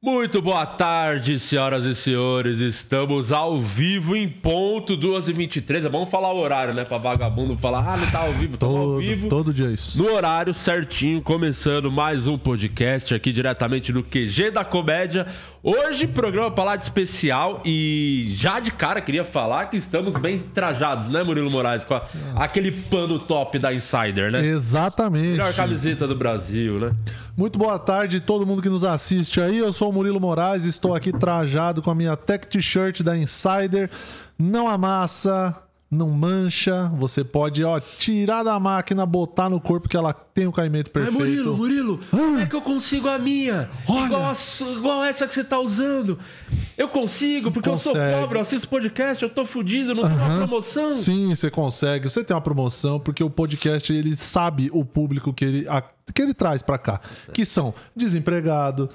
Muito boa tarde, senhoras e senhores. Estamos ao vivo em ponto, 2h23. É bom falar o horário, né? Pra vagabundo falar, ah, não tá ao vivo, ao Todo, vivo. todo dia é isso. No horário certinho, começando mais um podcast aqui diretamente do QG da Comédia. Hoje, programa de especial e já de cara queria falar que estamos bem trajados, né, Murilo Moraes? Com a- aquele pano top da Insider, né? Exatamente. Melhor camiseta do Brasil, né? Muito boa tarde todo mundo que nos assiste aí. Eu sou o Murilo Moraes, estou aqui trajado com a minha tech t-shirt da Insider. Não amassa, não mancha. Você pode, ó, tirar da máquina, botar no corpo que ela tem o caimento Mas perfeito. Murilo, Murilo, como é que eu consigo a minha? Olha. Igual, a igual essa que você tá usando. Eu consigo, porque eu Consegue. sou pobre, eu assisto podcast, eu tô fudido, não tenho uma promoção. Sim, você consegue. Você tem uma promoção porque o podcast ele sabe o público que ele, a- que ele traz pra cá, que são desempregado,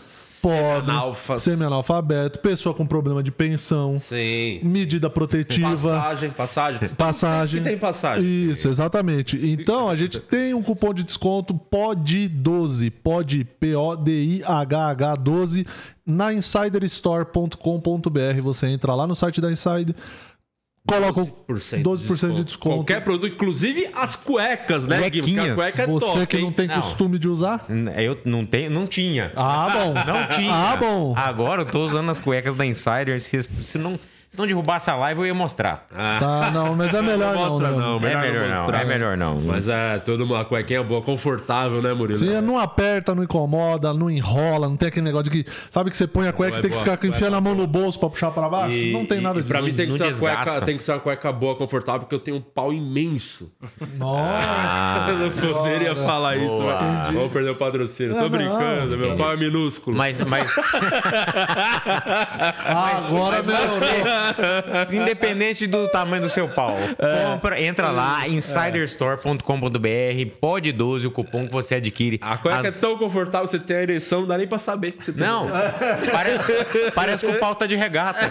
pobre, Semi-analfas. semi-analfabeto, pessoa com problema de pensão, Sim. medida protetiva. Passagem, passagem. Passagem. Que tem passagem. Isso, exatamente. Então a gente tem um cupom de desconto POD12, POD, P-O-D-I-H-H 12, na insiderstore.com.br. Você entra lá no site da Insider, coloca o 12% de desconto. Qualquer produto, inclusive as cuecas, né, Gui? Porque a Cuequinhas. cueca é Você top, que não hein? tem Não. costume de usar? Eu não tenho, não tinha. Ah, bom. Não tinha. Ah, bom. Agora eu tô usando as cuecas da Insider. Se, se não, se não derrubasse a live, eu ia mostrar. Ah, Tá, não, mas é melhor não. mostra né? não, é melhor, melhor não, mostrar. é melhor não. Mas é, toda uma cuequinha boa, confortável, né, Murilo? Sim, não aperta, não incomoda, não enrola, não tem aquele negócio de que. Sabe que você põe a cueca e tem que boa, ficar cueca enfiando a mão no bolso pra puxar pra baixo? E- não tem nada disso. Pra mim tem que, Não ser uma cueca, tem que ser uma cueca boa, confortável, porque eu tenho um pau imenso. Nossa. eu não poderia falar isso, Boa. mas vamos perder o patrocínio. Tô Não, brincando, meu pau é minúsculo. Mas, mas, Ah, agora mas melhorou. você, independente do tamanho do seu pau, compra, entra lá, insiderstore.com.br, pode 12 o cupom que você adquire. A cueca As- é tão confortável, você tem a ereção, não dá nem pra saber. que Você tem Não, pare- parece que o pau tá de regata.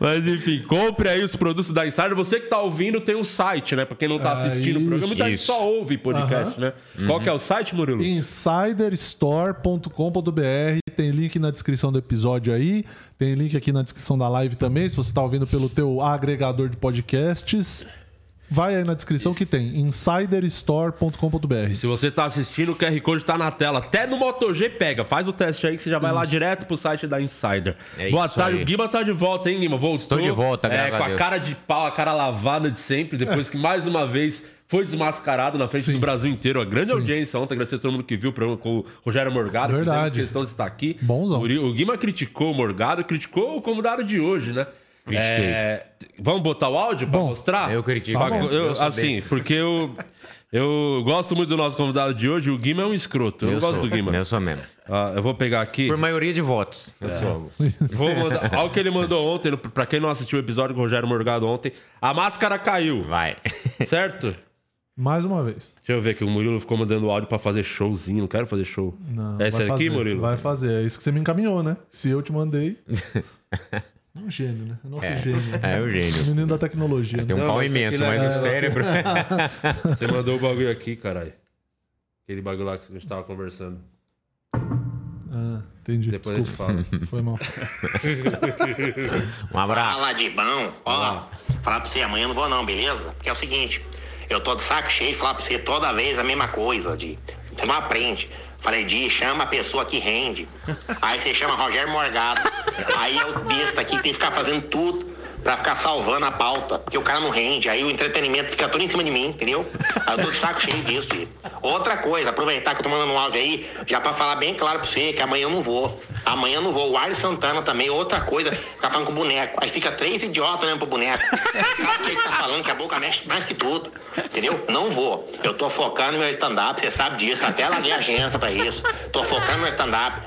Mas enfim, compre aí os produtos da Insider. Você que tá ouvindo tem um site, né? Pra quem não tá Ah, assistindo o programa, muita gente isso. só ouve podcast, né? Qual que é o site, Murilo? insiderstore.com.br tem link na descrição do episódio aí, tem link aqui na descrição da live também, se você está ouvindo pelo teu agregador de podcasts, vai aí na descrição que tem insiderstore.com.br. Se você tá assistindo, o QR Code tá na tela. Até no MotoG pega. Faz o teste aí que você já vai lá direto pro site da Insider. É Boa isso tarde. aí. O Guima tá de volta, hein, Guima? Voltou. Estou de volta, é, Com a a Deus. cara de pau, a cara lavada de sempre. Depois que mais uma vez foi desmascarado na frente Sim. do Brasil inteiro. A grande audiência ontem. Agradecer a todo mundo que viu o programa com o Rogério Morgado. Verdade. Fizemos questão de estar aqui. Bonzão. O Guima criticou o Morgado, criticou o convidado de hoje, né? Critiquei. É, Vamos botar o áudio pra Bom, mostrar? eu critico mesmo, eu- eu assim, desses. porque eu, eu gosto muito do nosso convidado de hoje. O Guima é um escroto. Eu, não gosto sou, do Guima. Eu sou mesmo. Ah, eu vou pegar aqui. Por maioria de votos. Eu sou. Vou mandar. Olha o que ele mandou ontem. Pra quem não assistiu o episódio com o Rogério Morgado ontem. A máscara caiu. Vai. Certo? Mais uma vez. Deixa eu ver que o Murilo ficou mandando áudio pra fazer showzinho. Não quero fazer show. Não, é esse vai aqui, fazer, Murilo? Vai fazer, é isso que você me encaminhou, né? Se eu te mandei... É um gênio, né? É nosso gênio. É o gênio. Menino da tecnologia. Tem né? um Não, pau imenso, mas é- o cérebro. Você mandou o bagulho aqui, caralho. Aquele bagulho lá que a gente tava conversando. Ah, entendi. Depois a gente Desculpa. fala. Foi mal. Um abraço. Fala de bom, ó, falar pra você amanhã eu não vou não, beleza? Porque é o seguinte, eu tô de saco cheio de falar pra você toda vez a mesma coisa, de você não aprende. Falei, Di, chama a pessoa que rende. Aí você chama Rogério Morgado. Aí eu besta aqui tem que ficar fazendo tudo pra ficar salvando a pauta, porque o cara não rende. Aí o entretenimento fica tudo em cima de mim, entendeu? Aí eu tô de saco cheio disso, Di. Outra coisa, aproveitar que eu tô mandando um áudio aí, já pra falar bem claro pra você que amanhã eu não vou. Amanhã eu não vou. O Arles Santana também, outra coisa, ficar falando com o boneco. Aí fica três idiotas olhando pro boneco. Sabe o que ele tá falando? Que a boca mexe mais que tudo. Entendeu? Não vou. Eu tô focando no meu stand-up, você sabe disso. Até larguei a agência pra isso. Tô focando no meu stand-up.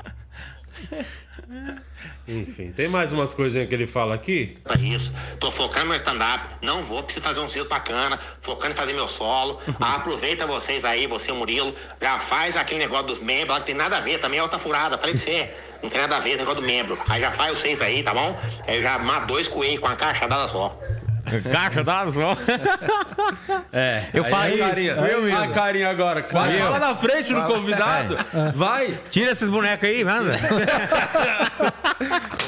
Enfim, tem mais umas coisinhas que ele fala aqui. pra isso. Tô focando no meu stand-up. Não vou, preciso fazer um circo bacana. Focando em fazer meu solo. Aproveita vocês aí, você e o Murilo. Já faz aquele negócio dos membros. que tem nada a ver também. É outra furada. Falei pra você. Não tem nada a ver, negócio do membro. Aí já faz vocês aí, tá bom? Aí já mato dois coelhos com a caixa dada só. Caixa dá só. É. Eu aí falei carinha. eu mesmo. A carinha agora. Vai, fala na frente no convidado. Vai. Tira esses bonecos aí, manda.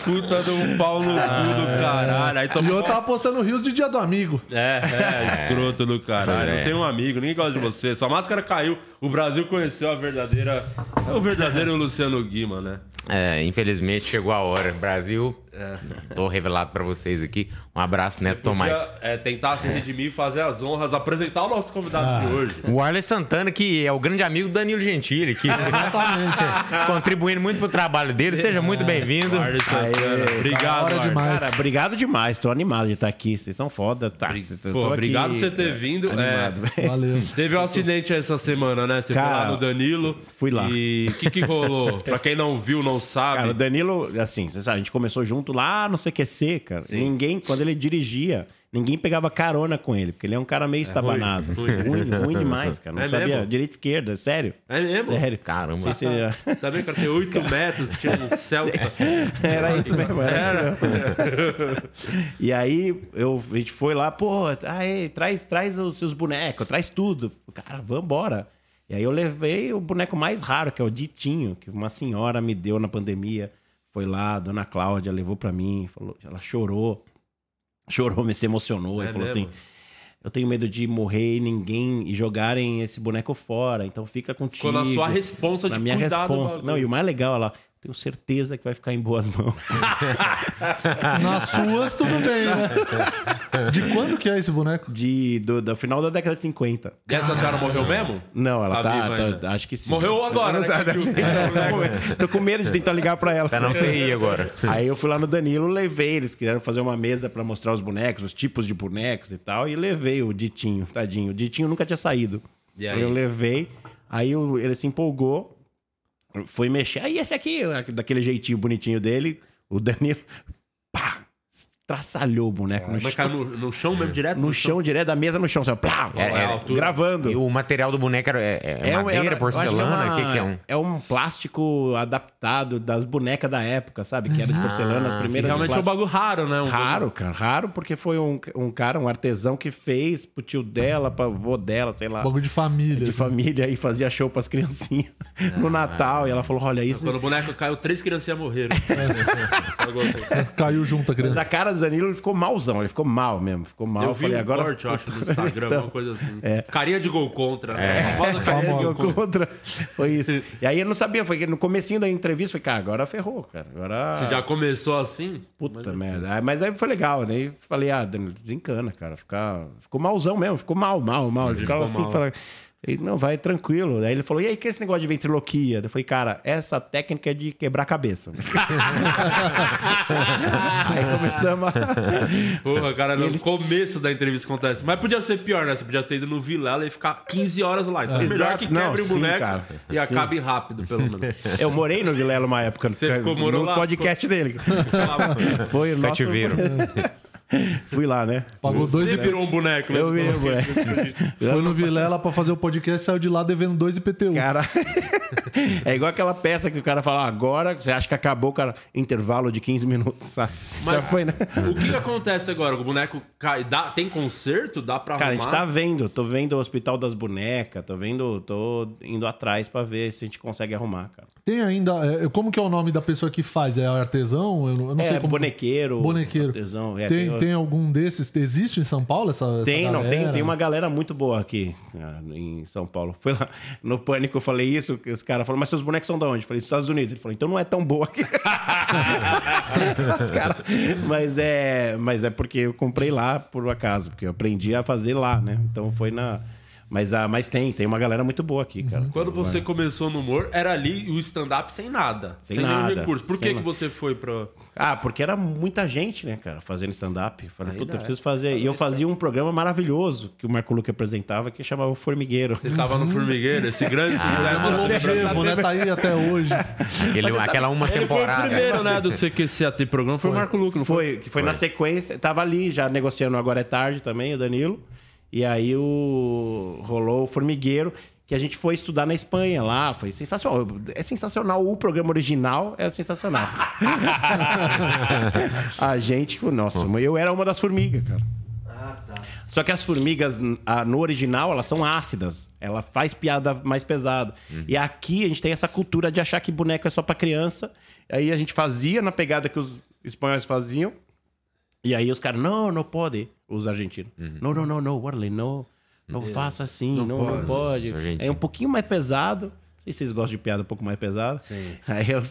Puta de um pau no cu do caralho. Aí E eu tava postando rios de dia do amigo. É, é, escroto do caralho. É. Não tem um amigo, ninguém gosta de você. Sua máscara caiu. O Brasil conheceu a verdadeira. É o verdadeiro Luciano Guima, né? É, infelizmente chegou a hora. Brasil, tô revelado pra vocês aqui. Um abraço, Neto Tomás. Podia, é, tentar se redimir e fazer as honras, apresentar o nosso convidado de hoje. O Arley Santana, que é o grande amigo do Danilo Gentili, que Exatamente. contribuindo muito pro trabalho dele. Seja muito bem-vindo. Arley Santana. Aê, Obrigado, hora Arley. demais. Cara, obrigado demais. Tô animado de estar aqui. Vocês são foda, tá? Pô, obrigado por você ter é, vindo. Animado, É. Valeu. Teve um acidente essa semana, né? Você foi Cara, lá no Danilo. fui lá. E o que, que rolou? pra quem não viu, não sabe. Cara, o Danilo, assim, você sabe, a gente começou junto lá no CQC, cara. Ninguém, quando ele dirigia, ninguém pegava carona com ele, porque ele é um cara meio estabanado. ruim, ruim, ruim, demais, cara. Não É sabia mesmo? direita esquerda, sério. É mesmo? Sério. Caramba. Não sei se ele- Também, cara, tem 8 metros, tinha um Celta. Era isso mesmo, era, isso mesmo. e aí eu, a gente foi lá, pô, aí, traz, traz os seus bonecos, traz tudo. Cara, vambora. E aí eu levei o boneco mais raro, que é o Ditinho, que uma senhora me deu na pandemia. Foi lá, a dona Cláudia levou pra mim, falou, ela chorou. Chorou, me se emocionou. É e falou mesmo? assim: Eu tenho medo de morrer e ninguém e jogarem esse boneco fora, então fica contigo. Ficou na sua responsa de Na minha cuidar do responsa. Não, e o mais legal, ela, tenho certeza que vai ficar em boas mãos. Nas suas, tudo bem, né? De quando que é esse boneco? De, do, do final da década de 50. E essa senhora morreu mesmo? Não, ela Tá tá. tá- acho que sim. Morreu agora, né? sabe, Que- Tô com medo de tentar ligar pra ela. Tá na UTI agora. Aí eu fui lá no Danilo, levei. Eles quiseram fazer uma mesa pra mostrar os bonecos, os tipos de bonecos e tal. E levei o Ditinho, tadinho. O Ditinho nunca tinha saído. E aí? Eu levei. Aí ele se empolgou. Foi mexer. Aí esse aqui, daquele jeitinho bonitinho dele, o Danilo. Pá! Traçalhou o boneco no Mas chão. caiu no, no chão mesmo, direto? No chão, direto da mesa no chão. Assim, plá, É, é, altura. gravando. E o material do boneco era, é, é um- madeira, porcelana? O que que, que é um? É um plástico adaptado das bonecas da época, sabe? Que era de porcelana, as primeiras. Realmente é um bagulho raro, né? Um Raro, cara. Raro porque foi um, um cara, um artesão que fez pro tio dela, pra avô dela, sei lá. Bagulho de família. De assim. família e fazia show pras criancinhas no Natal. E ela falou: Olha, isso. Quando o boneco caiu, três criancinhas morreram. Caiu junto a Mas criança. a cara do Danilo ele ficou malzão, ele ficou mal mesmo. Ficou mal. Eu vi falei, um agora. corte, eu acho, no Instagram, Então, uma coisa assim. é. Carinha de gol contra. né? Famosa carinha de gol contra. Foi isso. E aí eu não sabia, foi que no comecinho da entrevista, foi, cara, agora ferrou, cara. Agora. Você já começou assim? Puta merda. Ah, Mas aí foi legal, né? Falei, ah, Danilo, desencana, cara. Ficar... Ficou malzão mesmo, ficou mal, mal, mal. Ele Ele ficava ficou assim, falando. Ele, não, vai tranquilo. Aí ele falou, e aí, que é esse negócio de ventriloquia? Eu falei, cara, essa técnica é de quebrar a cabeça. aí começamos a... Porra, cara, no eles- começo da entrevista acontece. Mas podia ser pior, né? Você podia ter ido no Vilela e ficar 15 horas lá. Então é melhor Exato. que quebre Não, o sim, boneco cara. e acabe rápido, pelo menos. Eu morei no Vilela uma época. Você ficou- morou no lá? podcast dele. Foi o nosso... Cativeiro. Fui lá, né? Pagou dois Você IP... virou um boneco, né? Eu vi, moleque. Foi no Vilela pra fazer o podcast, saiu de lá devendo dois IPTU. Cara, é igual aquela peça que o cara fala, "Ah, agora você acha que acabou, cara, intervalo de 15 minutos, sabe? Mas Já foi, né? O que acontece agora? O boneco cai. Dá, tem conserto? Dá pra Cara, a arrumar? gente tá vendo, tô vendo o Hospital das Bonecas, tô vendo, tô indo atrás pra ver se a gente consegue arrumar, cara. Tem ainda. é, como que é o nome da pessoa que faz? É artesão? Eu não, eu não é, sei como. bonequeiro, Bonequeiro. artesão, é, tem, tem- tem algum desses? Existe em São Paulo essa, essa Tem, não, tem, galera? tem uma galera muito boa aqui ah, em São Paulo. Foi lá no Pânico, eu falei isso, que os caras falaram, mas seus bonecos são de onde? Eu falei, dos Estados Unidos. Ele falou, então não é tão boa aqui. Cara- mas, é, mas é porque eu comprei lá por acaso, porque eu aprendi a fazer lá, né? Então foi na. Mas, ah, mas tem, tem uma galera muito boa aqui, cara. Quando você começou no humor, era ali o stand-up sem nada. Sem nenhum nada. recurso. Por Sem que, que você foi pra. Ah, porque era muita gente, né, cara, fazendo stand-up. Falei, puta, eu preciso fazer. E eu fazia um programa maravilhoso que o Marco Luque apresentava, que chamava o Formigueiro. Você tava no Formigueiro, esse grande É sucesso. longevo, né? Tá aí até hoje. Ele, aquela uma Ele foi o temporada. primeiro, né, do CQC a ter programa, foi, o Marco Luque, não foi? Foi, que foi, na sequência, tava ali já negociando Agora é Tarde também, o Danilo. E aí o rolou o Formigueiro, que a gente foi estudar na Espanha lá, foi sensacional. É sensacional, o programa original é sensacional. a gente, nossa, eu era uma das formigas, cara. Só que as formigas, no original, elas são ácidas. Ela faz piada mais pesada. E aqui a gente tem essa cultura de achar que boneco é só pra criança. Aí a gente fazia na pegada que os espanhóis faziam. E aí os caras, não, não pode. Os argentinos. Não, não, não, não, Warley, não. Não faça assim, não, não pode. Os argentinos. É um pouquinho mais pesado. Não se vocês gostam de piada um pouco mais pesada. Aí eu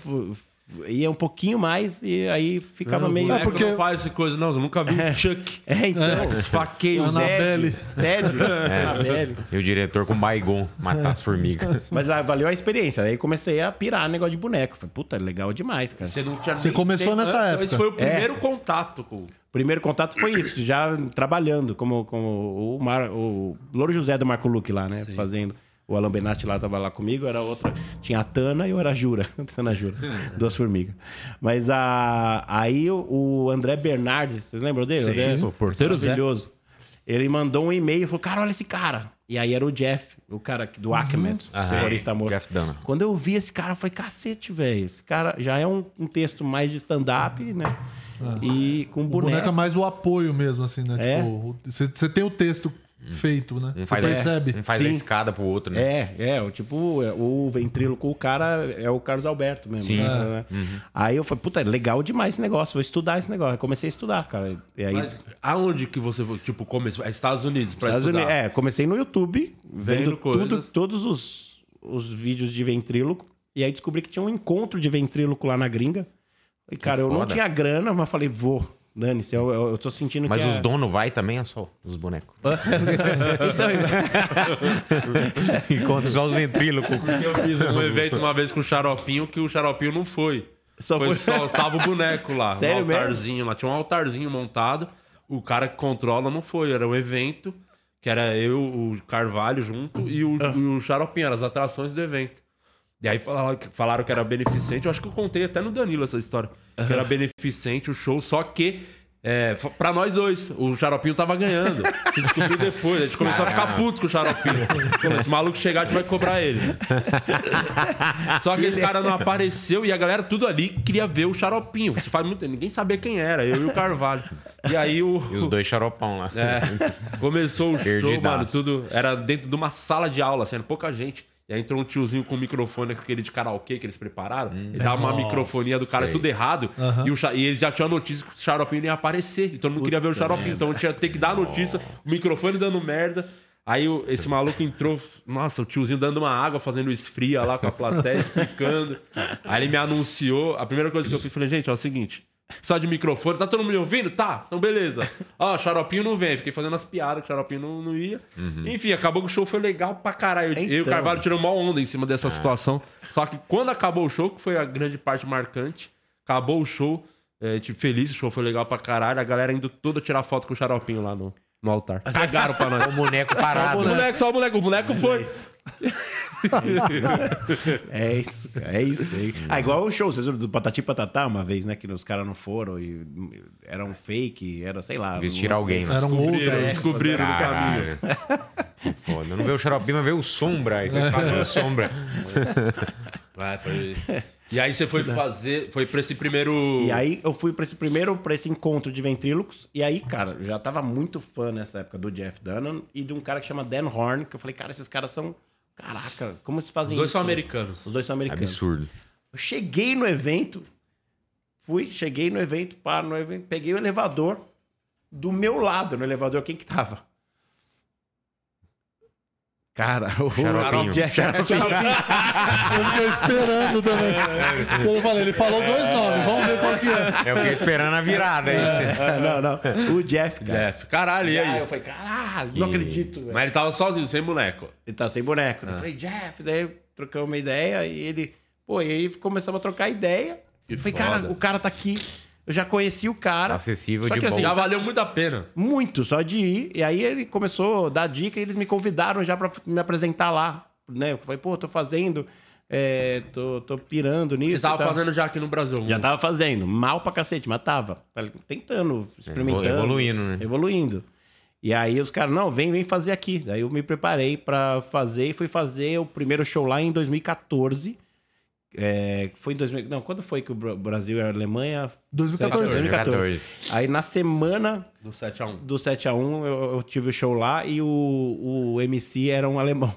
ia um pouquinho mais e aí ficava Não, meio. boneco porque- não faz essa coisa, não. Eu nunca vi um Chuck. É, então. Esfaqueio. Ana- Annabelle. Ted. Annabelle. E o diretor com baigon matar as formigas. Mas ah, valeu a experiência. Aí comecei a pirar negócio de boneco. Falei, puta, legal demais, cara. Você não tinha Você começou nessa Então, época. Esse foi o primeiro contato com. O primeiro contato foi isso, já trabalhando, como, como o, Mar, o Louro José do Marco Luque lá, né? Fazendo. O Alan Benatti lá tava lá comigo, era outra. Tinha a Tana e eu era a Jura. Tana Jura. Duas formigas. Mas a, aí o, o André Bernardes, vocês lembram dele? Sim, André, o porteiro Zé. Ele mandou um e-mail e falou: Cara, olha esse cara. E aí era o Jeff, o cara do Acmet, Aham. terrorista morto. Jeff Dunham. Quando eu vi esse cara, eu falei, cacete, velho. Esse cara já é um, um texto mais de stand-up, né? E com O boneco é mais o apoio mesmo, assim, né? É. Tipo, você tem o texto feito, né? Um Você faz, percebe. um faz a Sim. escada pro outro, né? É, é, o tipo, é, o ventríloco, o cara é o Carlos Alberto mesmo. Sim. né? Aí eu falei, puta, é legal demais esse negócio, vou estudar esse negócio. Aí comecei a estudar, cara. E aí, Mas aonde que você foi? Tipo, começou? É Estados Unidos pra Estados estudar. Unidos- é, comecei no YouTube, Vendo vendo tudo, todos os, os vídeos de ventríloco. E aí descobri que tinha um encontro de ventríloco lá na gringa. E, cara, eu não tinha grana, mas falei, vou. Dane-se, eu, eu, eu tô sentindo Mas que. os é- donos vai também, é só os bonecos. Então, Enquanto só os ventrílocos. Eu fiz um evento uma vez com o Xaropinho que o Xaropinho não foi. Só foi, foi- só tava o boneco lá, Sério um mesmo? altarzinho lá. Tinha um altarzinho montado. O cara que controla não foi, era um evento que era eu, o Carvalho junto e o, Ah. e o Xaropinho, eram as atrações do evento. E aí falaram que, falaram que era beneficente. Eu acho que eu contei até no Danilo essa história. Que era beneficente o show, só que. É, pra nós dois, o Xaropinho tava ganhando. A gente descobriu depois. A gente começou a ficar puto com o Xaropinho. Pô, Esse maluco chegar, a gente vai cobrar ele. Só que esse cara não apareceu e a galera tudo ali queria ver o Xaropinho. Você faz muito... Ninguém sabia quem era, eu e o Carvalho. E aí o. E os dois xaropão lá. É, começou o show, mano, tudo. Era dentro de uma sala de aula, assim, era pouca gente. E aí entrou um tiozinho com um microfone, aquele de karaokê que eles prepararam. e dava uma microfonia do cara tudo errado. E, o, e eles já tinham a notícia que o Xaropinho ia aparecer. E todo mundo queria ver o Xaropinho. Então tinha que ter que dar a notícia, o microfone dando merda. Aí esse maluco entrou, nossa, o tiozinho dando uma água, fazendo esfria lá com a plateia, explicando. Aí ele me anunciou. A primeira coisa que eu fiz, falei, gente, é o seguinte. Precisa de microfone, tá todo mundo me ouvindo? Tá, então beleza. Ó, xaropinho não vem. Fiquei fazendo as piadas que o xaropinho não, não ia. Enfim, acabou que o show foi legal pra caralho. Eu e o Então. Carvalho tiramos uma onda em cima dessa situação. Só que quando acabou o show, que foi a grande parte marcante, acabou o show, é, tipo, feliz, o show foi legal pra caralho. A galera indo toda tirar foto com o xaropinho lá no, no altar. Cagaram pra nós. O boneco O parado. moleque, só o moleque. O moleque foi. É isso, cara, é isso. aí. Ah, igual o show, vocês viram do Patati Patatá uma vez, né? Que os caras não foram e era um fake, era, sei lá. Vestir alguém. né? Era um outro. Descobriram, descobriram no caminho. Que Foda. Não vê o xaropinho, mas vê o sombra. Aí vocês fazem o sombra. É, foi... E aí você foi fazer, foi pra esse primeiro... E aí eu fui pra esse primeiro, pra esse encontro de ventrílocos. E aí, cara, eu já tava muito fã nessa época do Jeff Dunham e de um cara que chama Dan Horn, que eu falei, cara, esses caras são. Caraca, como se fazem Os dois isso? são americanos. Os dois são americanos. Absurdo. Eu cheguei no evento, fui, cheguei no evento, paro no evento, peguei o elevador. Do meu lado, no elevador, quem que tava? Cara, o Xaropinho. Jeff- Eu fiquei esperando também. Eu falei, ele falou dois nomes, vamos ver qual que é. Eu fiquei esperando a virada aí. não, não. O Jeff, cara. Jeff, caralho, e Aí aí? eu falei, caralho, não acredito, velho. Mas ele tava sozinho, sem boneco. Ele tá sem boneco. Eu falei, Jeff, daí trocamos uma ideia e ele. Pô, e aí começamos a trocar ideia. Que Eu falei, foda. cara, o cara tá aqui. Eu já conheci o cara. Acessível Só de que assim, bom. Já valeu muito a pena. Muito, só de ir. E aí ele começou a dar dica e eles me convidaram já pra me apresentar lá. Né? Eu falei, pô, tô fazendo, é, tô, tô pirando nisso. Você tava fazendo já aqui no Brasil. Já tava fazendo. Mal pra cacete, mas tava. Tentando, experimentando. Evoluindo, né? Evoluindo. E aí os caras, não, vem, vem fazer aqui. Daí eu me preparei pra fazer e fui fazer o primeiro show lá em 2014. É, foi em 2000. Não, quando foi que o Bra- Brasil e a Alemanha. 2014. 2014. Aí na semana Do 7x1. do 7x1 eu, eu tive o show lá e o, o MC era um alemão.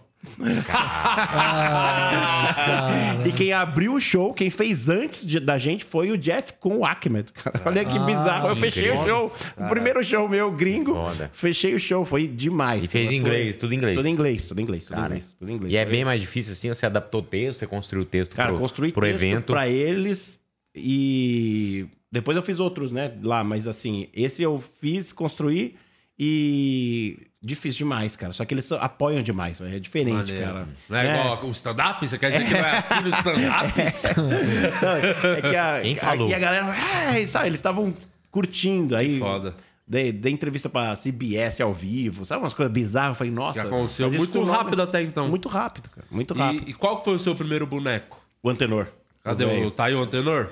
E quem abriu o show, quem fez antes de- da gente foi o Jeff com o Ahmed. cara. Olha que bizarro. Eu fechei o show. O primeiro show meu, gringo. Fechei o show. Foi demais. E fez em inglês, tudo em inglês. Tudo em inglês, tudo em inglês, tudo em inglês. Tudo em inglês. E é bem mais difícil assim, você adaptou o texto, você construiu o texto Cara, pro, construí pro texto evento. pra eles e depois eu fiz outros, né, lá, mas assim, esse eu fiz, construí e difícil demais, cara. Só que eles apoiam demais, é diferente, Maneiro. cara. Não é, igual o stand-up? Você quer dizer que não é assim no stand-up? Não, é que a, Quem falou? E a galera, "Ah", sabe, eles estavam curtindo aí. foda. Dei, dei entrevista pra CBS ao vivo, sabe umas coisas bizarras. Eu falei, nossa. Já aconteceu muito com o nome- rápido até então. Muito rápido, cara. Muito rápido. E, e qual que foi o seu primeiro boneco? O Antenor. Cadê o... Tá aí o Antenor?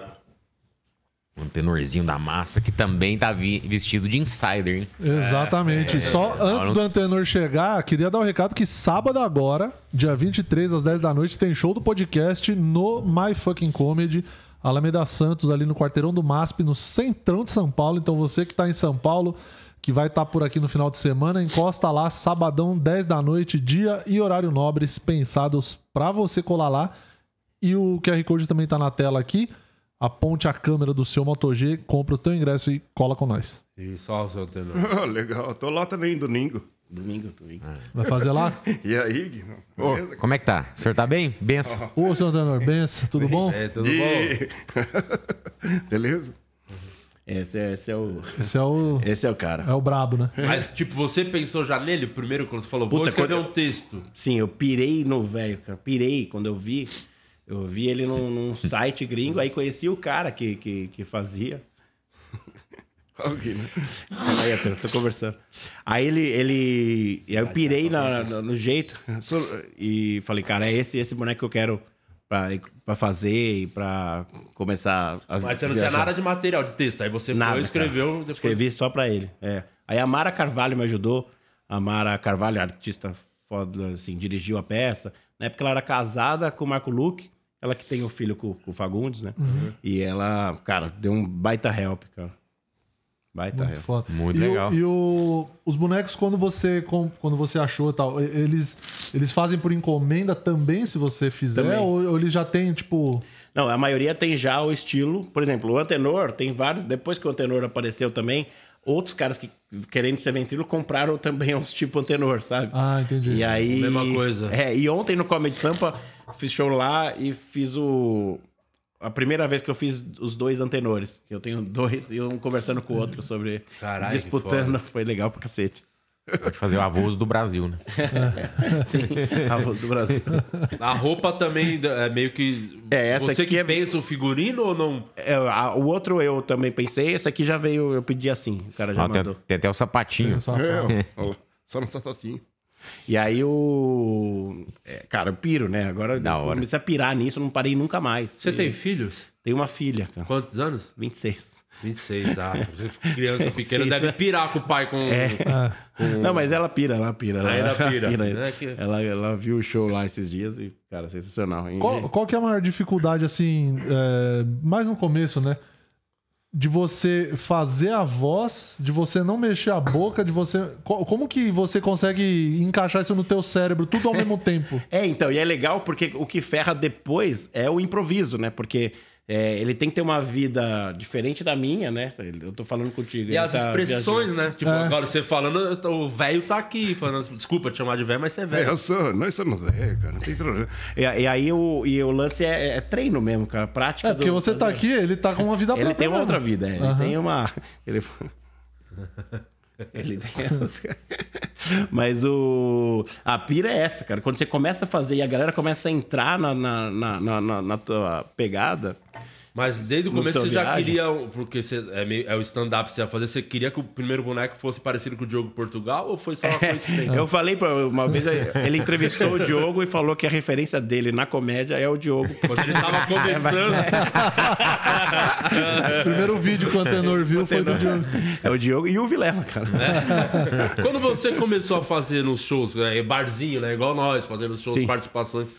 Um tenorzinho da massa que também tá vestido de insider, hein? Exatamente. Só antes não- do Antenor chegar, queria dar o recado que sábado agora, dia 23 às 10 da noite, tem show do podcast no My Fucking Comedy, Alameda Santos, ali no quarteirão do MASP, no centrão de São Paulo. Então você que tá em São Paulo, que vai estar por aqui no final de semana, encosta lá, sabadão, 10 da noite, dia e horário nobres pensados pra você colar lá. E o QR Code também tá na tela aqui. Aponte a câmera do seu Moto G, compra o teu ingresso e cola com nós. Isso, ó o seu Antenor. Legal, tô lá também domingo. Domingo, domingo. Vai fazer lá? E aí, Guilherme? Beleza? Como é que tá? O senhor tá bem? Benção. Ô, seu Antenor, benção, tudo bom? É, tudo bom? E- Beleza? Esse é, esse é o. Esse é o, Esse é o cara. é o brabo, né? Mas, tipo, você pensou já nele primeiro quando você falou, vou Puta, escrever quando um texto. Sim, eu pirei no velho, cara. Pirei quando eu vi. Eu vi ele num, num site gringo, aí conheci o cara que, que, que fazia. Alguém, né? Calma aí, Arthur, tô conversando. Aí ele. ele aí eu pirei na- na- no jeito e falei, cara, é esse, esse boneco que eu quero pra, pra fazer e pra começar a. Mas você não tinha viajar. nada de material de texto. Aí você Nada, foi escreveu depois. Escrevi só pra ele. É. Aí a Mara Carvalho me ajudou. A Mara Carvalho, artista foda, assim, dirigiu a peça. Na época ela era casada com o Marco Luque. Ela que tem o filho com, com o Fagundes, né? Uhum. E ela, cara, deu um baita help, cara. Baita Muito help. foda. Muito e o- legal. e o- os bonecos, quando você, com- quando você achou e tal, eles, eles fazem por encomenda também, se você fizer? Ou, ou eles já tem, tipo. Não, a maioria tem já o estilo. Por exemplo, o Antenor tem vários. Depois que o Antenor apareceu também, outros caras que querendo ser ventrilo compraram também uns tipo Antenor, sabe? Ah, entendi. E aí. Mesma coisa. É, e ontem no Comedy Sampa fiz show lá e fiz o. A primeira vez que eu fiz os dois antenores. Que eu tenho dois e um conversando com o outro sobre. Caralho, disputando. Foi legal pra cacete. Pode fazer o avôs do Brasil, né? Sim, a voz do Brasil. A roupa também é meio que. É, essa Você aqui que é- pensa o figurino ou não? É, a- o outro eu também pensei, esse aqui já veio, eu pedi assim. O cara já tem, mandou. tem até o sapatinho. É, ó, ó, só no satatinho. E aí o. é, cara, eu piro, né? Agora Da eu hora. comecei a pirar nisso, não parei nunca mais. Você E- tem filhos? Tem uma filha, cara. Quantos anos? 26. 26, ah. Criança pequena deve pirar com o pai com. Não, mas ela pira, ela pira. Ela, Ainda ela pira, ainda. né? Que- Ela, ela viu o show lá esses dias e, cara, sensacional. Qual, qual que é a maior dificuldade, assim, é, mais no começo, né? De você fazer a voz, de você não mexer a boca, de você. co- Como que você consegue encaixar isso no teu cérebro tudo ao mesmo tempo? É, então, e é legal porque o que ferra depois é o improviso, né? Porque é, ele tem que ter uma vida diferente da minha, né? Eu tô falando contigo. E ele as tá expressões, viajando. né? Tipo, agora você falando, o velho tá aqui. Falando, desculpa te chamar de velho, mas você é É, velho. eu sou, nós somos é, cara, não tem problema. E, e aí o, e o lance é, é treino mesmo, cara. Prática. É, porque do- você tá aqui, ele tá com uma vida Ele própria tem uma outra vida, é. ele Aham. tem uma. Ele... Ele tem. Mas o. A pira é essa, cara. Quando você começa a fazer e a galera começa a entrar na, na, na- na- na tua pegada. Mas desde o começo você já viagem? queria. Porque você, é, meio- é o stand-up que você ia fazer, você queria que o primeiro boneco fosse parecido com o Diogo Portugal ou foi só uma coincidência? Eu falei pra uma vez, ele entrevistou o Diogo e falou que a referência dele na comédia é o Diogo. Quando ele tava começando. O primeiro vídeo que o Antenor viu foi do Diogo. É o Diogo e o Vilela, cara. Quando você começou a fazer nos shows, é, barzinho, né? Igual nós, fazendo shows, Sim. participações.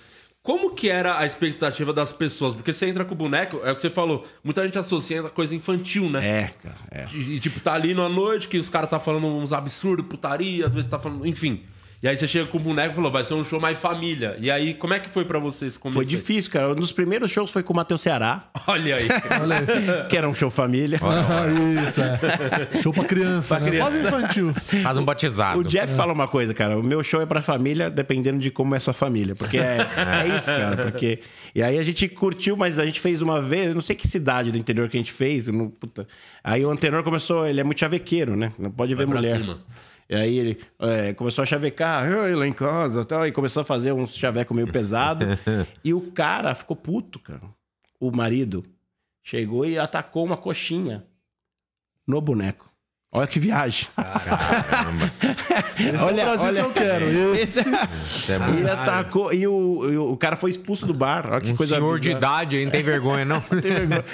Como que era a expectativa das pessoas? Porque você entra com o boneco, é o que você falou, muita gente associa a coisa infantil, né? É, cara, é. E, e, tipo, tá ali numa noite que os caras tá falando uns absurdos, putaria, às vezes tá falando. Enfim. E aí você chega com o boneco e falou, vai ser um show mais família. E aí, como é que foi pra vocês? Foi difícil, cara. Um dos primeiros shows foi com o Matheus Ceará. Olha aí. que era um show família. Ah, isso, é. Show pra criança, Pra né? criança. Quase infantil. Faz um batizado. O Jeff fala uma coisa, cara. O meu show é pra família, dependendo de como é sua família. Porque é, é isso, cara. Porque... E aí a gente curtiu, mas a gente fez uma vez, eu não sei que cidade do interior que a gente fez. não- puta. Aí o antenor começou, ele é muito chavequeiro, né? Não pode ver pra mulher. cima. E aí ele é, começou a chavecar, "Ai, lá em casa tal, e começou a fazer uns chaveco meio pesado. e o cara ficou puto, cara. O marido chegou e atacou uma coxinha no boneco. Olha que viagem. Caramba. Esse é o Brasil que eu quero. Esse. Isso é bom. E atacou. E o, e o cara foi expulso do bar. Olha que Um coisa senhor de bizarra. idade aí, não tem vergonha, não? Tem vergonha.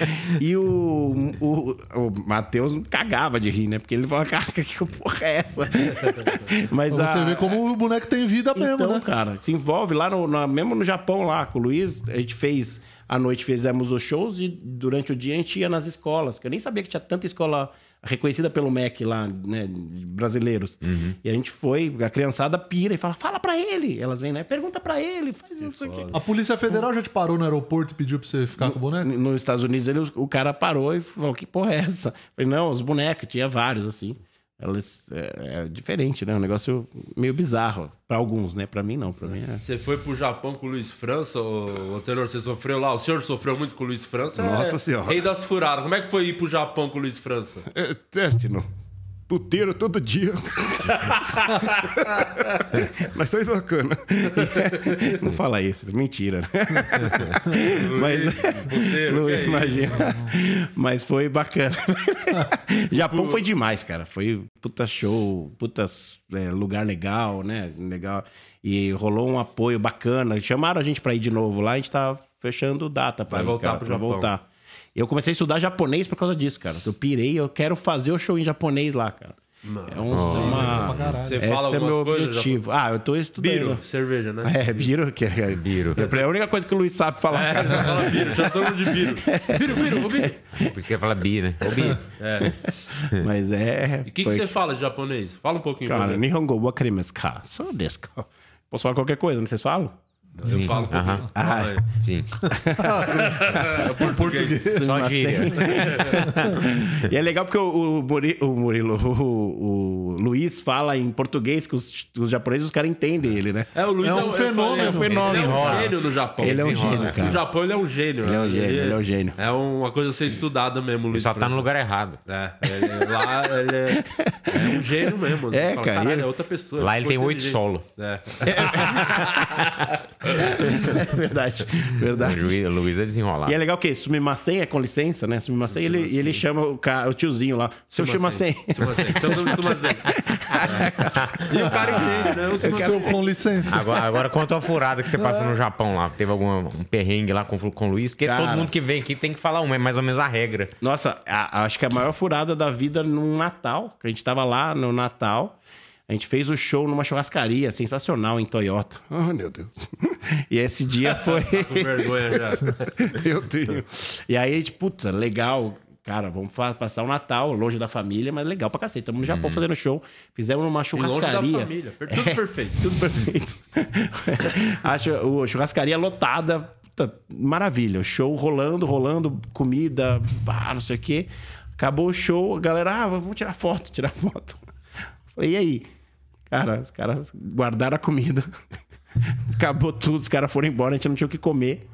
E o, o, o Matheus cagava de rir, né? Porque ele falava, cara, que porra é essa? Mas Pra você a- ver como o boneco tem vida mesmo, então, né? cara, se envolve lá no, na- mesmo no Japão, lá com o Luiz, a gente fez. À noite fizemos os shows e durante o dia a gente ia nas escolas. Que eu nem sabia que tinha tanta escola reconhecida pelo MEC lá, né? de Brasileiros. E a gente foi, a criançada pira e fala: fala pra ele. Elas vêm, né? Pergunta pra ele, faz isso aqui. A Polícia Federal já te parou no aeroporto e pediu pra você ficar com o boneco? Nos Estados Unidos, ele, o cara parou e falou: que porra é essa? Eu falei, não, os bonecos, tinha vários, assim. Elas, é, é diferente, né? Um negócio meio bizarro. Pra alguns, né? Pra mim, não. Pra mim é. Você foi pro Japão com o Luiz França, o, o Tenor, você sofreu lá? O senhor sofreu muito com o Luiz França? Nossa é Senhora. Rei das furadas. Como é que foi ir pro Japão com o Luiz França? É teste, não. Puteiro todo dia. Mas foi bacana. Não fala isso, mentira. né? Mas, Puteiro, não é imagina. Mas foi bacana. Japão foi demais, cara. Foi puta show, puta é, lugar legal, né? Legal. E rolou um apoio bacana. Chamaram a gente pra ir de novo lá, a gente tá fechando data pra Vai ir, voltar cara, pro Japão. voltar. Eu comecei a estudar japonês por causa disso, cara. Eu pirei, eu quero fazer o show em japonês lá, cara. É um, uma... Você Esse fala é algumas meu coisas? objetivo. Ah, eu tô estudando. Biro, cerveja, né? É, biro, que é biro. É a única coisa que o Luiz sabe falar. É, cara. você fala biro, já estamos de biro. Biro, biro, ô biro. Por isso que ia falar bi, né? Ô, bi. Mas é. E o que, que você fala de japonês? Fala um pouquinho. pra Cara. Nihongo wa karimasu ka? Sou desu? Posso falar qualquer coisa, não vocês falam? Eu falo um. Aham. Fala aí. Sim. É português. Só gíria. e é legal porque o, o, Muri- o Murilo, o, o Luiz fala em português que os, os japoneses, os caras entendem ele, né? É, o Luiz É é, um um fenômeno. Ele é um Fenômeno. gênio no Japão. Ele é um gênio, cara. No Japão ele é um gênio. Ele é um né? gênio, ele é um gênio. É uma coisa a ser estudada mesmo, Luiz Só tá no lugar errado. É, ele- lá ele é, é um gênio mesmo. É, fala, cara, Caralho, ele- é outra pessoa. Lá ele ficou tem oito solo. É. É verdade, verdade. O Luiz, Luiz é desenrolado. E é legal que Sumimasen é com licença, né? Sumimasen, ele, e ele chama o, ca- o tiozinho lá, seu Sumimasen. Sumasen. Então. É. E o cara entende, né? O. Seu com licença. Agora, agora conta uma furada que você passou no Japão lá. Teve algum um perrengue lá com, com o Luiz? Porque Cara. todo mundo que vem aqui tem que falar uma, é mais ou menos a regra. Nossa, a- acho que a maior furada da vida num Natal, que a gente tava lá no Natal, a gente fez o show numa churrascaria sensacional em Toyota. Ah, meu Deus. E esse dia foi. Com vergonha já. Eu tenho. e aí, a gente, puta, legal. Cara, vamos passar o Natal longe da família, mas legal pra cacete. Estamos no Japão fazendo show. Fizemos numa E longe da churrascaria. família. Tudo perfeito. Tudo perfeito. Acho o churrascaria lotada. Puta, maravilha. O show rolando, rolando, comida, pá, não sei o quê. Acabou o show, a galera, ah, vamos tirar foto, tirar foto. Falei, e aí? Cara, os caras guardaram a comida. Acabou tudo, os caras foram embora, a gente não tinha o que comer.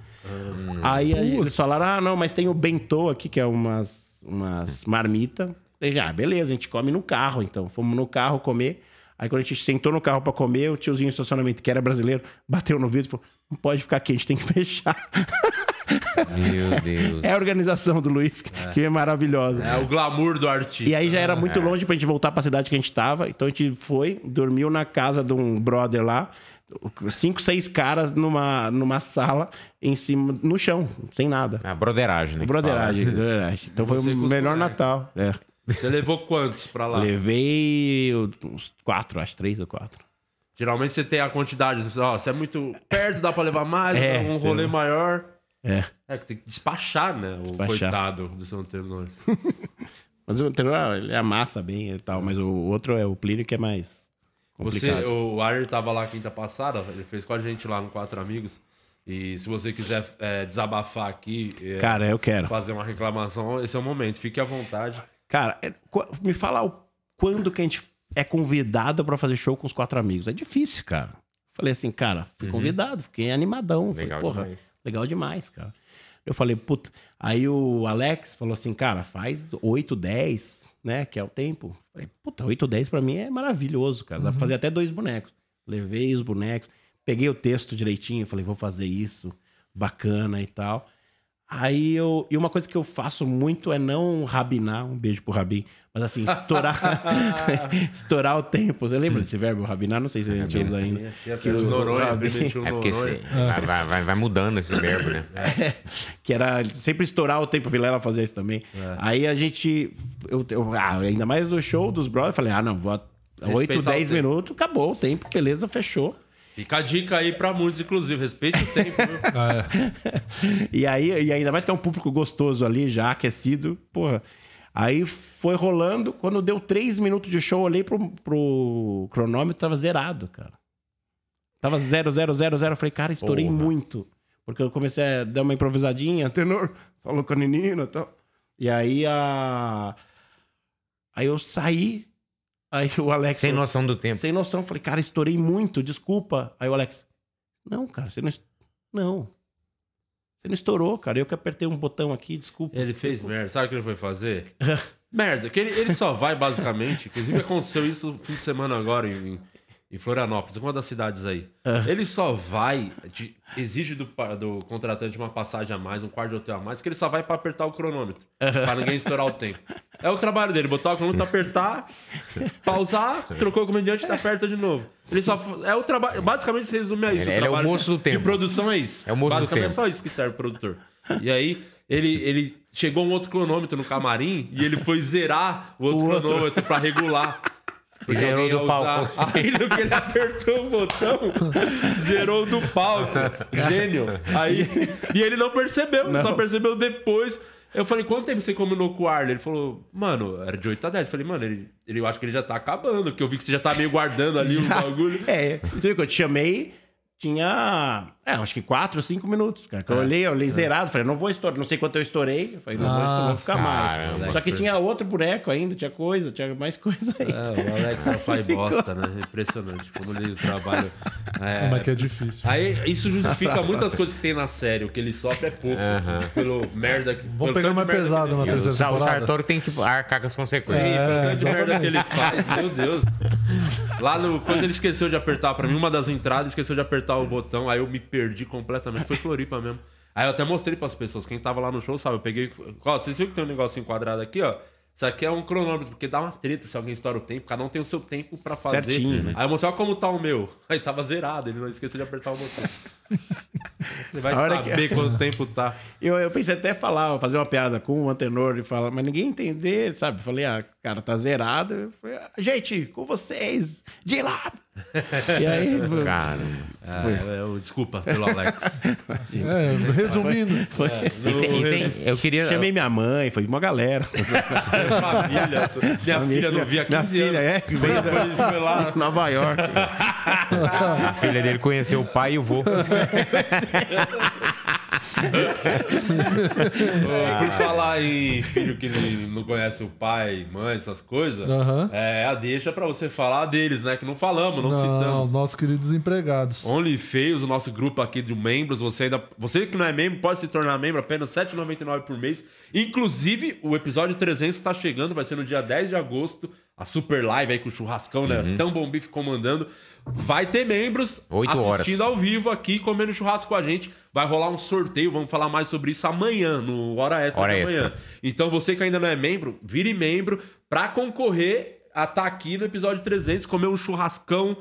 Aí aí eles falaram: ah, não, mas tem o bentô aqui, que é umas, umas marmitas. Falei, ah, beleza, a gente come no carro, então. Fomos no carro comer. Aí quando a gente sentou no carro pra comer, o tiozinho do estacionamento, que era brasileiro, bateu no vidro e falou: não pode ficar aqui, a gente tem que fechar. Meu Deus. É a organização do Luiz, que é maravilhosa. É o glamour do artista. E aí já era muito longe pra gente voltar pra cidade que a gente tava. Então a gente foi, dormiu na casa de um brother lá. Cinco, seis caras numa, numa sala, em cima, no chão, sem nada. A broderagem, né? que Broderagem, broderagem. Então foi Você o com os melhor. Natal. É. Você levou quantos pra lá? Levei uns quatro, acho, três ou quatro. Geralmente você tem a quantidade. Ó, se é muito perto, dá pra levar mais, É, um você rolê não- maior. É. É que tem que despachar, né? O Despachar. coitado do seu antenor. Mas o anterior, ele amassa bem e tal, mas o outro é o Plínio que é mais Você, complicado. o Ayer tava lá quinta passada, ele fez com a gente lá no Quatro Amigos. E se você quiser é, desabafar aqui, é, Cara, eu quero. fazer uma reclamação, esse é o momento. Fique à vontade. Cara, é- me fala o- quando que a gente é convidado pra fazer show com os quatro amigos. É difícil, cara. Falei assim, cara, fui convidado, fiquei animadão. Falei, Legal porra, demais. legal demais, cara. Eu falei, puta. Aí o Alex falou assim, cara, faz 8, 10, né? Que é o tempo. Falei, puta, 8, 10 pra mim é maravilhoso, cara. Dá pra fazer até dois bonecos. Levei os bonecos, peguei o texto direitinho, falei, vou fazer isso, bacana e tal. Aí eu. E uma coisa que eu faço muito é não rabinar, um beijo pro Rabin, mas assim, estourar. estourar o tempo. Você lembra desse verbo rabinar? Não sei se a gente usa ainda. Que o Noronha, Rabin- É porque cê- vai, vai- vai- mudando esse verbo, né? que era sempre estourar o tempo. O Vilela fazia isso também. Aí a gente. Eu, eu- ah, ainda mais do show dos brothers, eu falei: ah, não, vou. 8, Respeitar o 10 tempo. minutos, acabou o tempo, beleza, fechou. Fica a dica aí pra muitos, inclusive. Respeite o tempo, viu? E aí, e ainda mais que é um público gostoso ali, já aquecido, porra. Aí foi rolando, quando deu três minutos de show, eu olhei pro, pro cronômetro, tava zerado, cara. Tava zero, zero, zero, zero. Eu falei, cara, estourei Porra. muito. Porque eu comecei a dar uma improvisadinha, tenor, falou com a menina e tal. E aí a. Aí eu saí, aí o Alex. Sem noção do tempo. sem noção. Falei, cara, estourei muito, desculpa. Aí o Alex, não, cara, você não. est- Não. Você não estourou, cara. Eu que apertei um botão aqui, desculpa. Ele fez merda. Sabe o que ele foi fazer? merda. Que ele, ele só vai, basicamente. Inclusive, aconteceu isso no fim de semana agora em, em Florianópolis, uma das cidades aí. Ele só vai, de- exige do, do contratante uma passagem a mais, um quarto de hotel a mais, que ele só vai pra apertar o cronômetro. Pra ninguém estourar o tempo. É o trabalho dele, botar o cronômetro, apertar, pausar, trocou o comediante e aperta de novo. Ele só. É o trabalho. Basicamente se resume a isso. Ele- ele é o moço do De tempo. produção é isso. É o moço do Basicamente tempo. é só isso que serve o produtor. E aí, ele, ele chegou um outro cronômetro no camarim e ele foi zerar o outro O outro. cronômetro pra regular. Porque Zerou do palco. Aí no que ele apertou o botão, zerou do palco. Gênio. Aí, e ele não percebeu, só percebeu depois. Eu falei, quanto tempo você combinou com o Arlen? Ele falou, mano, era de 8 a 10. Eu falei, mano, ele, ele, eu acho que ele já tá acabando, porque eu vi que você já tá meio guardando ali o bagulho. É, você viu que eu te chamei, tinha, é, acho que quatro, cinco minutos, cara. Que eu olhei, eu olhei zerado, falei, não vou estourar, não sei quanto eu estourei. Eu falei, não vou, estourar, vou ficar Caramba. mais. Só que tinha outro boneco ainda, tinha coisa, tinha mais coisa aí. É, o Alex só faz bosta, né? Impressionante como ele trabalha. É, Como é que é difícil. Aí isso justifica muitas coisas que tem na série. O que ele sofre é pouco. Pelo merda que. Vamos pegar mais pesado na o terceira. Sartori tem que arcar com as consequências. Sim, É, pelo tanto de merda que ele faz, meu Deus. Lá no. Quando ele esqueceu de apertar pra mim, uma das entradas, esqueceu de apertar o botão, aí eu me perdi completamente. Foi Floripa mesmo. Aí eu até mostrei pras pessoas, quem tava lá no show, sabe? Eu peguei. Ó, vocês viram que tem um negócio enquadrado aqui, ó? Isso aqui é um cronômetro, porque dá uma treta se alguém estoura o tempo, cada um tem o seu tempo pra fazer. Certinho, né? Aí eu mostrei, ó, como tá o meu. Aí tava zerado, ele não esqueceu de apertar o botão. Ele vai hora que- saber quanto tempo tá. Eu, eu pensei até falar, fazer uma piada com o Antenor e falar, mas ninguém entender, sabe? Falei, ah, cara, tá zerado. Falei, ah, gente, com vocês, de lá. E aí, Cara, É, eu- desculpa pelo Alex. É, resumindo, foi, e tem- e tem- eu queria. chamei minha mãe, foi uma galera. família. Minha filha não via há 15 Minha filha, anos. é, Depois ele foi lá. Nova York. A filha dele conheceu o pai e o vô. Por falar em filho que ele não conhece o pai, mãe, essas coisas, Aham. é a deixa pra você falar deles, né? Que não falamos, não, não, citamos. nossos queridos empregados. OnlyFans, o nosso grupo aqui de membros, você ainda, você que não é membro pode se tornar membro apenas R$ 7,99 por mês. Inclusive, o episódio 300 está chegando, vai ser no dia 10 de agosto, a super live aí com o churrascão, né? Tão bom bife comandando. Vai ter membros Oito assistindo horas. ao vivo aqui, comendo churrasco com a gente. Vai rolar um sorteio, vamos falar mais sobre isso amanhã, no Hora Extra Hora de amanhã. Extra. Então, você que ainda não é membro, vire membro pra concorrer a estar aqui no episódio 300, comer um churrascão,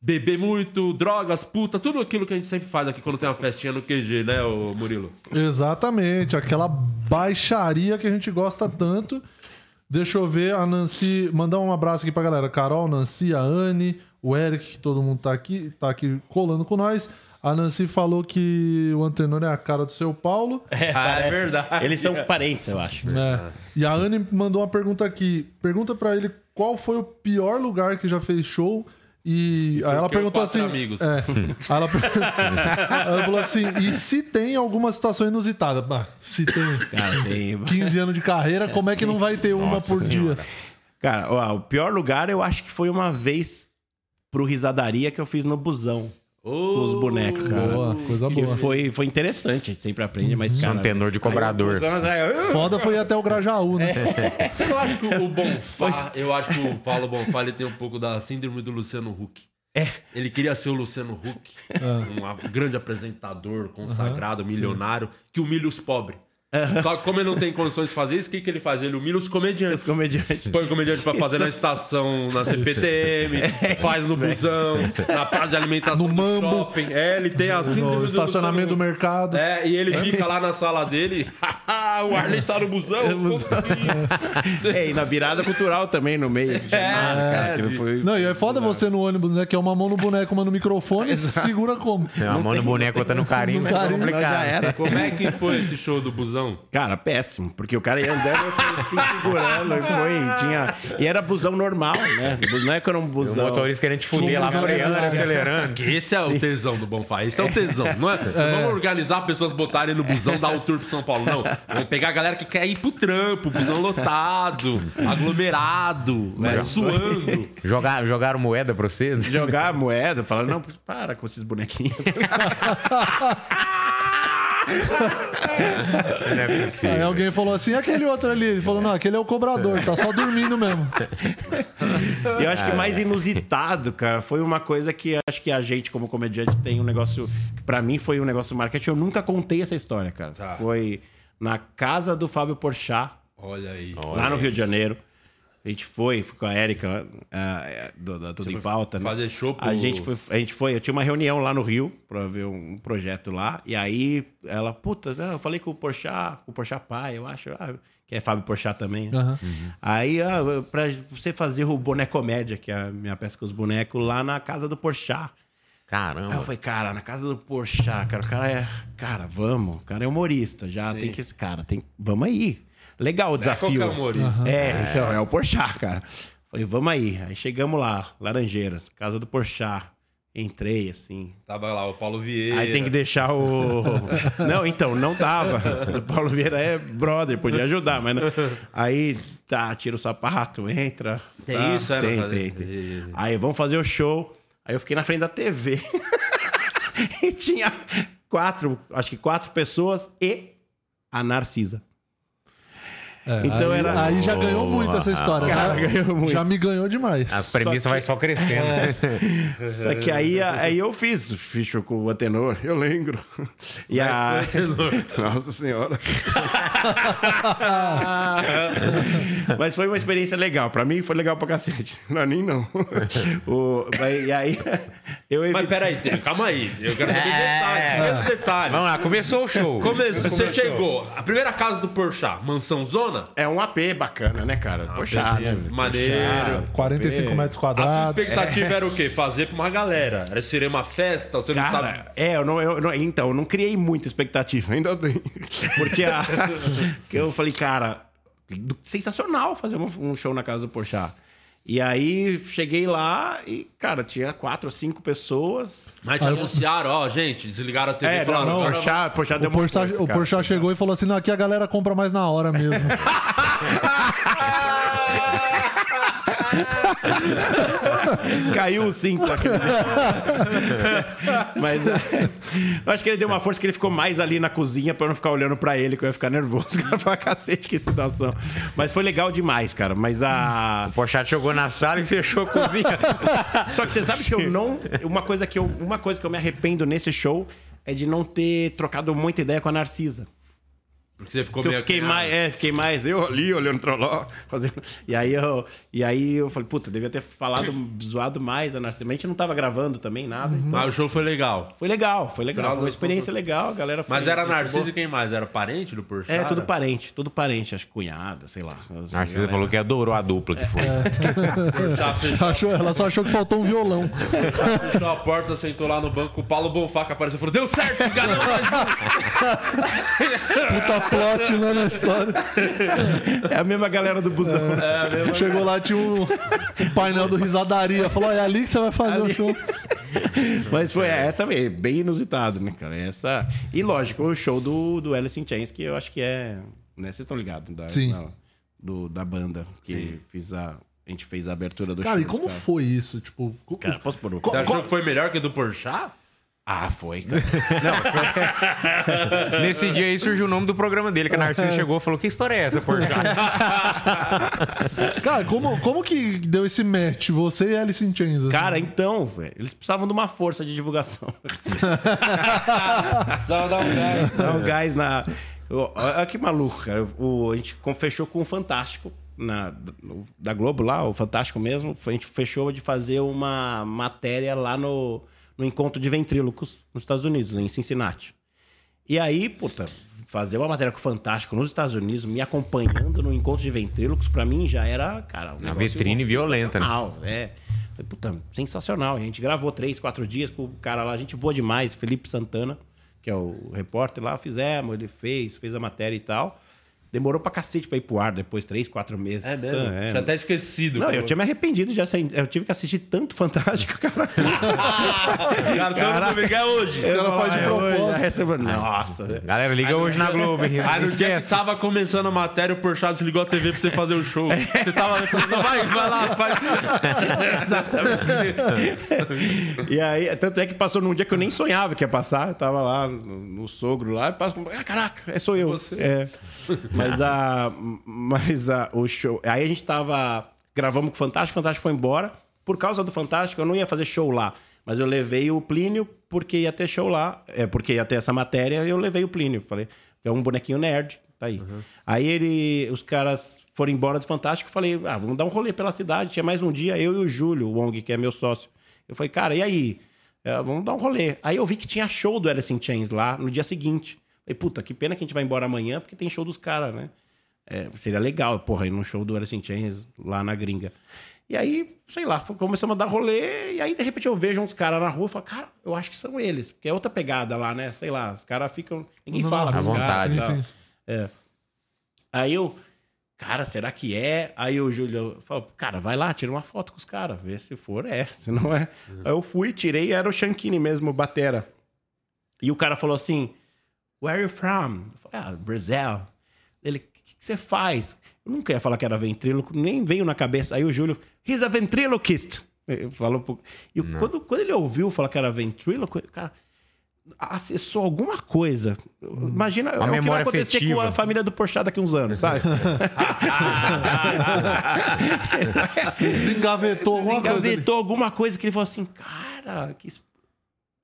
beber muito, drogas, puta, tudo aquilo que a gente sempre faz aqui quando tem uma festinha no QG, né, ô Murilo? Exatamente, aquela baixaria que a gente gosta tanto. Deixa eu ver a Nancy, mandar um abraço aqui pra galera. Carol, Nancy, a Anne, o Eric, que todo mundo tá aqui, tá aqui colando com nós. A Nancy falou que o Antenor é a cara do seu Paulo. Ah, é parece. verdade. Eles são parentes, eu acho. É. E a Anne mandou uma pergunta aqui. Pergunta pra ele qual foi o pior lugar que já fez show. E aí ela perguntou assim. amigos. É. Aí ela, ela falou assim: e se tem alguma situação inusitada? Bah, se tem Cara, tem... 15 anos de carreira, como é que não vai ter uma Nossa por Senhora. dia? Cara, ó, o pior lugar eu acho que foi uma vez pro Risadaria que eu fiz no busão. Com os bonecos, cara. Boa, coisa Que boa. foi, foi interessante, a gente sempre aprende, mas, cara... um tenor de cobrador. aí Foda foi ir até o Grajaú, né? Você não acha que o Bonfá, eu acho que o Paulo Bonfá ele tem um pouco da síndrome do Luciano Huck. É. Ele queria ser o Luciano Huck, um grande apresentador, consagrado, milionário, que humilha os pobres. Só que como ele não tem condições de fazer isso, o que, que ele faz? Ele humilha os comediantes. Os comediantes. Põe o comediante pra fazer na estação, na CPTM, faz no busão, na praça de alimentação No do Mambo. shopping. É, ele tem a síndrome No do estacionamento do Huck. mercado. É, e ele fica lá na sala dele. o Arley tá no busão. É, e na virada cultural também, no meio. de nada, cara, aquilo foi... Não, e é foda você no ônibus, né? Que é uma mão no boneco, uma no microfone, segura como? É uma mão no boneco, outra no carinho. No é carinho, complicado. já era. Como é que foi esse show do busão? Cara, péssimo, porque o cara ia andando assim, segurando, e foi, tinha... E era busão normal, né? Não é que era um O busão... motorista querendo te fuder lá, Busão freando, acelerando. Que esse é o tesão do Bonfá. Esse é o tesão, não é? Não Vamos organizar pessoas botarem no busão, dar o tour pro São Paulo. Não. Vamos pegar a galera que quer ir pro trampo, busão lotado, aglomerado, né, suando. Jogar, jogaram moeda pra você? Jogar moeda, falar, não, para com esses bonequinhos. Não é Aí possível. alguém falou assim, e aquele outro ali? Ele falou, não, aquele é o cobrador, tá só dormindo mesmo. E eu acho que mais inusitado, cara, foi uma coisa que acho que a gente, como comediante, tem um negócio. que Pra mim foi um negócio marketing. Eu nunca contei essa história, cara. Foi na casa do Fábio Porchat, Olha aí. lá no Rio de Janeiro. A gente foi, fui com a Érica, ah, do, da Tudo em Pauta, né? fazer show pro- A gente foi, a gente foi, eu tinha uma reunião lá no Rio pra ver um projeto lá, e aí ela, puta, eu falei com o Porchat, com o Porchat pai, eu acho, ah, que é Fábio Porchat também. né? Aham. Aí, ah, pra você fazer o Bonecomédia, que é a minha peça com os bonecos, lá na casa do Porchat. Aí eu Caramba. falei, cara, na casa do Porchat, cara, o cara é. Cara, vamos, o cara é humorista, já tem que. Cara, tem. Vamos aí. Legal o É desafio. qualquer humorista. É, então, é o Porchat, cara. Falei, vamos aí. Aí chegamos lá, Laranjeiras, casa do Porchat. Entrei, assim. Tava lá o Paulo Vieira. Aí tem que deixar o. Não, então, não dava. O Paulo Vieira é brother, podia ajudar, mas não. Aí, tá, tira o sapato, entra. Tem tá, isso, é, Tem, tá- tem, tem. Aí, vamos fazer o show. Aí eu fiquei na frente da TV. e tinha quatro, acho que quatro pessoas e a Narcisa. Então aí, era- aí já ganhou muito essa história. Cara, já, ganhou muito. já me ganhou demais. A premissa vai só crescendo. né? Só que aí, aí eu fiz, fiz com o Atenor. Eu lembro. E a... Nossa senhora. Mas foi uma experiência legal. Pra mim foi legal pra cacete. Pra mim, não. O... E aí eu Mas peraí, calma aí. Eu quero saber detalhes. Quero detalhes. Vamos lá, começou o show. Começou, você chegou. A primeira casa do Porchat, mansão zona? É um AP bacana, né, cara? Poxa, né? Maneiro. 45 metros A sua quadrados. expectativa era o quê? Fazer pra uma galera. Era seria uma festa? Você não sabe. Cara, é, eu não, eu não- então, eu não criei muita expectativa. Ainda bem. Porque a, que eu falei, cara, sensacional fazer um, um show na casa do Porchat. E aí cheguei lá e, cara, tinha quatro ou cinco pessoas. Mas te anunciaram, ó, gente, desligaram a TV e É, não, falaram. não, o agora Porchat, Porchat deu O uma Porchat, força, o. Porchat chegou e falou assim: não, aqui a galera compra mais na hora mesmo. Caiu o aqui. Mas é, eu acho que ele deu uma força que ele ficou mais ali na cozinha pra eu não ficar olhando pra ele, que eu ia ficar nervoso. Cara, pra cacete, que situação. Mas foi legal demais, cara. Mas a. O Porchat jogou na sala e fechou a cozinha. Só que você sabe que eu não. Uma coisa que eu, uma coisa que eu me arrependo nesse show é de não ter trocado muita ideia com a Narcisa. Porque você ficou Que eu meio fiquei acanhado. mais, é, fiquei mais eu ali olhando pra lá, fazendo. E aí eu, e aí eu falei, puta, devia ter falado, zoado mais a Narcisa. Mas a gente não tava gravando também, nada. então Mas o show foi legal. Foi legal, foi legal. Final Foi uma experiência legal, a galera foi- Mas era boa. e quem mais? Era parente do Porchat? É, tudo parente, tudo parente, acho que cunhada, sei lá. Assim, Narcisa galera. falou que adorou a dupla que foi. Fechou, Achou- ela só achou que faltou um violão. fechou a porta, sentou lá no banco, o Paulo Bonfaca apareceu e falou, deu certo, já não mais. Puta plot, né, na história. É a mesma galera do busão. Chegou lá, tinha um, um painel do Risadaria. Falou, é ali que você vai fazer o show. Mas foi essa é bem inusitado, né, cara? Essa. E lógico, o show do, do Alice in Chains, que eu acho que é. Né? Vocês estão ligados? Da, Sim. da- do, da banda que fiz a. A gente fez a abertura do Cara, show. e como foi isso? Tipo, Cara, posso pôr o. Você achou que foi melhor que o do Porchat? Ah, foi, cara. Nesse dia aí surgiu o nome do programa dele, que a Narcisa chegou e falou: Que história é essa, Porchat? cara, como, como que deu esse match, você e Alice in Chains? assim? Cara, então, velho, eles precisavam de uma força de divulgação. Precisava dar um gás. Dá um gás na. Olha que maluco, cara. O, a gente fechou com o Fantástico. Na, no- da Globo lá, o Fantástico mesmo. A gente fechou de fazer uma matéria lá no, no encontro de ventrílocos nos Estados Unidos, em Cincinnati. E aí, puta, fazer uma matéria com o Fantástico nos Estados Unidos, me acompanhando no encontro de ventrílocos, pra mim já era, cara, um Uma vitrine violenta, né? É. Falei, Puta, sensacional. A gente gravou três, quatro dias com o cara lá, gente boa demais, Felipe Santana, que é o repórter lá, fizemos, ele fez, fez a matéria e tal. Demorou pra cacete pra ir pro ar depois, três, quatro meses. É mesmo? Então, é. Tinha até esquecido. Não, eu tinha me arrependido de assim, eu tive que assistir tanto Fantástico, cara. Cara, todo mundo ligar hoje. Os caras fazem de eu- propósito. recebo- Nossa. Galera, liga hoje na Globo, hein? Aí no dia que Esquece. tava começando a matéria, o Porchat desligou a TV pra você fazer o show. Você tava ali falando, vai, vai lá, faz. E aí, tanto é que passou num dia que eu nem sonhava que ia passar. Eu tava lá no, no sogro lá, e passou, ah, caraca, é sou eu. É. Mas a. Mas a, o show. Aí a gente tava. Gravamos com o Fantástico, o Fantástico foi embora. Por causa do Fantástico, eu não ia fazer show lá. Mas eu levei o Plínio porque ia ter show lá. É, porque ia ter essa matéria, eu levei o Plínio. Falei, é um bonequinho nerd, tá aí. Aí ele. Os caras foram embora do Fantástico, falei, ah, vamos dar um rolê pela cidade. Tinha mais um dia, eu e o Júlio, o Wong, que é meu sócio. Eu falei, cara, e aí? É, vamos dar um rolê. Aí eu vi que tinha show do Alice in Chains lá no dia seguinte. Falei, puta, que pena que a gente vai embora amanhã, porque tem show dos caras, né? É, seria legal, porra, ir num show do Alice in Chains lá na gringa. E aí, sei lá, começamos a dar rolê, e aí de repente eu vejo uns caras na rua e falo, cara, eu acho que são eles, porque é outra pegada lá, né? Sei lá, os caras ficam. Ninguém Não, fala à com os vontade. caras. e Sim. É. Aí eu, cara, será que é? Aí o Júlio falou, cara, vai lá, tira uma foto com os caras, vê se for, é. Se não é. Aí eu fui, tirei, era o Shankini mesmo, o Batera. E o cara falou assim, where are you from? Eu falei, ah, Brazil. Ele, o que, que você faz? Eu nunca ia falar que era ventríloco, nem veio na cabeça. Aí o Júlio, he's a ventriloquist. Ele Falou pro... E quando, quando ele ouviu falar que era ventríloco, cara, acessou alguma coisa. Imagina é o que vai acontecer com afetiva. a família do Porchat daqui uns anos, sabe? Se engavetou alguma coisa. ali. Engavetou alguma coisa que ele falou assim, cara, que...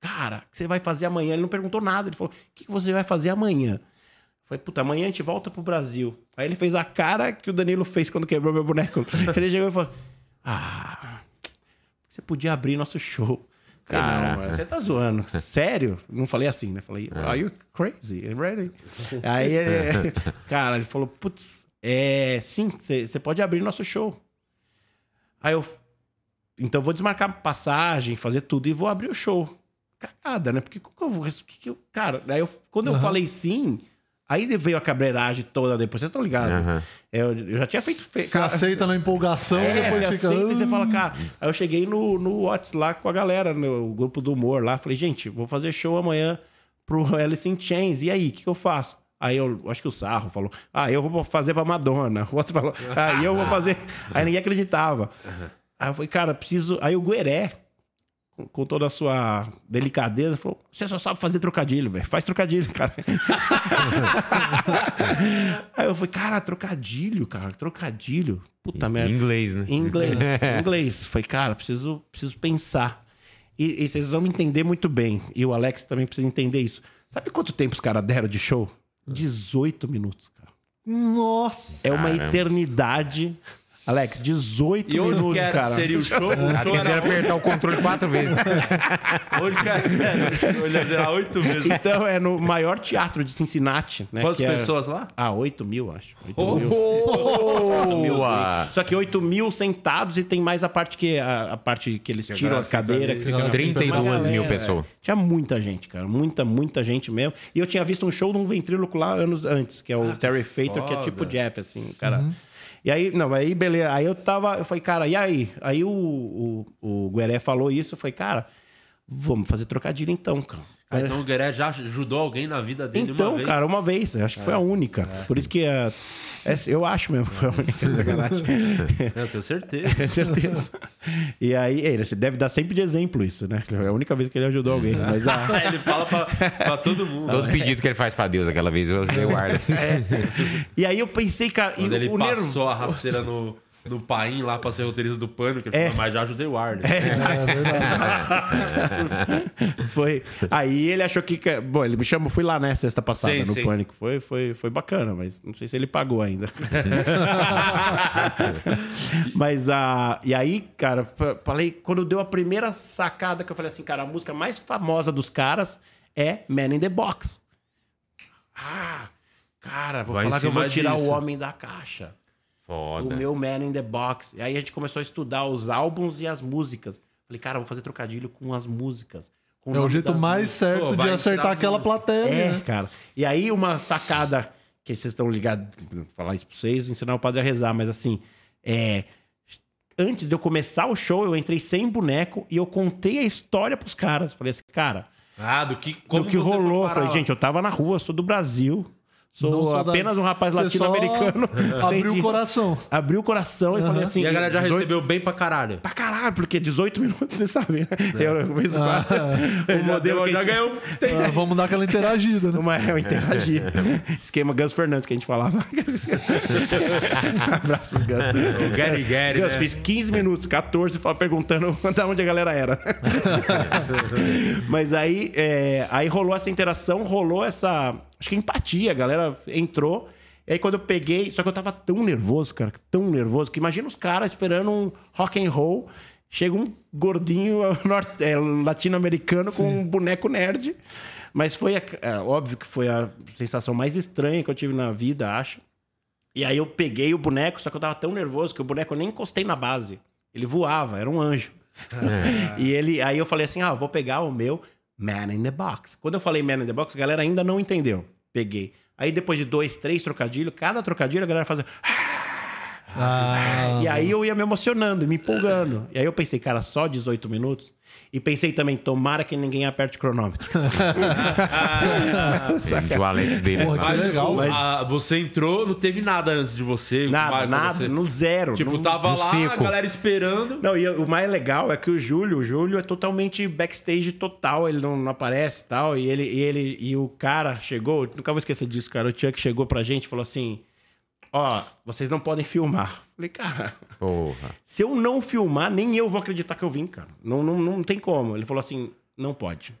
cara, o que você vai fazer amanhã? Ele não perguntou nada. Ele falou, o que você vai fazer amanhã? Eu falei, puta, amanhã a gente volta pro Brasil. Aí ele fez a cara que o Danilo fez quando quebrou meu boneco. Ele chegou e falou, ah, você podia abrir nosso show. Não, mano, você tá zoando. Sério? Não falei assim, né? Falei, are you crazy? Ready? Aí ele, cara, ele falou, putz, é, sim, você pode abrir nosso show. Aí eu, então vou desmarcar passagem, fazer tudo e vou abrir o show. Cagada, né? Porque como que eu vou. que que eu- cara, aí eu, quando eu falei sim, aí veio a cabreiragem toda depois. Vocês estão ligados? É, Eu, eu já tinha feito. fe- Você aceita na empolgação e é, depois você fica. aceita e você "Hum". fala, cara. Aí eu cheguei no, no Whats lá com a galera, no grupo do humor lá. Falei, gente, vou fazer show amanhã pro Alice in Chains. E aí, o que, que eu faço? Aí eu acho que o Sarro falou, ah, eu vou fazer pra Madonna. O outro falou, ah, eu vou fazer. Aí ninguém acreditava. Aí eu falei, cara, preciso. Aí o Gueré, com, com toda a sua delicadeza, falou: você só sabe fazer trocadilho, velho. Faz trocadilho, cara. Aí eu falei, cara, trocadilho, cara, trocadilho. Puta Em merda. inglês, né? Em inglês. em inglês. Falei, cara, preciso, preciso pensar. E, e vocês vão me entender muito bem. E o Alex também precisa entender isso. Sabe quanto tempo os caras deram de show? 18 minutos, cara. Nossa! É uma Caramba. eternidade. Alex, 18 E minutos, que era, cara. seria o show? O show era apertar o controle quatro vezes. era? O show era oito vezes. Então, é no maior teatro de Cincinnati, né? Quantas que é- pessoas lá? Ah, 8 mil, acho. 8 Oh, mil. Boa! Só que 8 mil sentados e tem mais a parte que, a, a parte que eles tiram as cadeiras. que fica na- 32 mil pessoas. Tinha muita gente, cara. Muita, muita gente mesmo. E eu tinha visto um show de um ventríloco lá anos antes, que é o Terry Fator, que é tipo Jeff, assim, o cara. E aí, não, aí beleza. Aí eu tava, eu falei, cara, e aí? Aí o, o, o Gueré falou isso, eu falei, cara, vamos fazer trocadilho então, cara. Ah, então o Gueré já ajudou alguém na vida dele uma Então, vez? cara, uma vez. Eu acho que foi a única. Por isso que é, é- eu acho mesmo que foi a única sacanagem. Eu tenho certeza. É certeza. E aí, ele você deve dar sempre de exemplo isso, né? É a única vez que ele ajudou alguém. Mas Ah, ele fala pra, pra todo mundo. Todo pedido que ele faz pra Deus aquela vez, eu ajudei o Arlen. E aí eu pensei, cara, Quando e ele o passou nervo... a rasteira no, no Paim lá pra ser roteirista do Pânico, ele É. falou, mas já ajudei o Arlen. Foi. Aí ele achou que. Bom, ele me chamou, fui lá, né, sexta passada, Sim, no sim. Pânico. Foi, foi, foi bacana, mas não sei se ele pagou ainda. mas a. E aí, cara, fa- falei, quando deu a primeira sacada que eu falei assim, cara, a música mais famosa dos caras é Man in the Box. Ah, cara, vou Vai falar que eu vou tirar disso. o homem da caixa. Foda. O meu Man in the Box. E aí a gente começou a estudar os álbuns e as músicas. Falei, cara, vou fazer trocadilho com as músicas. com É o jeito mais músicas. certo Pô, de acertar aquela muito. plateia, É, né? cara. E aí uma sacada que vocês estão ligados, vou falar isso pra vocês, ensinar o padre a rezar, mas assim, é... Antes de eu começar o show, eu entrei sem boneco e eu contei a história pros caras. Falei assim, cara, Ah, do que, como do que você foi rolou. parar Falei, gente, eu tava na rua, sou do Brasil. Sou, sou da- apenas um rapaz latino-americano. Abriu o coração. Abriu o coração e falei assim... E a galera já 18 recebeu bem pra caralho. Pra caralho, porque 18 minutos, você sabe, né? Eu, eu fiz quase o modelo deu- que já gente- ganhou. Ah, vamos dar aquela interagida, né? Uma, eu interagi. Esquema Gus Fernandes que a gente falava. Abraço pro Gus. O Gary Gary, Gus, né? fiz 15 minutos, 14, fala- perguntando da onde a galera era. Mas aí, é, aí rolou essa interação, rolou essa. Acho que empatia, a galera entrou. E aí quando eu peguei. Só que eu tava tão nervoso, cara, tão nervoso, que imagina os caras esperando um rock and roll. Chega um gordinho é, latino-americano com um boneco nerd. Mas foi, a- é, óbvio que foi a sensação mais estranha que eu tive na vida, acho. E aí eu peguei o boneco, só que eu tava tão nervoso que o boneco eu nem encostei na base. Ele voava, era um anjo. e ele, aí eu falei assim: ah, vou pegar o meu Man in the Box. Quando eu falei Man in the Box, a galera ainda não entendeu. Peguei. Aí depois de dois, três trocadilhos, cada trocadilho a galera fazia. Ah, E aí eu ia me emocionando, me empolgando. E aí eu pensei, cara, só 18 minutos. E pensei também, tomara que ninguém aperte o cronômetro. O Alex deles Porra, Mas, legal, mas- a- você entrou, não teve nada antes de você. Nada, nada, você- no zero. Tipo, não- tava no lá, a seco. galera esperando. Não, e o mais legal é que o Júlio, o Júlio é totalmente backstage total, ele não, não aparece e tal, e ele, e ele e o cara chegou, nunca vou esquecer disso, cara, o Chuck chegou pra gente e falou assim: "Ó, vocês não podem filmar". Falei: "Cara, Porra. se eu não filmar, nem eu vou acreditar que eu vim, cara. Não, não, não tem como". Ele falou assim: "Não pode".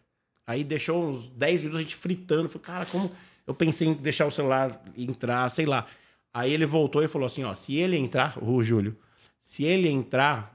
Aí deixou uns 10 minutos a gente fritando, falei: "Cara, como eu pensei em deixar o celular entrar, sei lá". Aí ele voltou e falou assim, ó, se ele entrar, o Júlio, se ele entrar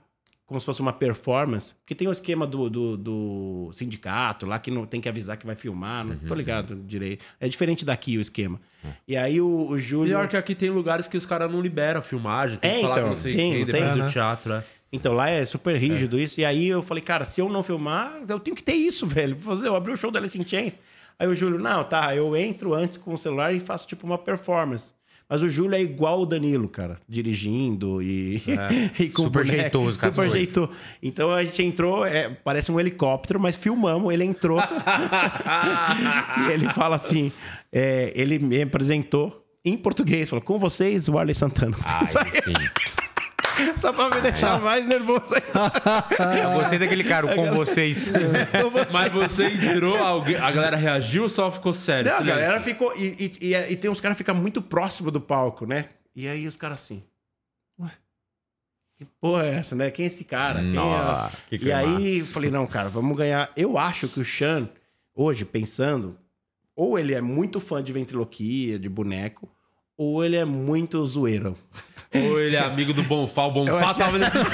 como se fosse uma performance, porque tem o esquema do, do, do sindicato lá que não tem que avisar que vai filmar, não tô ligado direito. É diferente daqui o esquema. E aí o, o Júlio... Pior que aqui tem lugares que os caras não liberam a filmagem, tem É, que falar então, com sei tem, quem, tem, do né? teatro, é. Então lá é super rígido isso. E aí eu falei, cara, se eu não filmar, eu tenho que ter isso, velho. Vou fazer, eu abri o show da Alice in Chains. Aí o Júlio, não, tá, eu entro antes com o celular e faço tipo uma performance. Mas o Júlio é igual o Danilo, cara, dirigindo e, e com Super boneco, jeitoso as Super jeitoso. Então a gente entrou, é, parece um helicóptero, mas filmamos, ele entrou. e ele fala assim, é, ele me apresentou em português, falou, com vocês, o Arley Santana. Ai, sim. Só pra me deixar mais nervoso ainda. Eu gostei daquele cara, o com vocês. Mas você entrou, alguém- a galera reagiu ou só ficou sério? Não, a galera ficou. E, e, e, e tem uns caras que ficam muito próximo do palco, né? E aí os caras assim. Ué? Que porra é essa, né? Quem é esse cara? Quem é- Nossa, que e aí eu falei, não, cara, vamos ganhar. Eu acho que o Sean, hoje, pensando, ou ele é muito fã de ventriloquia, de boneco, ou ele é muito zoeiro. Ou ele é amigo do Bonfá, o Bonfá que- tava nesse jogo.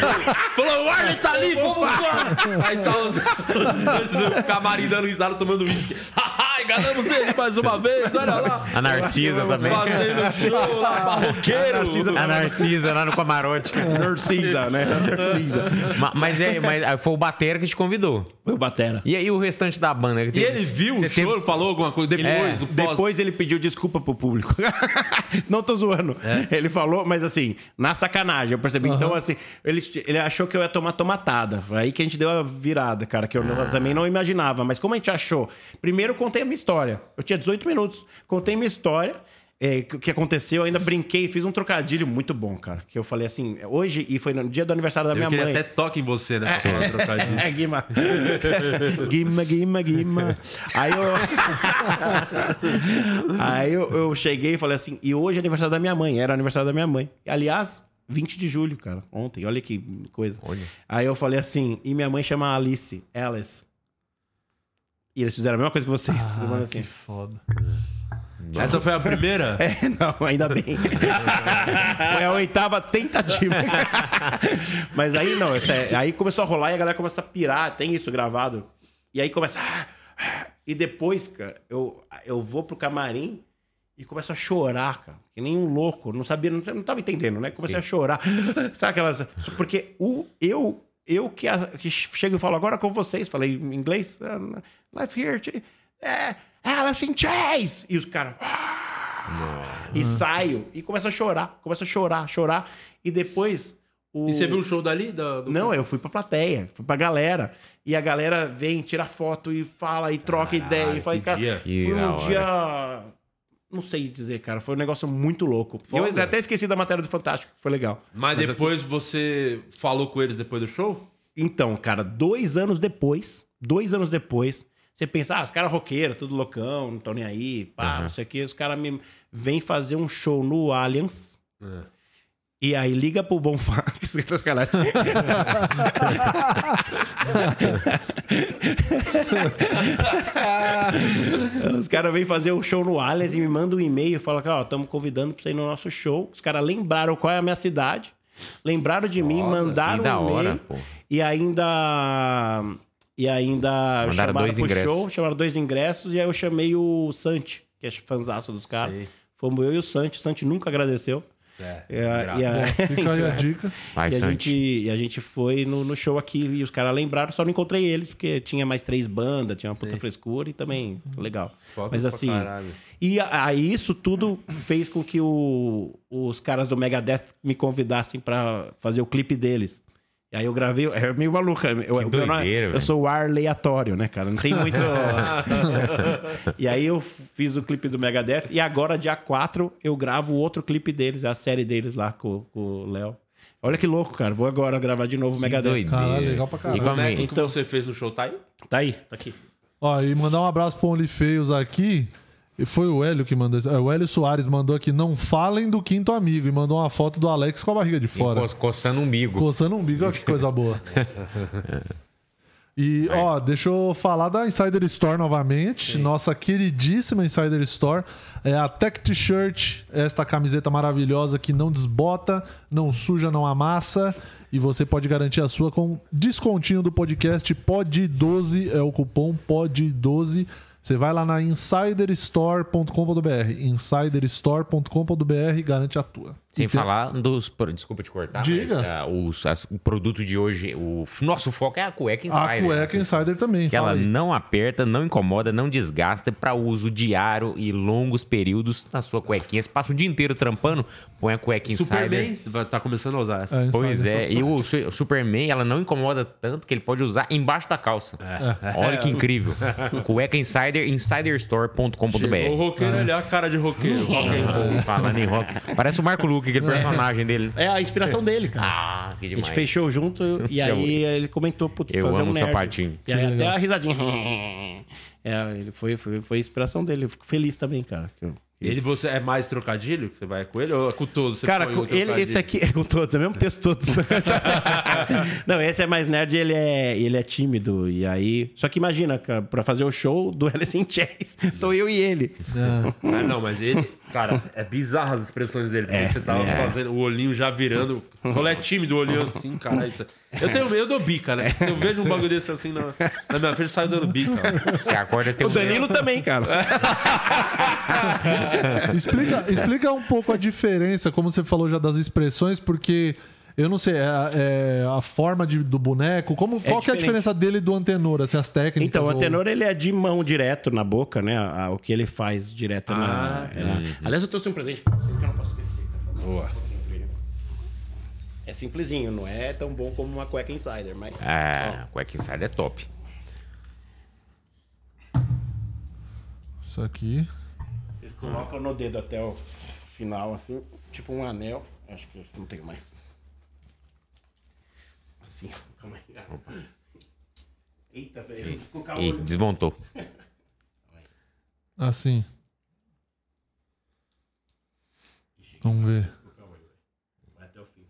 Falou, o Arley tá ali, vamos lá. Aí tá os, os dois no camarim dando risada, tomando uísque. Enganamos ele mais uma vez, olha lá. A Narcisa também. Fazendo show lá, barroqueiro. A Narcisa lá no camarote. Narcisa, né? Narcisa. Ma- Mas, é, mas ah, foi o Batera que te convidou. Foi o Batera. E aí o restante da banda? E ele viu o Você show, teve- falou alguma coisa depois, o pós. É, Depois ele pediu desculpa pro público. Não tô zoando. Ele falou, mas assim, na sacanagem, eu percebi. Então, assim, ele, ele achou que eu ia tomar tomatada. Foi Aí que a gente deu a virada, cara, que eu não- também não imaginava. Mas como a gente achou? Primeiro eu contei a minha história. Eu tinha 18 minutos. Contei minha história. é, que aconteceu, eu ainda brinquei, fiz um trocadilho muito bom, cara. Que eu falei assim, hoje, e foi no dia do aniversário da Eu minha mãe. até toque em você, né? pra falar trocadilho. É, Guima. Guima, Guima, Guima. Aí eu. Aí eu, eu cheguei e falei assim: e hoje é aniversário da minha mãe. Era aniversário da minha mãe. E, aliás, 20 de julho, cara. Ontem. Olha que coisa. Aí eu falei assim: e minha mãe chama Alice. Alice. E eles fizeram a mesma coisa que vocês. Falei assim, Que foda. Essa foi a primeira? É, não, ainda bem. Foi a oitava tentativa. Mas aí não, essa é- aí começou a rolar e a galera começa a pirar, tem isso gravado. E aí começa. E depois, cara, eu, eu vou pro camarim e começo a chorar, cara. Que nem um louco. Não sabia, não, não tava entendendo, né? Comecei a chorar. Sabe aquelas. Porque o, eu, eu que, a- que chego e falo agora com vocês, falei em inglês. Let's hear. it. É, Alice in Chains! E os caras. E saio e começo a chorar. Começo a chorar, chorar. E depois. O... E você viu o show dali? Da, do- Não, eu fui pra plateia, fui pra galera. E a galera vem, tira foto e fala e troca Caralho, ideia. E fala, que cara, dia. Foi um hora. dia. Não sei dizer, cara. Foi um negócio muito louco. Eu Foda. até esqueci da matéria do Fantástico, foi legal. Mas, assim, depois você falou com eles depois do show? Então, cara, dois anos depois, dois anos depois, você pensa, ah, os caras roqueiros, tudo loucão, não estão nem aí, pá, não sei o quê. Os caras me vêm fazer um show no Allianz. E aí liga pro Bonfá. que sacanagem. Os caras vêm fazer um show no Allianz e me mandam um e-mail e falam que, ó, estamos convidando pra você ir no nosso show. Os caras lembraram qual é a minha cidade, lembraram de mim, mandaram da um e-mail hora, e ainda e ainda Mandaram chamaram dois pro ingressos. show, chamaram dois ingressos e aí eu chamei o Santi, que é fanzaço dos caras. Sei. Fomos eu e o Santi. O Santi nunca agradeceu. É. E a- e a- Fica aí a dica. Vai, e a, Santi. gente, e a gente foi no, no show aqui e os caras lembraram, só não encontrei eles, porque tinha mais três bandas, tinha uma puta frescura e também legal. Foda Mas pra assim. caralho. E a- aí isso tudo fez com que o- os caras do Megadeth me convidassem pra fazer o clipe deles. E aí eu gravei, é meio maluco. Eu, eu, nome- doideira, eu sou o ar aleatório, né, cara? Não tem muito. e aí eu fiz o clipe do Megadeth e agora, dia 4, eu gravo o outro clipe deles, a série deles lá com, com o Léo. Olha que louco, cara. Vou agora gravar de novo o Megadeth. doideira. Caralho, legal pra caralho. O boneco Igualmente. que você fez no show tá aí? Tá aí, tá aqui. Ó, e mandar um abraço pro OnlyFeios aqui. E foi o Hélio que mandou isso. É, o Hélio Soares mandou aqui, não falem do quinto amigo. E mandou uma foto do Alex com a barriga de fora. Co- Coçando o umbigo. Coçando o umbigo, olha que coisa boa. E, ó, deixa eu falar da Insider Store novamente. Nossa queridíssima Insider Store. É a Tech T-Shirt, esta camiseta maravilhosa que não desbota, não suja, não amassa. E você pode garantir a sua com descontinho do podcast POD12, é o cupom POD12. Você vai lá na insiderstore.com.br. Insiderstore.com.br garante a tua. Sem E tem- falar dos. Desculpa te cortar, Diga. mas ah, os, as- o produto de hoje, o nosso foco é a cueca Insider. A cueca né? Insider também. Que ela aí. não aperta, não incomoda, não desgasta para uso diário e longos períodos na sua cuequinha. Você passa o dia inteiro trampando, põe a cueca Insider. Superman vai- tá começando a usar essa. É, Pois é, e o Su- Superman, ela não incomoda tanto que ele pode usar embaixo da calça. Olha que incrível. Cueca Insider, insiderstore.com.br. O roqueiro ali, a cara de roqueiro. Falando em rock. Parece o Marco Luque, aquele personagem dele. É a inspiração dele, cara. Ah, que A demais. gente fechou junto e é aí ele comentou putz, Eu fazer amo um nerd. sapatinho. E aí até a risadinha. É, ele foi, foi, foi a inspiração dele. Eu fico feliz também, cara. que eu- Ele você é mais trocadilho que você vai com ele ou é com todos? Você Cara, põe com o ele, esse aqui é com todos, é o mesmo texto todos. não, esse é mais nerd e ele é, ele é tímido. E aí. Só que imagina, cara, pra fazer o show do Alice in Chains, tô eu e ele. Ah, não, mas ele, cara, é bizarro as expressões dele. É, você tava é. fazendo o olhinho já virando. Quando é tímido, o olhinho assim, cara. Isso... Eu tenho medo, eu dou bica, né? Se eu vejo um bagulho desse assim na, na minha frente, eu saio dando bica. Você acorda tem O Danilo também, cara. Explica, explica um pouco a diferença, como você falou já das expressões, porque eu não sei, é, a- é a forma de- do boneco, como, qual que é a diferença dele do antenor, assim, as técnicas? Então, o ou- antenor ele é de mão direto na boca, né? A- o que ele faz direto na, é na- Aliás, eu trouxe um presente pra vocês que eu não posso esquecer. Cara. Boa. É simplesinho, não é tão bom como uma cueca insider, mas. É, cueca inside é top. Isso aqui. Vocês colocam no dedo até o final, assim, tipo um anel. Acho que eu não tenho mais. Assim, ó. Calma aí. Eita, velho. Vou colocar o Ih, olho. desmontou. Assim. Vamos ver. Vai até o fim.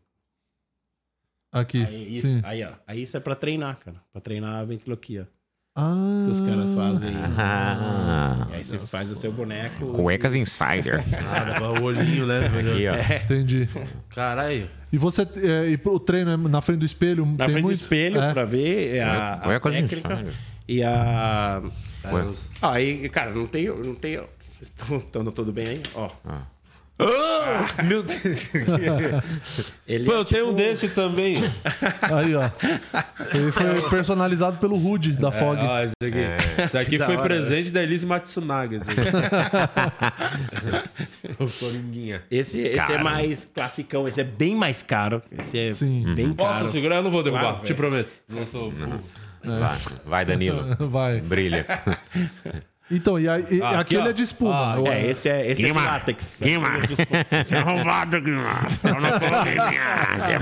Aqui. Aí, isso, Sim. aí, ó. Aí isso é pra treinar, cara. Pra treinar a ventriloquia. Ah, Que os caras fazem. Ah, E aí você faz o seu boneco. cuecas insider. Cara, o olhinho, né? Aqui, ó. entendi. Caralho. E você. é, e o treino é na frente do espelho? Na tem frente muito? do espelho É. pra ver a, a Cuecas técnica. insider. E a. Os- Ah, aí, cara, não tem. Não tem vocês estão tudo bem aí? Ó. Meu Deus. Ele Pô, é eu tenho um tipo- desse também. Aí, ó. Esse aí foi personalizado pelo Rude da Fog. Ah, esse aqui. Esse aqui foi hora, presente da Elise Matsunaga. O Coringuinha. Esse, esse é mais classicão, esse é bem mais caro. Esse é Sim. bem Posso caro. segurar? Eu não vou derrubar, Claro, te prometo. Não sou. Vai, vai, Danilo. Vai. Brilha. Então, e, aí, e Ah, aqui, aquele ó. é de espuma. Ah, Eu- É, esse é, esse é de Guima. látex. Guima. Você é roubado, Guima. Pau no cu, Guima. Você é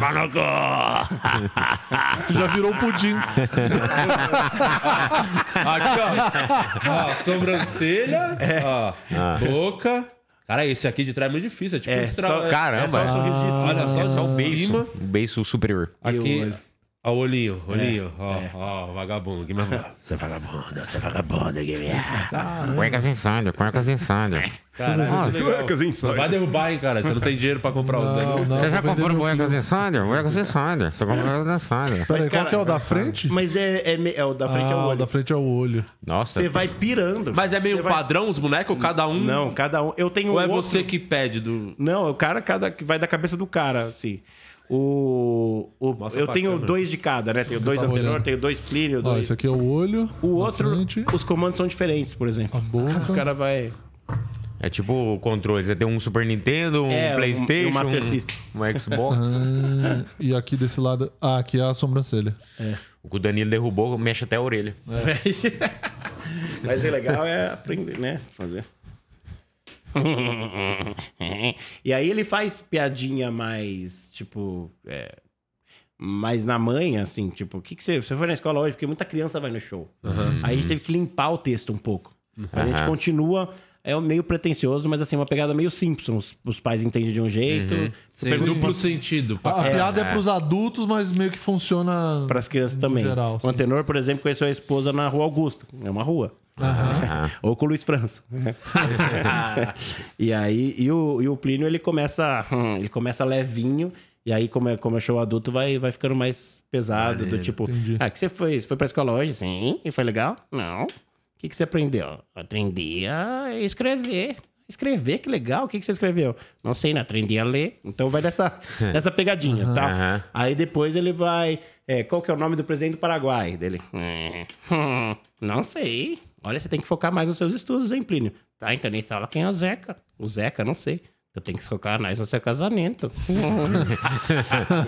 cu. Já virou pudim. Aqui, ó. ó sobrancelha. Ó, boca. Cara, esse aqui de trás é muito difícil. É tipo É, tra- só- é- Caramba. É só o sorriso de cima. Olha só, É só o beiço. O beiço superior. Aqui. Ó, o olhinho, olhinho. Ó, é. ó, vagabundo. Que Você é vagabundo, você é vagabundo. Guilherme. Cuecas insider, cuecas insider. Cara, isso é legal. Não vai derrubar, hein, cara. Você não tem dinheiro pra comprar o Não, dano. não, Você já comprou cuecas insider? Cuecas insider. Você comprou cuecas insider. Peraí, qual que é o da frente? Mas é, é, me- é o da frente é ah, o o olho. da frente é o olho. Nossa. Você vai pirando. Mas é meio Você vai- padrão os bonecos? Cada um? Não, cada um. Eu tenho Ou é outro- você que pede do. Não, o cara cada que vai da cabeça do cara, assim. O, o eu tenho câmera. dois de cada, né? Tenho dois tava antenor, olhando. tenho dois plínio, Ó, dois. esse aqui é o olho. O outro, frente, os comandos são diferentes, por exemplo. a boca. O cara vai. É tipo o controle. Você tem um Super Nintendo, um É, um- Playstation, e um Master System. um Xbox. Ah, e aqui desse lado. Ah, aqui é a sobrancelha. O que o Danilo derrubou mexe até a orelha. Mas o legal é aprender, né? Fazer. e aí ele faz piadinha mais, tipo, é, mais na manha, assim, tipo, o que, que você. Você foi na escola hoje? Porque muita criança vai no show. Aí a gente teve que limpar o texto um pouco. Mas a gente continua. É meio pretencioso, mas assim, uma pegada meio Simpsons. Os pais entendem de um jeito. Sem Super- duplo sentido. A, a É, piada é pros adultos, mas meio que funciona. Para as crianças também. geral, o sim. Antenor, por exemplo, conheceu a esposa na Rua Augusta. É uma rua. Ou com o Luiz França. e aí, e o, e o Plínio, ele começa, hum, ele começa levinho. E aí, como é, como é show adulto, vai, vai ficando mais pesado. Do tipo, entendi. ah, que você foi? Você foi pra escola hoje? Sim. E foi legal? Não. O que, que você aprendeu? Aprendi a escrever. Escrever, que legal. O que, que você escreveu? Não sei, não. Aprendi a ler. Então vai dessa, dessa pegadinha, tá? Aham. Aí depois ele vai. é, qual que é o nome do presidente do Paraguai? Dele. "É, hum, não sei. Olha, você tem que focar mais nos seus estudos, hein, Plínio? Tá, então nem fala quem é o Zeca. O Zeca, não sei. Eu tenho que focar mais no seu casamento. e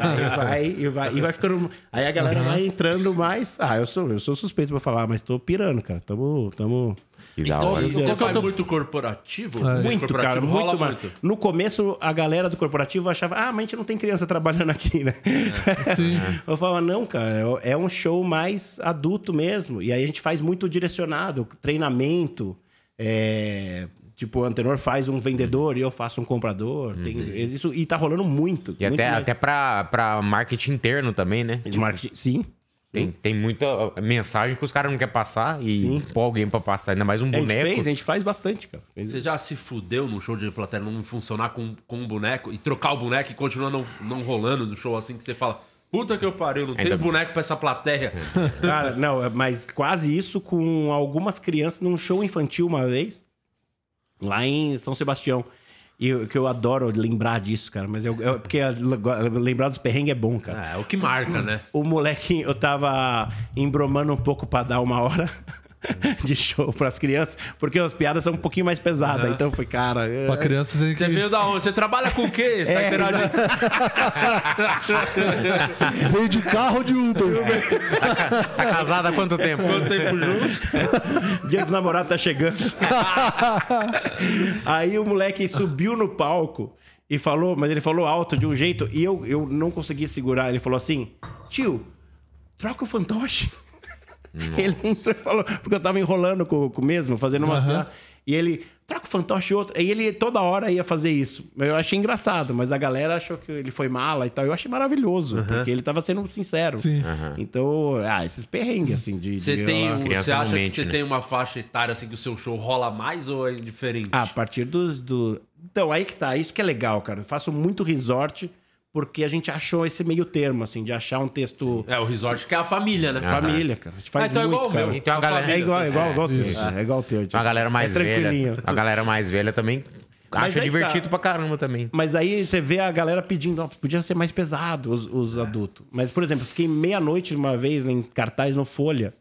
aí vai, e vai, e vai ficando. Aí a galera vai entrando mais. Ah, eu sou, eu sou suspeito pra falar, mas tô pirando, cara. Tamo. tamo... Que da Então, hora. você é faz teu- muito corporativo? Muito, corporativo cara, rola muito, mais. No começo, a galera do corporativo achava, ah, mas a gente não tem criança trabalhando aqui, né? Sim. Eu falava, não, cara, é um show mais adulto mesmo. E aí a gente faz muito direcionado, treinamento, é, tipo, o Antenor faz um vendedor e eu faço um comprador. Tem isso, e tá rolando muito. E muito até, mais. até pra, pra marketing interno também, né? Marketing, sim. Tem, tem muita mensagem que os caras não querem passar e Sim. pôr alguém pra passar, ainda mais um A gente boneco. fez, a gente faz bastante, cara. Fez- Você já se fudeu no show de plateia não funcionar com, com um boneco e trocar o boneco e continuar não, não rolando no show assim que você fala, puta que eu pariu, não tem Ainda bem. boneco pra essa plateia. Cara, não, é- mas quase isso com algumas crianças num show infantil uma vez, lá em São Sebastião. E eu- que eu adoro lembrar disso, cara. Mas eu, eu- porque lembrar dos perrengues é bom, cara. É, é o que marca, né? O moleque, eu tava embromando um pouco pra dar uma hora de show pras crianças, porque as piadas são um pouquinho mais pesadas. Então foi, cara. é- Pra crianças aí que Você veio da onde? Você trabalha com o quê? Tá É, interagi- veio de carro ou de Uber. Tá casado há quanto tempo? Quanto tempo junto? Dia dos namorados tá chegando. Aí o moleque subiu no palco e falou, mas ele falou alto de um jeito e eu, eu não consegui segurar. Ele falou assim: tio, troca o fantoche. Ele entrou e falou, porque eu tava enrolando com, com o mesmo, fazendo umas piadas. E ele, troca o fantoche e outro. E ele toda hora ia fazer isso. Eu achei engraçado, mas a galera achou que ele foi mala e tal. Eu achei maravilhoso, porque ele tava sendo sincero. Sim. Então, ah, esses perrengues, assim, de. Você, de tem, um- criança você acha que você né? tem uma faixa etária assim que o seu show rola mais ou é indiferente? Ah, a partir dos. Do... Então, aí que tá. Isso que é legal, cara. Eu faço muito resort porque a gente achou esse meio termo, assim, de achar um texto. É, o resort que é a família, né? Família, cara. A gente faz Ah, então é muito, igual o cara. meu. Então a A galera- família, É igual, é igual, igual o teu. É igual o teu. A galera mais é velha. tranquilinho. A galera mais velha também acha divertido tá. pra caramba também. Mas aí você vê a galera pedindo, ó, podia ser mais pesado os, os adultos. Mas, por exemplo, eu fiquei meia-noite uma vez em cartaz no Folha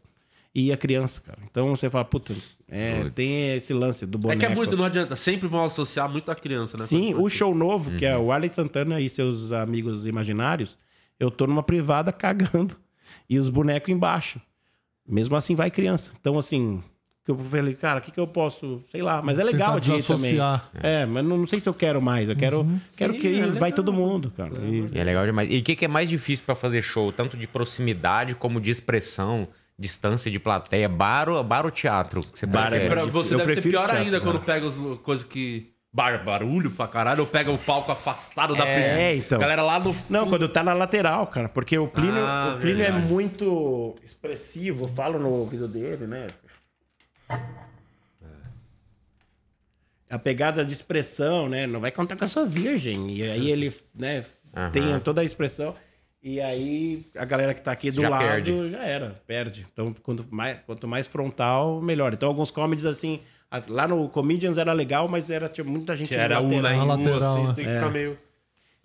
e ia criança, cara. Então você fala, puta, é, tem esse lance do É boneco. que é muito, não adianta. Sempre vão associar muito a criança, né? Sim, o show novo, que Uhum. é o Arley Santana e seus amigos imaginários, eu tô numa privada cagando e os bonecos embaixo. Mesmo assim vai criança. Então, assim, que eu falei, cara, o que, que eu posso, sei lá, mas é legal de ir também. É, mas não, não sei se eu quero mais. Eu quero, quero Sim, que é vai todo mundo, cara. E- é legal demais. E o que, que é mais difícil pra fazer show? Tanto de proximidade como de expressão, distância de plateia, bar ou, bar ou teatro? Você Bar é? Pra Eu você deve ser prefiro pior teatro, ainda cara. quando pega as coisas que. Bar, barulho pra caralho, ou pega o palco afastado da É, então. Galera lá no fundo. Não, quando tá na lateral, cara. Porque o Plínio, Ah, o Plínio é muito expressivo. Eu falo no ouvido dele, né? A pegada de expressão, né? Não vai contar com a sua virgem. E aí ele, né, Aham. tem toda a expressão. E aí a galera que tá aqui do Já lado perde. já era, perde. Então, quanto mais, quanto mais frontal, melhor. Então, alguns comedies assim. Lá no Comedians era legal, mas era tinha muita gente Que era um lateral. na um, lateral, assim, né? tem que ficar É. meio.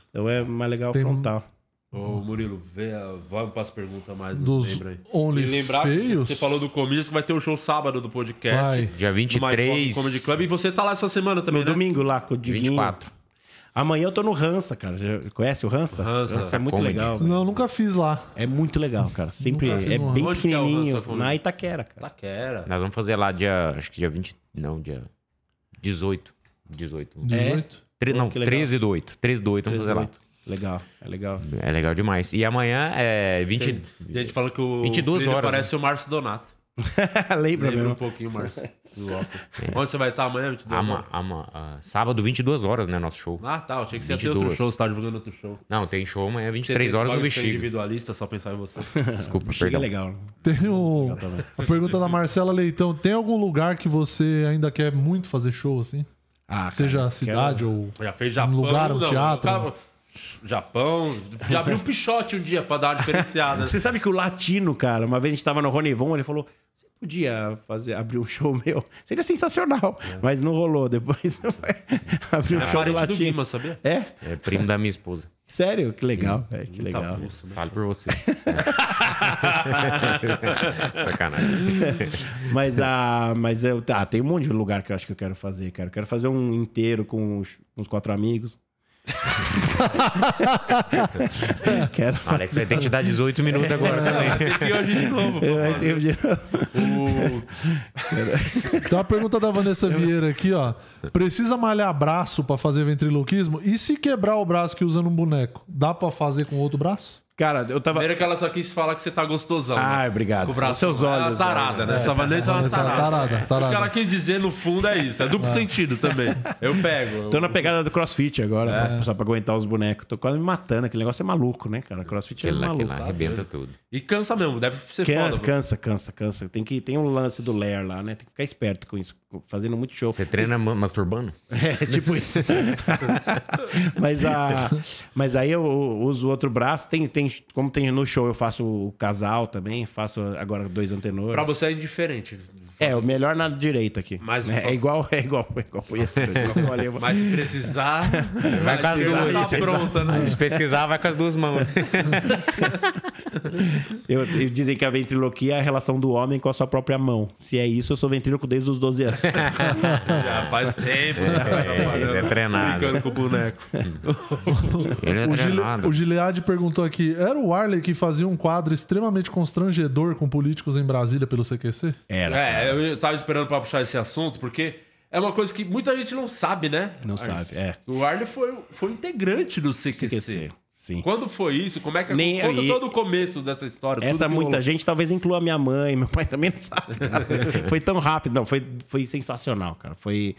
Então é mais legal Tem- frontal. Ô, Murilo, vê, vamos para as perguntas mais dos, membros aí. Only e lembrar que Feios? você falou do começo que vai ter o show sábado do podcast. Vai. Dia no My 23. Foco Comedy Club. E você tá lá essa semana também, No né? domingo lá com o Diguinho. 24. Amanhã eu tô no Hansa, cara. Já conhece o Hansa? Hansa. é muito Comedy. legal. Não, nunca fiz lá. É muito legal, cara. Sempre é no bem Hansa. Onde que é o pequenininho. Hansa, Comedy? na Itaquera, cara. Taquera. Nós vamos fazer lá dia. Acho que dia 20. Não, dia 18. 18. 18? Tre- não, que legal. 13 do 8. 13 do 8 vamos fazer lá. 18. Legal, é legal. É legal demais. E amanhã é 20. Tem gente falando que o 22 Plínio horas, parece o Márcio Donato. Lembra Lembra mesmo? um pouquinho o Márcio. Do óculos. Onde você vai estar amanhã? 22 ama, horas? ama, ah, sábado, 22 horas, né? Nosso show. Ah, tá. Eu achei que você ia ter outro 22. show. Você tá divulgando outro show. Não, tem show amanhã, Você 23 tem esse horas no bexiga. individualista, só pensar em você. Desculpa, Chega perdão. legal. Tem um, a pergunta da Marcela Leitão. Tem algum lugar que você ainda quer muito fazer show, assim? Ah, Seja cara, a cidade ou... Já fez Japão. lugar, um não, teatro? cara, Japão. Já abriu um pichote um dia pra dar uma diferenciada. Você sabe que o latino, cara, uma vez a gente tava no Ronivon, ele falou: podia fazer, abrir um show meu? Seria sensacional. Mas não rolou. Depois abrir um É show do parente do latino. Guima, sabia? É? É primo da minha esposa. Sério? Que legal. É, que legal. fuça, né? Fale por você. Sacanagem. Mas, a, mas eu, tá, tem um monte de lugar que eu acho que eu quero fazer, cara. Eu quero fazer um inteiro com os, com os quatro amigos. Quero Alex vai ter que te dar 18 minutos agora também. Tem que ir hoje de novo. Eu- pra eu- fazer. eu- O- Tem uma pergunta da Vanessa Vieira aqui, ó. Precisa malhar braço pra fazer ventriloquismo? E se quebrar o braço que usa num boneco, dá pra fazer com outro braço? Cara, eu tava. Primeiro que ela só quis falar que você tá gostosão. Ai, né? obrigado. Com o braço. Seus Ela é olhos, uma tarada, é. né? Essa Vanessa é uma Vanessa é uma tarada. tarada, O que tarada. ela quis dizer no fundo é isso. É duplo sentido também. Eu pego. Tô na pegada do crossfit agora, É. só pra aguentar os bonecos. Tô quase me matando. Aquele negócio é maluco, né, cara? Crossfit é Aquele lá, maluco. lá arrebenta tudo. E cansa mesmo. Deve ser Cansa, foda. cansa, cansa, cansa. Tem, que, tem um lance do Lair lá, né? Tem que ficar esperto com isso. Fazendo muito show. Você treina ma- masturbando? É, tipo isso. mas, a, mas aí eu uso o outro braço. Tem, tem, como tem no show, eu faço o casal também. Faço agora dois antenores. Pra você é indiferente. É, o melhor na direita aqui. Mas- é, é igual, é igual, é igual. Uma- Mas se precisar, Vai com as duas. tá pronta, né? Se pesquisar, vai com as duas mãos. Eu, eu dizem que a ventriloquia é a relação do homem com a sua própria mão. Se é isso, eu sou ventríloco desde os 12 anos. Já faz tempo. né, É, ele é treinado. Brincando com o boneco. Ele é O, Gile, treinado. o Gilead perguntou aqui: era o Arley que fazia um quadro extremamente constrangedor com políticos em Brasília pelo CQC? Era. É, eu tava esperando pra puxar esse assunto, porque é uma coisa que muita gente não sabe, né? Não sabe, é. O Arley foi, foi integrante do CQC. CQC, sim. Quando foi isso? Como é que Nem conta aí- todo o começo dessa história? Essa muita rolou. gente talvez inclua minha mãe, meu pai também não sabe. cara. foi tão rápido, não, foi, foi sensacional, cara. Foi.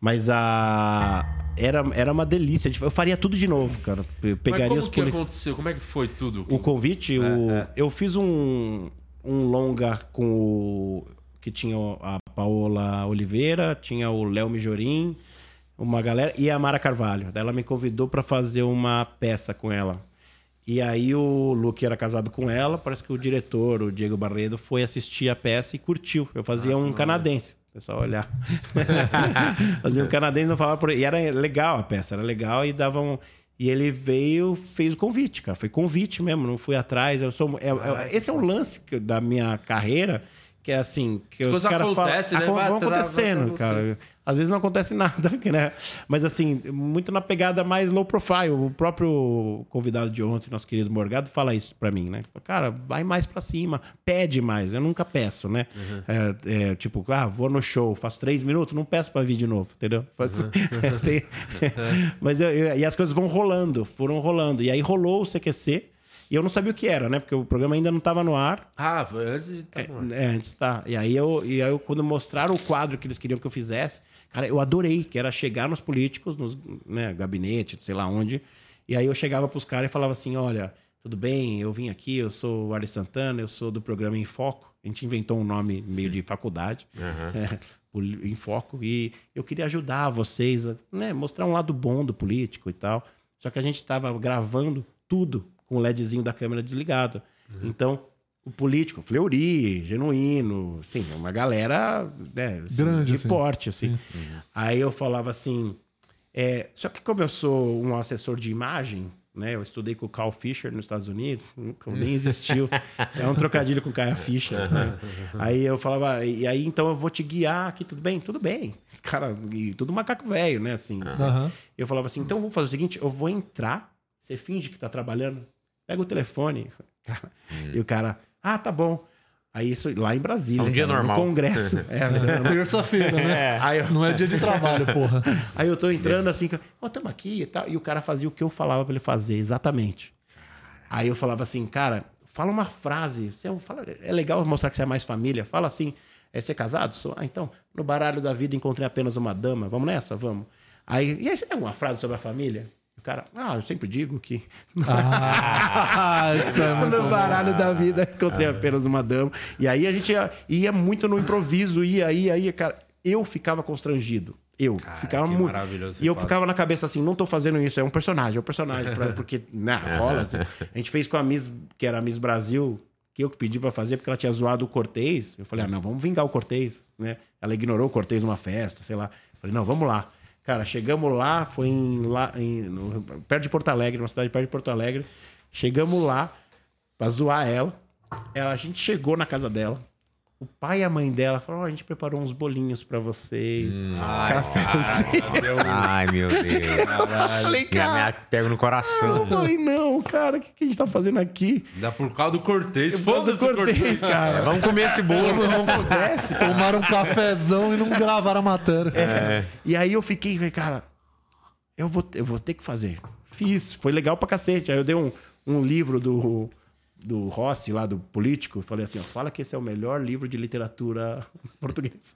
Mas a. Era, era uma delícia. Eu faria tudo de novo, cara. Eu Mas pegaria como os que aconteceu? Como é que foi tudo? O convite, o... é. eu fiz um, um longa com o. que tinha a Paola Oliveira, tinha o Léo Mijorim, uma galera, e a Mara Carvalho. Daí ela me convidou pra fazer uma peça com ela. E aí o Luke era casado com ela, parece que o diretor, o Diego Barredo, foi assistir a peça e curtiu. Eu fazia um canadense. O pessoal olhar. fazia um canadense, não falava por E era legal a peça, era legal e davam. E ele veio, fez o convite, cara. Foi convite mesmo, não fui atrás. Eu sou, é- é- esse é um lance da minha carreira, que é assim, que As os caras falam- acontecem, né? acon- Vai vão acontecendo, cara. Às vezes não acontece nada, né? Mas assim, muito na pegada mais low profile. O próprio convidado de ontem, nosso querido Morgado, fala isso pra mim, né? Cara, vai mais pra cima, pede mais. Eu nunca peço, né? É, é, tipo, ah, vou no show, faço três minutos, não peço pra vir de novo, entendeu? Faço- Tem- Mas eu- eu- e as coisas vão rolando, foram rolando. E aí rolou o CQC. E eu não sabia o que era, né? Porque o programa ainda não tava no ar. Ah, antes de... Tá bom. É, antes tá. E aí, eu, e aí eu, quando mostraram o quadro que eles queriam que eu fizesse, cara, eu adorei, que era chegar nos políticos, nos né, gabinete, sei lá onde. E aí eu chegava pros caras e falava assim: olha, tudo bem, eu vim aqui, eu sou o Arley Santana, eu sou do programa Em Foco. A gente inventou um nome meio de faculdade. É, poli- em foco e eu queria ajudar vocês a né, mostrar um lado bom do político e tal. Só que a gente estava gravando tudo com o LEDzinho da câmera desligado. Então, o político, Fleury, Genuíno, assim, uma galera né, assim, Grande, de assim. porte, assim. Aí eu falava assim, é, só que como eu sou um assessor de imagem, né? Eu estudei com o Carl Fisher nos Estados Unidos, nunca nem existiu. É um trocadilho com o Caia Fischer. né? Aí eu falava, e aí então eu vou te guiar aqui, tudo bem? Tudo bem. Esse cara, e tudo macaco velho, né? Assim. Aham. Eu falava assim, então eu vou fazer o seguinte, eu vou entrar, você finge que tá trabalhando, pega o telefone. Cara, E o cara, ah, tá bom. Aí isso lá em Brasília. É um dia cara, normal. No congresso. É. Terça-feira, né? Aí eu- Não é dia de trabalho, porra. Aí eu tô entrando assim, ó, tamo aqui e tal. E o cara fazia o que eu falava pra ele fazer, exatamente. Aí eu falava assim, cara, fala uma frase. Você fala, é legal mostrar que você é mais família. Fala assim, é ser casado? Sou. Ah, então, no baralho da vida encontrei apenas uma dama. Vamos nessa? Vamos. Aí, e aí você tem alguma frase sobre a família? Cara, ah, eu sempre digo que. Ah, é no baralho da vida encontrei apenas uma dama. E aí a gente ia, ia muito no improviso, ia, ia, ia, cara. Eu ficava constrangido. Eu ficava que muito. E eu quadro. ficava na cabeça assim, não tô fazendo isso, é um personagem, é um personagem. pra- porque, né, rola. assim. A gente fez com a Miss, que era a Miss Brasil, que eu que pedi pra fazer, porque ela tinha zoado o Cortez. Eu falei, ah, não, vamos vingar o Cortez, né? Ela ignorou o Cortez numa festa, sei lá. Eu falei, não, vamos lá. Cara, chegamos lá, foi em, lá, em, no- perto de Porto Alegre, uma cidade perto de Porto Alegre. Chegamos lá pra zoar ela. ela. A gente chegou na casa dela. O pai e a mãe dela falaram: "Ó, a gente preparou uns bolinhos pra vocês. cafezinho. Ai, meu Deus. Falei, Já cara. me pego no coração. falei, não, cara, o que, que a gente tá fazendo aqui? Dá por causa do Cortez. Foda Foda-se o Cortez, cara. Vamos comer esse bolo. Não pudesse. Tomaram um cafezão e não gravaram a matéria. É. E aí eu fiquei, falei, cara, eu vou, eu vou ter que fazer. Fiz, foi legal pra cacete. Aí eu dei um, um livro do, do Rossi, lá do político. Falei assim: ó, fala que esse é o melhor livro de literatura portuguesa.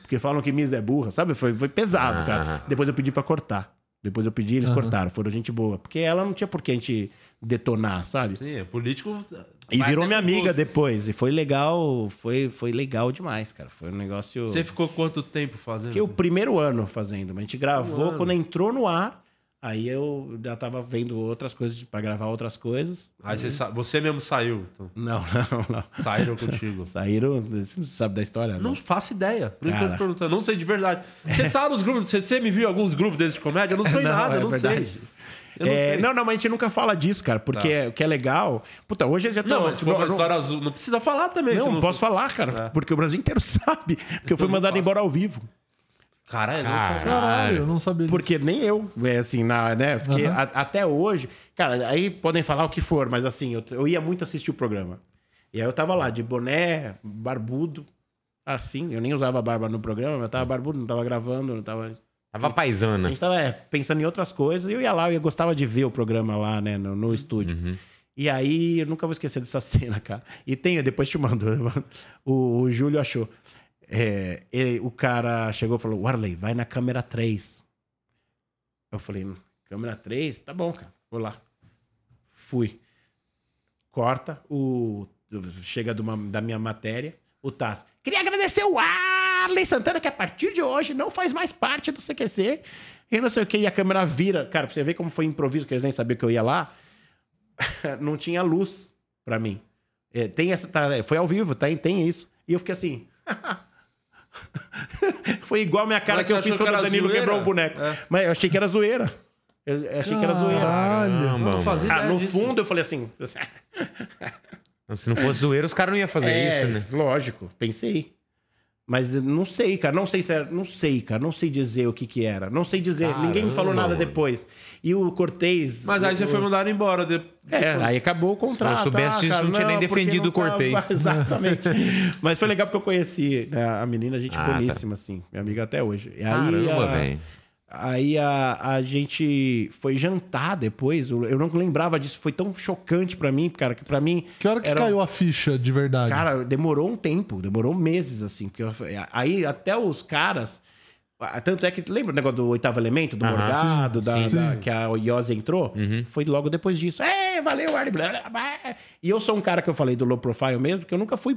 Porque falam que Miss é burra, sabe? Foi, foi pesado, cara. Depois eu pedi pra cortar. Depois eu pedi, eles cortaram. Foram gente boa. Porque ela não tinha por que a gente detonar, sabe? Sim, é político. E virou minha amiga gosto. depois. E foi legal, foi, foi legal demais, cara. Foi um negócio. Você ficou quanto tempo fazendo? Fiquei o primeiro ano fazendo. Mas a gente gravou, quando entrou no ar, aí eu já tava vendo outras coisas pra gravar outras coisas. Aí você, sa- você mesmo saiu. Então. Não, não, não. Saíram contigo. Saíram. Você não sabe da história? Não faço ideia. Por isso que eu tô perguntando. Não sei de verdade. Você tá nos grupos. Você, me viu em alguns grupos desses de comédia? Eu não tô em nada, eu é não verdade. sei. Eu não É, sei. Tá. não, não, mas a gente nunca fala disso, cara, porque o que é legal. Puta, hoje eu já tô. Não, mas se for uma não- história azul, não precisa falar também. Não, não posso falar, cara, É. porque o Brasil inteiro sabe que eu fui não mandado embora ao vivo. Caralho, não Cara. sei. Caralho, eu não sabia disso. Porque nem eu, é assim, na, né? Porque Aham. a- até hoje, cara, aí podem falar o que for, mas assim, eu, eu ia muito assistir o programa. E aí eu tava lá, de boné, barbudo, assim, eu nem usava barba no programa, mas eu tava barbudo, não tava gravando, não tava. Tava A paisana. gente tava é, pensando em outras coisas, e eu ia lá, eu gostava de ver o programa lá, né, no, no estúdio. E aí, eu nunca vou esquecer dessa cena, cara. E tem, depois te mando. O, o Júlio achou. É, ele- o cara chegou e falou: Warley, vai na câmera 3. Eu falei: câmera 3? Tá bom, cara, vou lá. Fui. Corta, o. Chega uma- da minha matéria, o Tasso. Queria agradecer o Arley Santana, que a partir de hoje não faz mais parte do CQC. E não sei o que, e a câmera vira. Cara, pra você ver como foi improviso, que eles nem sabiam que eu ia lá. não tinha luz pra mim. É, tem essa, tá, foi ao vivo, tá, tem isso. E eu fiquei assim. foi igual a minha cara Mas que eu fiz quando o Danilo zoeira? quebrou o boneco. É. Mas eu achei que era zoeira. Eu achei que era zoeira. Caralho. Não fazia Ah, no disso. fundo eu falei assim. Se não fosse zoeiro, os caras não iam fazer é, isso, né? Lógico, pensei. Mas não sei, cara. Não sei se era. Não sei, cara. Não sei dizer o que que era. Não sei dizer. Ninguém me falou nada depois. E o Cortez. Mas aí você foi mandado embora. de- É, aí acabou o contrato. Se eu soubesse ah, disso, cara, não tinha nem defendido o Cortez. tava- Exatamente. Mas foi legal porque eu conheci né, a menina, gente Ah, tá. boníssima, assim. Minha amiga até hoje. E aí, Caramba, a- velho. Aí a, a gente foi jantar depois. Eu não lembrava disso. Foi tão chocante pra mim, cara, que pra mim. Que hora que era- caiu a ficha de verdade? Cara, demorou um tempo, demorou meses, assim. Porque eu- aí até os caras. Tanto é que lembra o negócio do oitavo elemento, do Morgado, da, sim. da- Sim. que a Yose entrou? Foi logo depois disso. É, valeu, blá. E eu sou um cara que eu falei do low profile mesmo, que eu nunca fui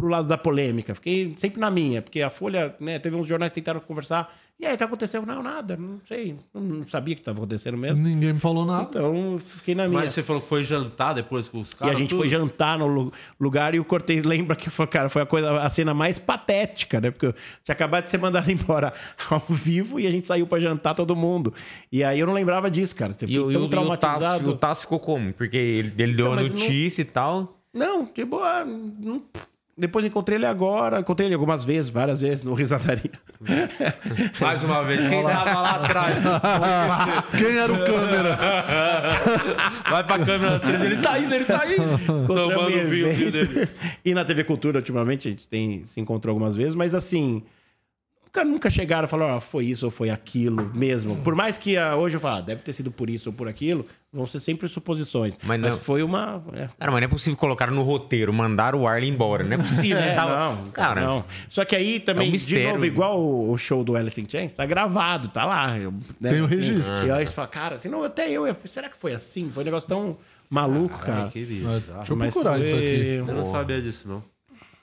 pro lado da polêmica. Fiquei sempre na minha, porque a Folha, né, teve uns jornais que tentaram conversar. E aí, o que aconteceu? Não, nada, não sei. Não sabia o que estava acontecendo mesmo. Ninguém me falou nada. Então, fiquei na minha. Mas você falou que foi jantar depois com os E caras. a gente tudo? foi jantar no lu- lugar e o Cortez lembra que foi, cara, foi a coisa, a cena mais patética, né? Porque eu tinha acabado de ser mandado embora ao vivo e a gente saiu pra jantar todo mundo. E aí eu não lembrava disso, cara. E, fiquei o- e tão o, e o traumatizado. o Tasso ficou como? Porque ele, ele deu a mas não- notícia e tal. Não, tipo, ah, não- depois encontrei ele agora, encontrei ele algumas vezes, várias vezes no Risadaria. Mais uma vez. Quem tava lá atrás? Quem era o câmera? Vai pra câmera 3. Ele tá indo, ele tá aí. Tomando o vinho, dele. E na TV Cultura, ultimamente, a gente tem, se encontrou algumas vezes, mas assim. Nunca, nunca chegaram a falar, ó, foi isso ou foi aquilo mesmo. Por mais que ah, hoje eu falo, ah, deve ter sido por isso ou por aquilo, vão ser sempre suposições. Mas Mas, não- foi uma. é, Cara, mas não é possível colocar no roteiro, mandar o Arley embora. Não é possível. É, Tava- não, cara, não. Só que aí também, É um de mistério. novo, igual o, show do Alice in Chains, tá gravado, tá lá. eu- né, Tem o registro. E aí você fala, cara, senão até eu, eu- será que foi assim? Foi um negócio tão maluco, cara. Ai, que. Deixa eu Mas procurar foi- isso aqui. Eu não sabia disso, não.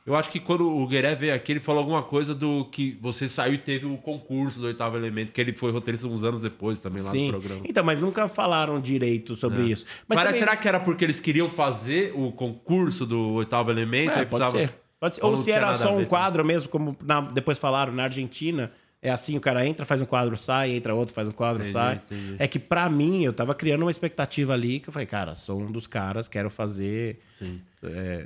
Eu acho que quando o Gueré veio aqui, ele falou alguma coisa do que você saiu e teve o concurso do oitavo elemento, que ele foi roteirista uns anos depois também lá Sim. no programa. Então, mas nunca falaram direito sobre isso. Mas Mas também- será que era porque eles queriam fazer o concurso do oitavo elemento? É, aí pode precisava- ser. Pode ser. Ou Ou se era só um quadro mesmo, como na- depois falaram na Argentina. É assim, o cara entra, faz um quadro, sai, entra outro, faz um quadro, Entendi, sai. entendi. É que pra mim, eu tava criando uma expectativa ali que eu falei, cara, sou um dos caras, quero fazer. Sim. é,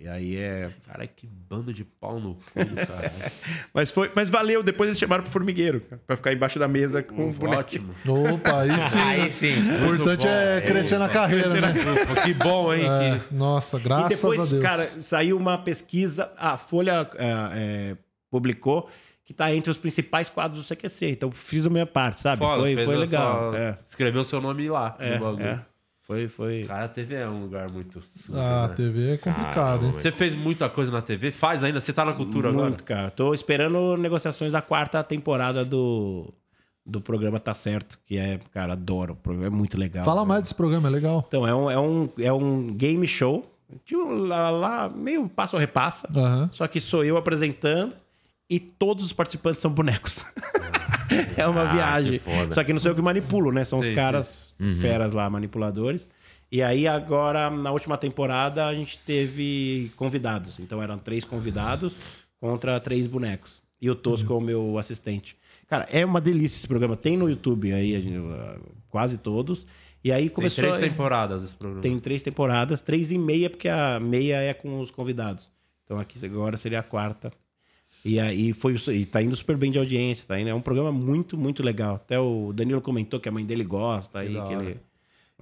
e aí é. Cara, que bando de pau no cu, cara. Mas, foi, mas valeu, depois eles chamaram pro formigueiro, cara, pra ficar embaixo da mesa com o boneco. Ótimo. Opa, aí sim. Aí sim. O importante é crescer na carreira, né? Ufa, que bom, hein? É, que... nossa, E graças depois, a Deus. cara, saiu uma pesquisa, a Folha é, é, publicou, que tá entre os principais quadros do CQC. Então fiz a minha parte, sabe? Foda, foi foi legal. sua- É. Escreveu seu nome lá É, no bagulho. é. Foi, foi. Cara, a TV é um lugar muito sujo, A né? TV é complicado, hein? Você fez muita coisa na TV? Faz ainda? Você tá na cultura Muito, agora? cara. Tô esperando negociações da quarta temporada do, do programa Tá Certo, que é, cara, adoro. O programa é muito legal. Fala mais desse programa, é legal. Então, é um, é um, é um game show. Tipo, lá, lá, meio passo ou repassa. Aham. Só que sou eu apresentando e todos os participantes são bonecos. é uma Ah, viagem. que. Só que não sou eu que manipulo, né? São os caras feras lá, manipuladores. E aí, agora, na última temporada, a gente teve convidados. Então, eram três convidados contra três bonecos. E o Tosco é o meu assistente. Cara, é uma delícia esse programa. Tem no YouTube aí, a gente, uh, quase todos. E aí Tem começou... três a- temporadas esse programa. tem três temporadas, três e meia, porque a meia é com os convidados. Então aqui agora seria a quarta. E aí foi e tá indo super bem de audiência, tá indo. É um programa muito, muito legal. Até o Danilo comentou que a mãe dele gosta aí, da que ele.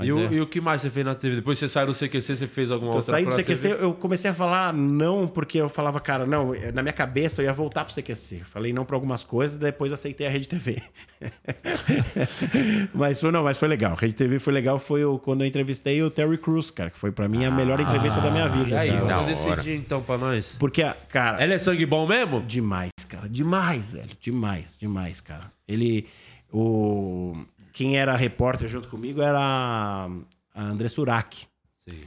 E, o, é. e o que mais você fez na TV? Depois você saiu do CQC, você fez alguma Eu outra saí do CQC, TV? eu comecei a falar não, porque eu falava, cara, não, na minha cabeça eu ia voltar pro CQC. Falei não pra algumas coisas, depois aceitei a Rede TV. mas foi, não, mas foi legal. Rede TV foi legal, foi quando eu entrevistei o Terry Crews, cara, que foi pra mim a melhor entrevista da minha vida. E aí, cara. da vamos decidir então pra nós. Porque, cara, Ele é sangue bom mesmo? Demais, cara. Demais, velho. Demais, demais, cara. Ele. O. Quem era repórter junto comigo era a André Surak. Sim.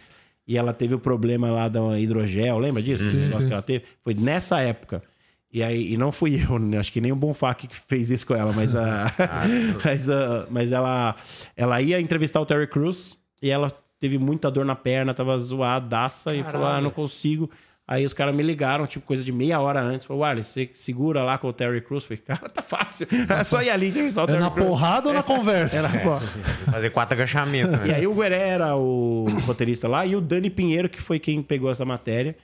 E ela teve o problema lá da hidrogel, lembra disso? Sim, sim. que ela teve. Foi nessa época. E aí, e não fui eu, né? acho que nem o Bonfac que fez isso com ela, mas a. mas, a- mas ela, ela ia entrevistar o Terry Crews e ela teve muita dor na perna, tava zoadaça e falou: ah, não consigo. Aí os caras me ligaram, tipo, coisa de meia hora antes. Falou, Wally, você segura lá com o Terry Crews. Falei, cara, tá fácil. É só ir ali entrevistar o É Terry na Crews. porrada ou na conversa? Era, pô. Fazer quatro agachamentos. E Né? aí o Gueré era o roteirista lá e o Dani Pinheiro, que foi quem pegou essa matéria.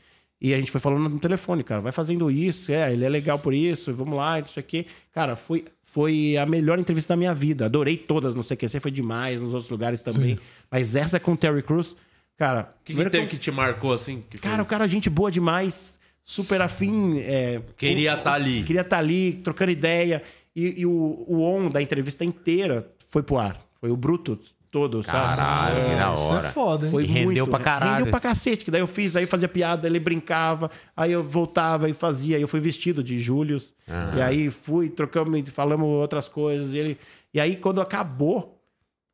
E a gente foi falando no telefone, cara, vai fazendo isso, é, ele é legal por isso, vamos lá, isso aqui. Cara, foi, foi a melhor entrevista da minha vida. Adorei todas no CQC, foi demais, nos outros lugares também. Mas essa com o Terry Crews, cara... O que, que teve eu- que te marcou assim? Que Cara, foi- o cara, é gente boa demais, super afim. é, Queria o- tá ali. Queria estar ali, trocando ideia. E, e o, o on da entrevista inteira foi pro ar. Foi o bruto todo, sabe? Caralho, que da Isso é hora. foda, hein? Foi E rendeu muito, pra caralho. Rendeu pra cacete, que daí eu fiz, aí eu fazia piada, ele brincava, aí eu voltava e fazia, aí eu fui vestido de Július, e aí fui, trocamos, falamos outras coisas, e ele... E aí, quando acabou,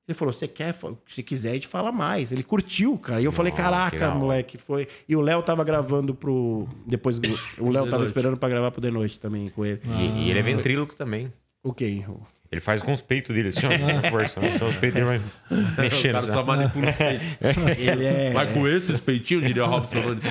ele falou, você quer, se quiser, a gente fala mais. Ele curtiu, cara. E eu falei, caraca, moleque, foi... E o Léo tava gravando pro... Depois, o Léo tava noite. esperando pra gravar pro The Noite também com ele. E, e ele é ventríloco também. O quê? Ele faz com os peitos dele, assim, ó, forçando. Só os peitos dele vai O mexendo. cara só sabe? manipula os peitos. Ele é... Mas com esses peitinhos, diria o Robson Nunes.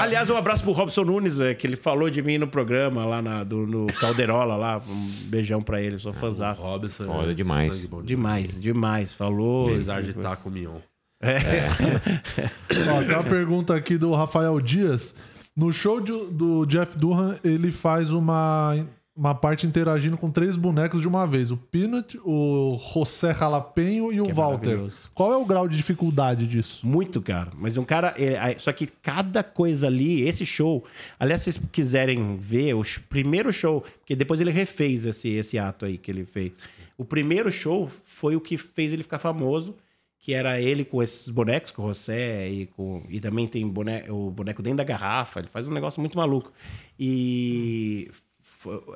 Aliás, um abraço pro Robson Nunes, é, que ele falou de mim no programa lá na- do, no Calderola lá. Um beijão pra ele, sou fãzaço. Robson. Foda é demais. Demais, demais. Falou. Apesar de estar com o Mion. Ó, tem uma pergunta aqui do Rafael Dias. No show de- do Jeff Durham, ele faz uma, uma parte interagindo com três bonecos de uma vez: o Peanut, o José Jalapeno e o Que é Walter. Qual é o grau de dificuldade disso? Muito, cara. Mas um cara. só que cada coisa ali, esse show. Aliás, se vocês quiserem ver o primeiro show, porque depois ele refez esse, esse ato aí que ele fez. O primeiro show foi o que fez ele ficar famoso, que era ele com esses bonecos, com o José e com. E também tem bone- o boneco dentro da garrafa. Ele faz um negócio muito maluco. E.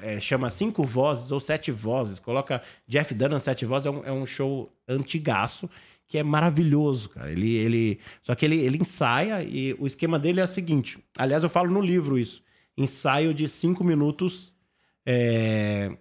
é, chama Cinco Vozes ou Sete Vozes. Coloca Jeff Dunham Sete Vozes. É um, é um show antigaço que é maravilhoso, cara. Ele, ele, só que ele, ele ensaia e o esquema dele é o seguinte. Aliás, eu falo no livro isso. Ensaio de cinco minutos. É,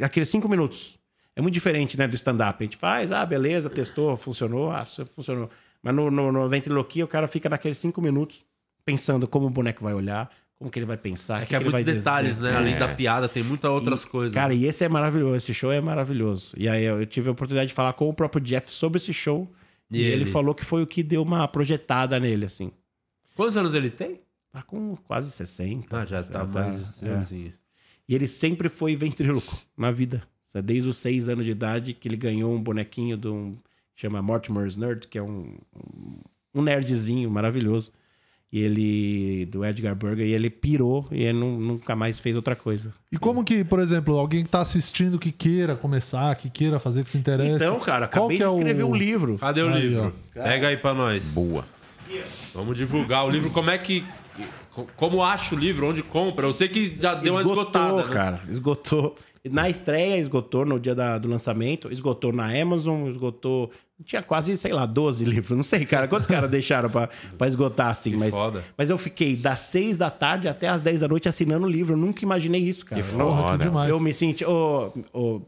aqueles cinco minutos. É muito diferente, né, do stand-up. A gente faz, ah, beleza, testou, funcionou, ah, funcionou. Mas no, no, no ventriloquia, o cara fica naqueles cinco minutos pensando como o boneco vai olhar, como que ele vai pensar, É que é ele vai muitos detalhes, dizer. né? Além É. da piada, tem muitas outras E, coisas. Cara, e esse é maravilhoso. Esse show é maravilhoso. E aí eu, tive a oportunidade de falar com o próprio Jeff sobre esse show. E E, ele? ele? falou que foi o que deu uma projetada nele, assim. Quantos anos ele tem? Tá com quase 60. Ah, já tá mais é. senhorzinho. E ele sempre foi ventríloco na vida. Desde os seis anos de idade que ele ganhou um bonequinho de um... Chama Mortimer's Nerd, que é um, um, um nerdzinho maravilhoso. E ele, do Edgar Berger, e ele pirou e ele nu- nunca mais fez outra coisa. E como que, por exemplo, alguém que tá assistindo que queira começar, que queira fazer, que se interesse. Então, cara, acabei que de é escrever o... um livro. Cadê o Aí, livro? Pega aí pra nós. Boa. Vamos divulgar o livro. Como é que. co- Como acha o livro? Onde compra? Eu sei que já deu uma esgotada. né? cara. Esgotou. Na estreia, esgotou no dia da- do lançamento. Esgotou na Amazon, esgotou. Tinha quase, sei lá, 12 livros. Não sei, cara. Quantos caras deixaram pra, pra esgotar assim? mas, foda. mas eu fiquei das 6 da tarde até as 10 da noite assinando o livro. Eu nunca imaginei isso, cara. Que que Foda. demais. Eu me senti. Ô, ô,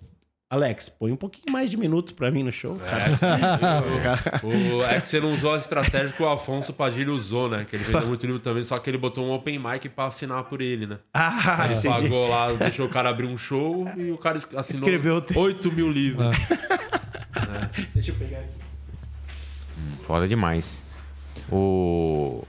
Alex, põe um pouquinho mais de minutos pra mim no show, É. cara. O, é que você não usou a estratégia que o Afonso Padilha usou, né? Que ele vendeu muito livro também, só que ele botou um open mic pra assinar por ele, né? Ah, Ele entendi. pagou lá, deixou o cara abrir um show e o cara assinou Escreveu o- 8 mil livros. Deixa eu pegar aqui. Foda demais. O...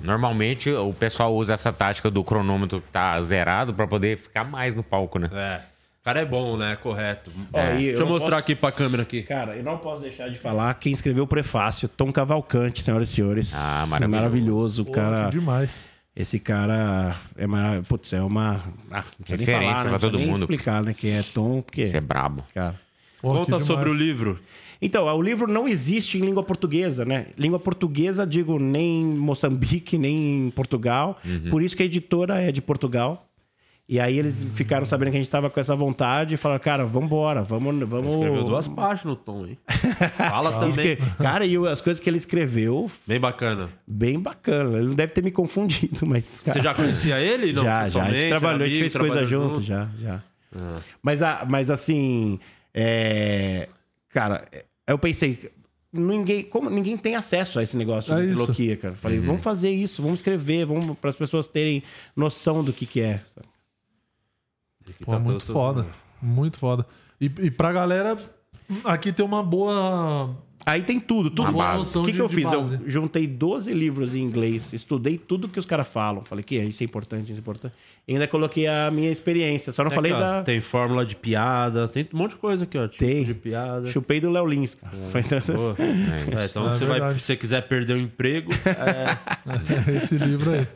Normalmente o pessoal usa essa tática do cronômetro que tá zerado pra poder ficar mais no palco, né? É. O cara é bom, né? Correto. É. Deixa eu eu mostrar posso- aqui pra câmera aqui. Cara, eu não posso deixar de falar quem escreveu o prefácio, Tom Cavalcante, senhoras e senhores. Ah, maravilhoso. Maravilhoso, o Porra, cara. demais. Esse cara é maravilhoso. Putz, é uma. Ah, não precisa nem Referência falar, né? pra Não precisa todo nem mundo. explicar, né? Quem é Tom, porque. Você é brabo. Cara. Porra, Conta sobre o livro. Então, o livro não existe em língua portuguesa, né? Língua portuguesa, digo, nem em Moçambique, nem em Portugal. Uhum. Por isso que a editora é de Portugal. E aí eles ficaram sabendo que a gente tava com essa vontade e falaram, cara, vambora, vamos. vamos... Escreveu duas páginas no tom, hein? Fala também. Escre- Cara, e as coisas que ele escreveu, Bem bacana. bem bacana. Ele não deve ter me confundido, mas. cara, Você já conhecia ele? Não, já, já. A gente trabalhou, era a gente amigo, fez coisa trabalhou junto, já, já. Mas, a- mas assim, é, cara, eu pensei, ninguém, como ninguém tem acesso a esse negócio É de trilogia, cara. Falei, vamos fazer isso, vamos escrever, vamos para as pessoas terem noção do que que é. Aqui Pô, tá muito todo- foda. Muito foda. E, e pra galera, aqui tem uma boa. Aí tem tudo, tudo. O que, de- que eu fiz? base. Eu juntei 12 livros em inglês, estudei tudo que os caras falam. Falei que isso é importante, isso é importante. E ainda coloquei a minha experiência. Só não Aqui, falei ó, da. Tem fórmula de piada, tem um monte de coisa aqui, ó. Tipo Tem. de piada. Chupei do Léo Lins, cara. Foi então- Boa. É, então É você vai, se você quiser perder o emprego, Esse livro aí.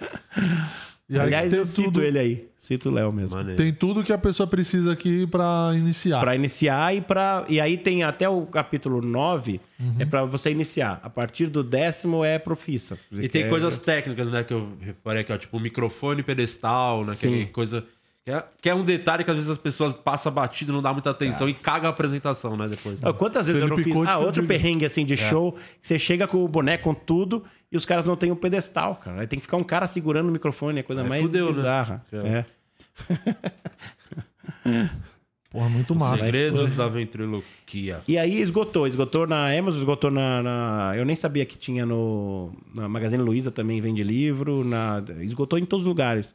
E aí Aliás, tem eu cito tudo, ele aí. Cito o Léo mesmo. maneiro. tem tudo que a pessoa precisa aqui pra iniciar. Pra iniciar e para E aí tem até o capítulo 9, é pra você iniciar. A partir do décimo é profissa. E tem É- coisas técnicas, né? Que eu reparei aqui, ó. Tipo, microfone pedestal, né? Sim. é coisa. Que é, que é um detalhe que às vezes as pessoas passam batido, não dá muita atenção e caga a apresentação, né? Depois. Ah, Quantas vezes eu não fiz. Ah, outro perrengue assim É. de show, que você chega com o boneco com tudo e os caras não têm um pedestal, cara. Aí tem que ficar um cara segurando o microfone, é a coisa Aí mais fudeu, né? bizarra. É. É. Porra, muito massa. Segredos da ventriloquia. E aí esgotou, esgotou na Amazon, esgotou na, na- Eu nem sabia que tinha no. Na Magazine Luiza também vende livro. Na, esgotou em todos os lugares.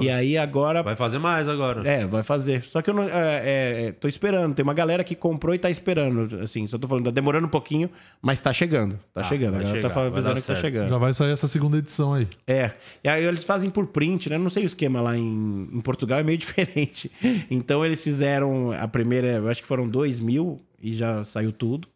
E aí agora. Vai fazer mais agora. É, vai fazer. Só que eu não. É, é, é, tô esperando. Tem uma galera que comprou e tá esperando. Assim, só tô falando, tá demorando um pouquinho, mas tá chegando. Tá chegando. A galera chegar, tá avisando que tá certo. chegando. Já vai sair essa segunda edição aí. É. E aí eles fazem por print, né? Não sei o esquema lá em, em Portugal, é meio diferente. Então eles fizeram a primeira, eu acho que foram 2 mil e já saiu tudo.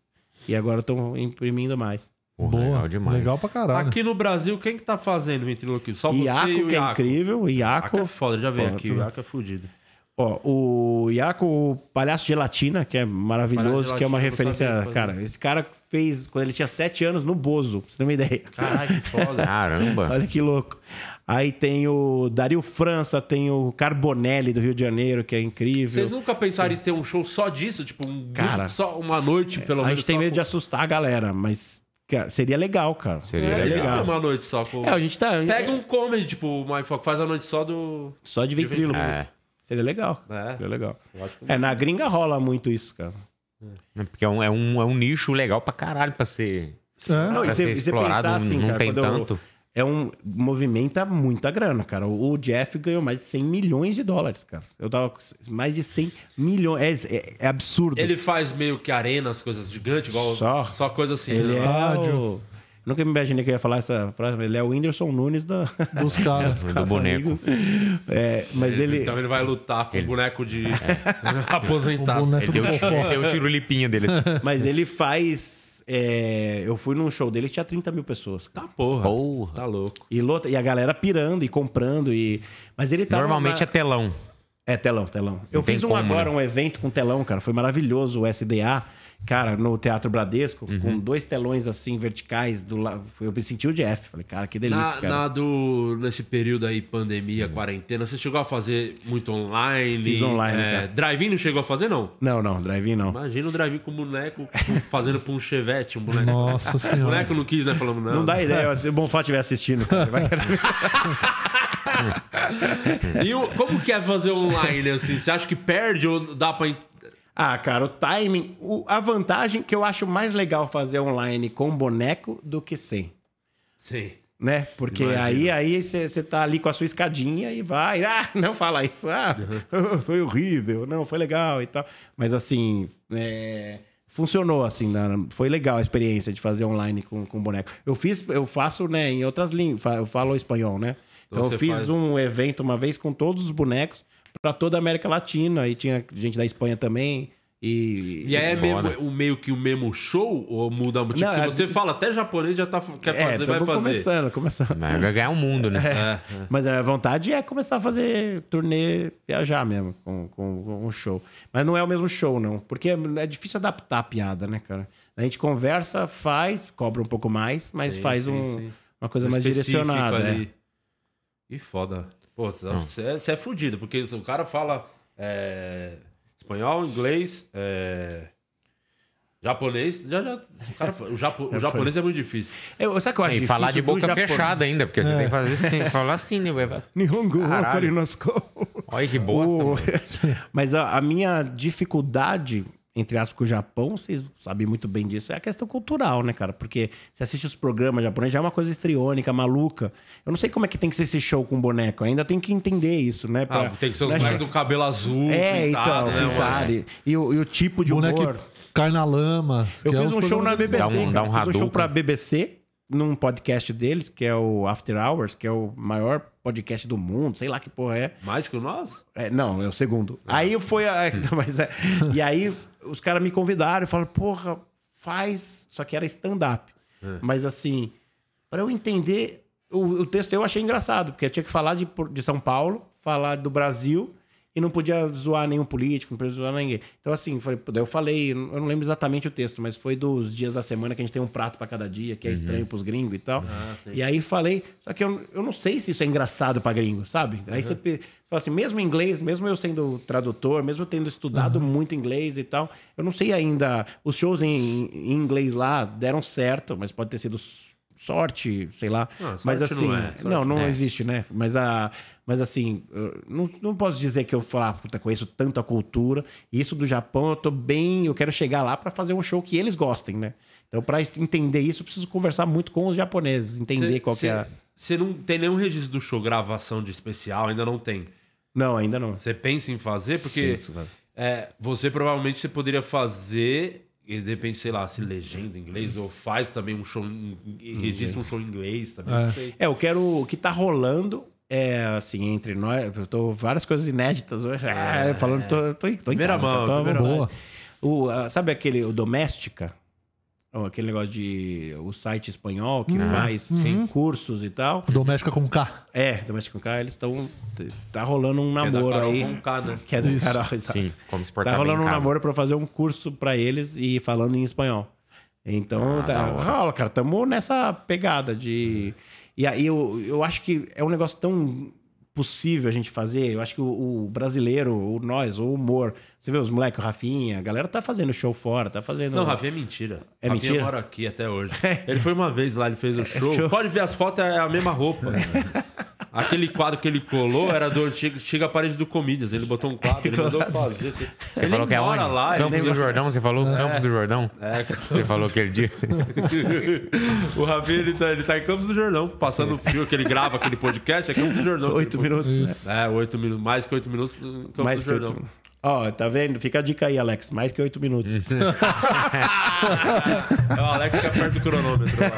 E agora estão imprimindo mais. Porra, Boa. legal demais. Legal pra caralho. Aqui no Brasil, quem que tá fazendo ventriloquia? Só você e Iaco, o que é Iaco. incrível. Iaco Iaco. é foda, já veio aqui. O Iaco é fudido. Ó, o Iaco, o Palhaço Gelatina, que é maravilhoso, Palhaço que é uma Gelatina, referência. sabia. Cara, esse cara fez quando ele tinha 7 anos no Bozo, pra você ter uma ideia. Caralho, que foda. Caramba. Olha que louco. Aí tem o Dario França, tem o Carbonelli do Rio de Janeiro, que é incrível. Vocês nunca pensaram em ter um show só disso? Tipo, um grupo, Cara, só uma noite, pelo a menos. gente tem medo com- de assustar a galera, mas cara, seria legal, cara. Seria É, legal. legal. Uma noite só com... É, a gente tá. Pega um comedy, tipo, o MyFoc, faz a noite só do... Só de ventríloco. É. Seria legal. É. Seria legal. É, na gringa rola muito isso, cara. Porque é um, é, um, é um nicho legal pra caralho pra ser, É. Não, pra e você- e pensar assim, não cara, tem quando eu- tanto. É um. Movimenta muita grana, cara. O Jeff ganhou mais de 100 milhões de dólares, cara. Eu tava com mais de 100 milhões. É, é- é absurdo. Ele faz meio que arenas, coisas gigantes, igual... Só. Só coisa assim. Ele né? é o... Nunca me imaginei que eu ia falar essa frase. mas Ele é o Whindersson Nunes da... Dos caras. Do boneco. É, mas ele... Então ele vai lutar com o boneco de O aposentado. boneco Ele deu, ele deu o tiro lipinha dele. Mas ele faz é, eu fui num show dele que tinha 30 mil pessoas. Tá porra. Porra. Tá louco. E, lota- e a galera pirando e comprando. e Mas ele tava. Normalmente na- é telão. É, telão, telão. Eu fiz um como, agora, né? um evento com telão, cara. Foi maravilhoso, o SDA. Cara, no Teatro Bradesco, Uhum. com dois telões assim, verticais. Do lado. Eu me senti o Jeff. Falei, cara, que delícia, Na, cara. na do, nesse período aí, pandemia, quarentena, você chegou a fazer muito online? Fiz online, É, drive-in não chegou a fazer, não? Não, não, drive-in não. Imagina o drive-in com o boneco fazendo pra um chevette, um boneco. Nossa O senhora. boneco não quis, né? Falamos, não. Não dá ideia, se o Bonfá estiver assistindo. Cara, vai... E o- como que é fazer online, assim? Você acha que perde ou dá pra... ah, cara, o timing. o- a vantagem que eu acho mais legal fazer online com boneco do que sem. Sim. Né? Porque Imagina. aí aí você tá ali com a sua escadinha e vai. Ah, não fala isso. Ah, foi horrível. Não, foi legal e tal. Mas assim, é, funcionou assim. Foi legal a experiência de fazer online com, com boneco. Eu fiz, eu faço, né, em outras línguas. Eu falo espanhol, né? Então Então, eu fiz faz- um evento uma vez com todos os bonecos para toda a América Latina. E tinha gente da Espanha também. E, E aí é mesmo, o meio que o mesmo show ou muda? Tipo, Não, porque é- você fala até japonês, já tá, quer é, fazer, vai fazer. começando, começando. Mas Vai ganhar o mundo, né? É, é. Mas a vontade é começar a fazer turnê, viajar mesmo com, com, com um show. Mas não é o mesmo show, não. Porque é, é difícil adaptar a piada, né, cara? A gente conversa, faz, cobra um pouco mais, mas Sim, faz sim, um- sim. uma coisa Um mais direcionada. é. ali. E foda. Pô, você é, você é fudido, porque o cara fala é, espanhol, inglês, é, japonês. Já, já, o, cara, o, japo- o japonês é muito difícil. Eu, sabe o que eu acho E falar de boca fechada ainda, porque você tem que fazer assim, falar assim, né? Nihongo, Caralho. Olha que bosta. Mas a, a minha dificuldade, entre aspas, com o Japão, vocês sabem muito bem disso, é a questão cultural, né, cara? Porque você assiste os programas japoneses, já é uma coisa estriônica, maluca. Eu não sei como é que tem que ser esse show com boneco, ainda tem que entender isso, né? Ah, tem que ser os né, moleques do cabelo azul, É, pintado, então, né? pintado. E, e o, e o tipo de Boneco humor. cai na lama. Eu fiz um show na BBC, Dá um- cara. dá um fiz um show pra BBC, num podcast deles, que é o After Hours, que é o maior podcast do mundo, sei lá que porra é. Mais que o nosso? É, não, é o segundo. Aí foi a. mas é- e aí os caras me convidaram e falaram, porra, faz. Só que era stand-up. Mas assim, para eu entender o, o texto, eu achei engraçado, porque eu tinha que falar de, de São Paulo, falar do Brasil. E não podia zoar nenhum político, não podia zoar ninguém. Então, assim, foi, eu falei, eu não lembro exatamente o texto, mas foi dos dias da semana que a gente tem um prato pra cada dia, que é estranho pros gringos e tal. e aí falei, só que eu, eu não sei se isso é engraçado pra gringo, sabe? Aí você fala assim, mesmo em inglês, mesmo eu sendo tradutor, mesmo tendo estudado muito inglês e tal, eu não sei ainda. Os shows em, em inglês lá deram certo, mas pode ter sido sorte, sei lá. Não, mas não assim, é, não, não não é. existe, né? Mas a mas assim, não, não posso dizer que eu falar, puta, conheço tanto a cultura. Isso do Japão, eu tô bem, eu quero chegar lá pra fazer um show que eles gostem, né? Então, pra entender isso, eu preciso conversar muito com os japoneses, entender qual que é. a- Você não tem nenhum registro do show, gravação de especial, ainda não tem. Não, ainda não. Você pensa em fazer? Porque Isso, é, você provavelmente você poderia fazer, e de repente, sei lá, se legenda em inglês, ou faz também um show, registra um show em inglês também, sei. É, eu quero. O que tá rolando é assim, entre nós. Eu tô várias coisas inéditas hoje. Ah, falando, tô, tô, em- tô em Primeira casa, mão, tô à primeira vontade. Boa. O, ah, sabe aquele o Doméstica? Aquele negócio de. O site espanhol que faz cursos e tal. Doméstica com K. É, Doméstica com K, eles estão. Tá rolando um Que é da namoro Carol aí. Né? Que é do. Carol, exato. Sim, como se Tá bem rolando em um casa. namoro pra fazer um curso pra eles e falando em espanhol. Então, Ah, tá, rola, cara. Tamo nessa pegada de. E aí eu, eu acho que é um negócio tão possível a gente fazer. Eu acho que o, o brasileiro, o nós, o humor. Você vê os moleques, o Rafinha, a galera tá fazendo show fora, tá fazendo. Não, Rafinha é mentira. É Rafinha mentira? mora aqui até hoje. Ele foi uma vez lá, ele fez o show. show. Pode ver as fotos, é a mesma roupa. Aquele quadro que ele colou era do antigo, antiga parede do Comídias. Ele botou um quadro, ele mandou fazer. Você falou que é onde? lá, Campos do Jordão, você falou Campos do Jordão? É, Você falou aquele dia. o Rafinha, ele tá, ele tá em Campos do Jordão, passando o fio que ele grava aquele podcast, é Campos do Jordão. Oito minutos. É, oito minutos, mais que oito minutos Campos Mais do que Jordão. oito. Ó, tá vendo? Fica a dica aí, Alex. Mais que oito minutos. É o Alex que perto do cronômetro lá.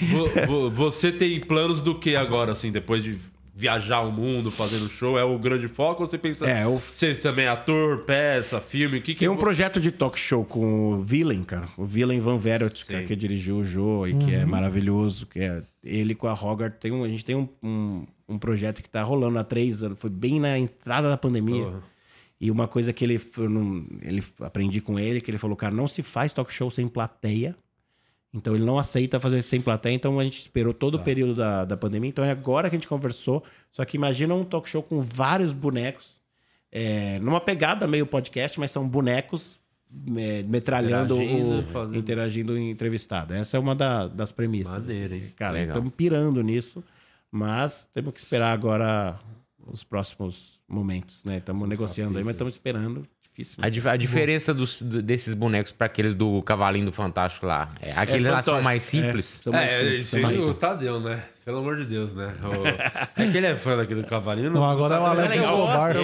Vo- vo- Você tem planos do que agora, assim, depois de viajar o mundo fazendo show? É o grande foco? Ou você pensa. É, o- Você também é ator, peça, filme? O que que. Tem um projeto de talk show com o Villain, cara. O Villain Van Verot, cara, que dirigiu o Joe e que é maravilhoso. Que é ele com a Hogarth. Tem um, a gente tem um, um, um projeto que tá rolando há três anos. Foi bem na entrada da pandemia. Porra. E uma coisa que ele, eu não- ele aprendi com ele, que ele falou, cara, não se faz talk show sem plateia. Então ele não aceita fazer sem plateia, então a gente esperou todo Tá. o período da, da pandemia. Então é agora que a gente conversou. Só que imagina um talk show com vários bonecos, é, numa pegada meio podcast, mas são bonecos é, metralhando Interagindo, o, fazendo- interagindo entrevistado. Essa é uma da- das premissas. Assim. hein? Cara, Legal. estamos pirando nisso, mas temos que esperar agora os próximos momentos, né? Estamos negociando aí, mas estamos esperando. Difícil. né? A, dif- a diferença dos- do- desses bonecos para aqueles do Cavalinho do Fantástico lá. É, aqueles lá são mais simples. São mais É, simples, isso são aí, mais- o Tadeu, né? Pelo amor de Deus, né? O- É que ele é fã daquele cavalinho. Não, agora é o Alex Escobar.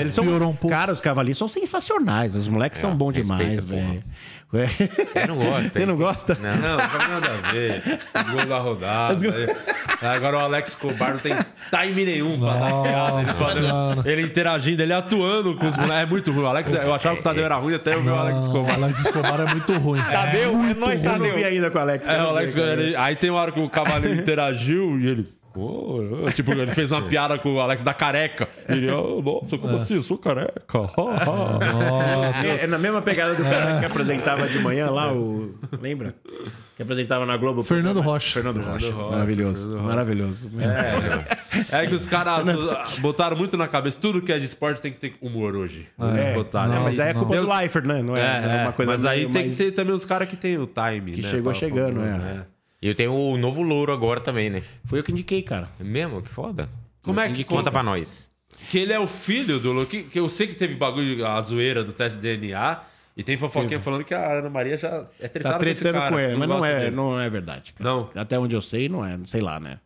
Eles são- um pouco. Cara, os cavalinhos são sensacionais. Os moleques são bons demais, respeita, velho. Eu não gosto. Você não gosta? Não. Não, não tem nada a ver. O gol da rodada. Agora o Alex Escobar não tem time nenhum pra dar piada. Ele, ele interagindo, ele atuando com os moleques. É muito ruim. O Alex, eu achava que o Tadeu era ruim até eu ver o Alex Não, Escobar. Alex Escobar é muito ruim. Tadeu, é nós Tá Eu não vi ainda com o Alex. É, o Alex, ele- aí tem uma hora que o Cavaleiro interagiu e ele. "Pô, eu-" tipo, ele fez uma piada com o Alex da careca. Ele, oh, nossa, como assim? Eu sou careca. Nossa. É, é na mesma pegada do cara que apresentava de manhã lá, o. Lembra? Que apresentava na Globo. Fernando. Rocha. Fernando Rocha. Rocha, Maravilhoso. Fernando. Maravilhoso. É que os caras botaram muito na cabeça. Tudo que é de esporte tem que ter humor hoje. É, botaram. é, mas aí é culpa Deus- do Leifert, né? Não é, É, é uma coisa mas aí tem mais- que ter também os caras que tem o time, Que né? chegou pra- chegando, pra- é. E eu tenho o novo louro agora também, né? Foi eu que indiquei, cara. É mesmo? Que foda. Como é que conta conta? pra nós? Que ele é o filho do Lu, que, que eu sei que teve bagulho, a zoeira do teste de DNA, e tem fofoquinha falando que a Ana Maria já é tretada Tá com esse tretando cara, com ele, mas não é, dele. não é verdade. cara. Não? Até onde eu sei, não é. Sei lá, né?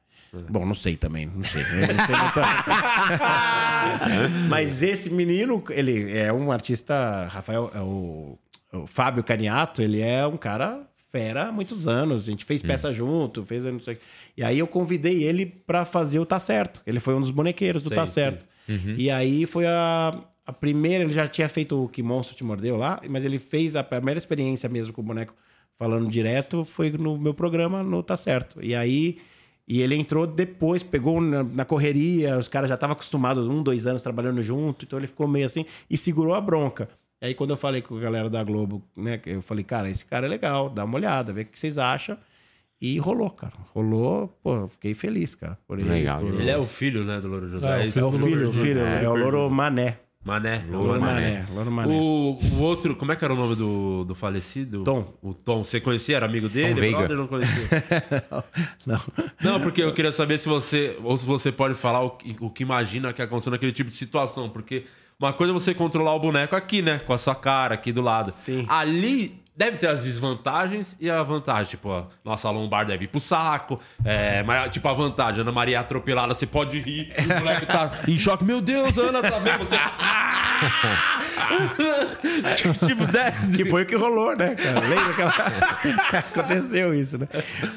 Bom, não sei também, não sei. Eu não sei Mas esse menino, ele é um artista, Rafael, é o, o Fábio Caniato, ele é um cara fera há muitos anos. A gente fez peça junto, fez não sei. E aí eu convidei ele pra fazer o Tá Certo. Ele foi um dos bonequeiros do Sei, Tá. Certo. E aí foi a, a primeira, ele já tinha feito o Que Monstro Te Mordeu lá, mas ele fez a primeira experiência mesmo com o boneco falando direto, foi no meu programa no Tá Certo. E aí, e ele entrou depois, pegou na, na correria, os caras já estavam acostumados, um, dois anos trabalhando junto, então ele ficou meio assim e segurou a bronca. E aí quando eu falei com a galera da Globo, né, eu falei, cara, esse cara é legal, dá uma olhada, vê o que vocês acham. E rolou, cara. Rolou, pô, eu fiquei feliz, cara. Por ele, Legal. por- Ele é o filho, né, do Louro José. É, o Isso é o do filho, o filho, José. é o Louro Mané. Mané. Louro Mané. Mané. Louro Mané. O, o outro, como é que era o nome do, do falecido? Tom. O Tom. Você conhecia? Era amigo dele? Tom Veiga. Brother, não conhecia? Não. Não, porque eu queria saber se você, ou se você pode falar o, que- o que imagina que aconteceu naquele tipo de situação. Porque uma coisa é você controlar o boneco aqui, né? Com a sua cara aqui do lado. Sim. Ali deve ter as desvantagens e a vantagem. Tipo, a nossa lombar deve ir pro saco. É, mas, tipo, a vantagem, Ana Maria é atropelada, você pode rir. O moleque tá em choque. Meu Deus, Ana tá bem. Você. tipo, deve. Que foi o que rolou, né, cara? Lembra que aconteceu isso, né?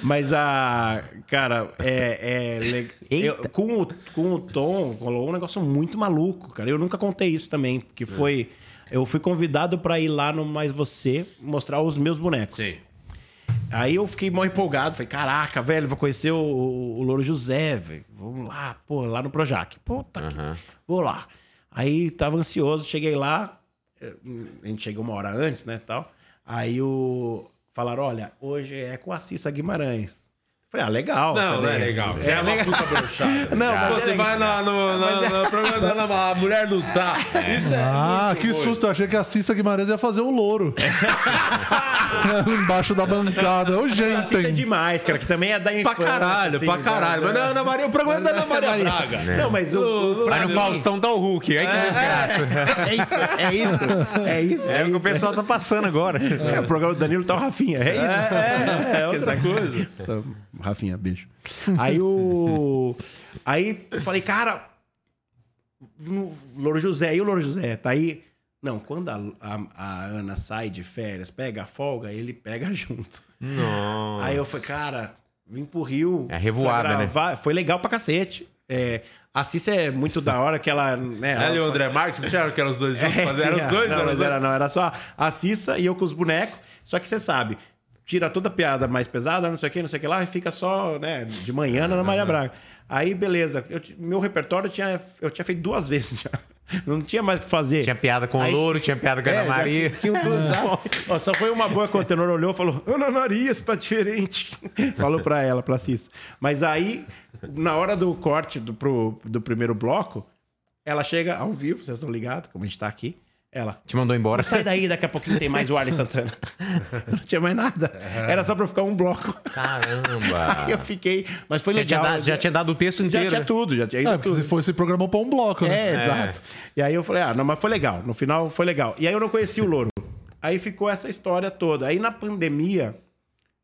Mas a. Cara, é. é le- eu- com, o, com o Tom, rolou um negócio muito maluco, cara. Eu nunca contei isso também, porque foi. Eu fui convidado pra ir lá no Mais Você mostrar os meus bonecos. Sim. Aí eu fiquei mó empolgado. Falei, caraca, velho, vou conhecer o, o Louro José, velho. Vamos lá, pô, lá no Projac. Puta que... Aham. Vou lá. Aí tava ansioso, cheguei lá. eh, A gente chegou uma hora antes, né, tal. Aí o... Falaram, olha, hoje é com a Cissa Guimarães. Falei, ah, legal. Não, não é legal. Já é uma puta brochada. Não, mas Você é vai na, no, na, na programa da Ana, a mulher não tá. Isso é. Ah, muito que susto. Eu achei que a Cissa Guimarães ia fazer um louro. Embaixo da bancada. Ô, A Cissa é gente. demais, cara, que também é da Pra infância. caralho, assim, pra né? caralho. Mas não, Ana Maria, o programa é da Ana Maria Braga. Não, mas o... o- Vai no Faustão tá o Hulk. Aí que desgraça. É isso, é isso. É isso. É o que o isso. pessoal tá passando agora. É, o programa do Danilo tá o Rafinha. É isso. É, é, é outra coisa. Rafinha, beijo. Aí o. Aí eu falei, cara. no- Louro José, e o Louro José? Tá aí. Não, quando a, a- a Ana sai de férias, pega a folga, ele pega junto. Nossa. Aí eu falei, cara, vim pro Rio. É revoada, gravar. Foi legal pra cacete. É, A Cissa é muito da hora que ela. Né, Ela ela e o André Marques, não tinha que eram os dois juntos? é, fazendo- eram os dois? Não, mas era, não, era só a Cissa e eu com os bonecos. Só que você sabe, tira toda a piada mais pesada, não sei o que, não sei o que lá, e fica só, né, de manhã na Maria Braga. Aí, beleza. Eu meu repertório eu tinha, eu tinha feito duas vezes já. Não tinha mais o que fazer. Tinha piada com Aí- o Louro, tinha piada com a É, Ana Maria. tinha- todos, ah, ó, só foi uma boa que o Tenor olhou e falou: Ana Maria, você tá diferente. Falou pra ela, pra Cissa. Mas aí, na hora do corte do, pro, do primeiro bloco, ela chega ao vivo, vocês estão ligados, como a gente tá aqui. Ela. Te mandou embora. Sai daí, daqui a pouquinho tem mais o Arlen Santana. Não tinha mais nada. Era só pra ficar um bloco. Caramba. Aí eu fiquei. Mas foi Já tinha, legal. dado, já tinha dado o texto Já inteiro. tinha tudo, já tinha É, porque tudo. se foi, programou pra um bloco, né? É, exato. E aí eu falei, ah, não, mas foi legal. No final foi legal. E aí eu não conheci o Louro. Aí ficou essa história toda. Aí na pandemia,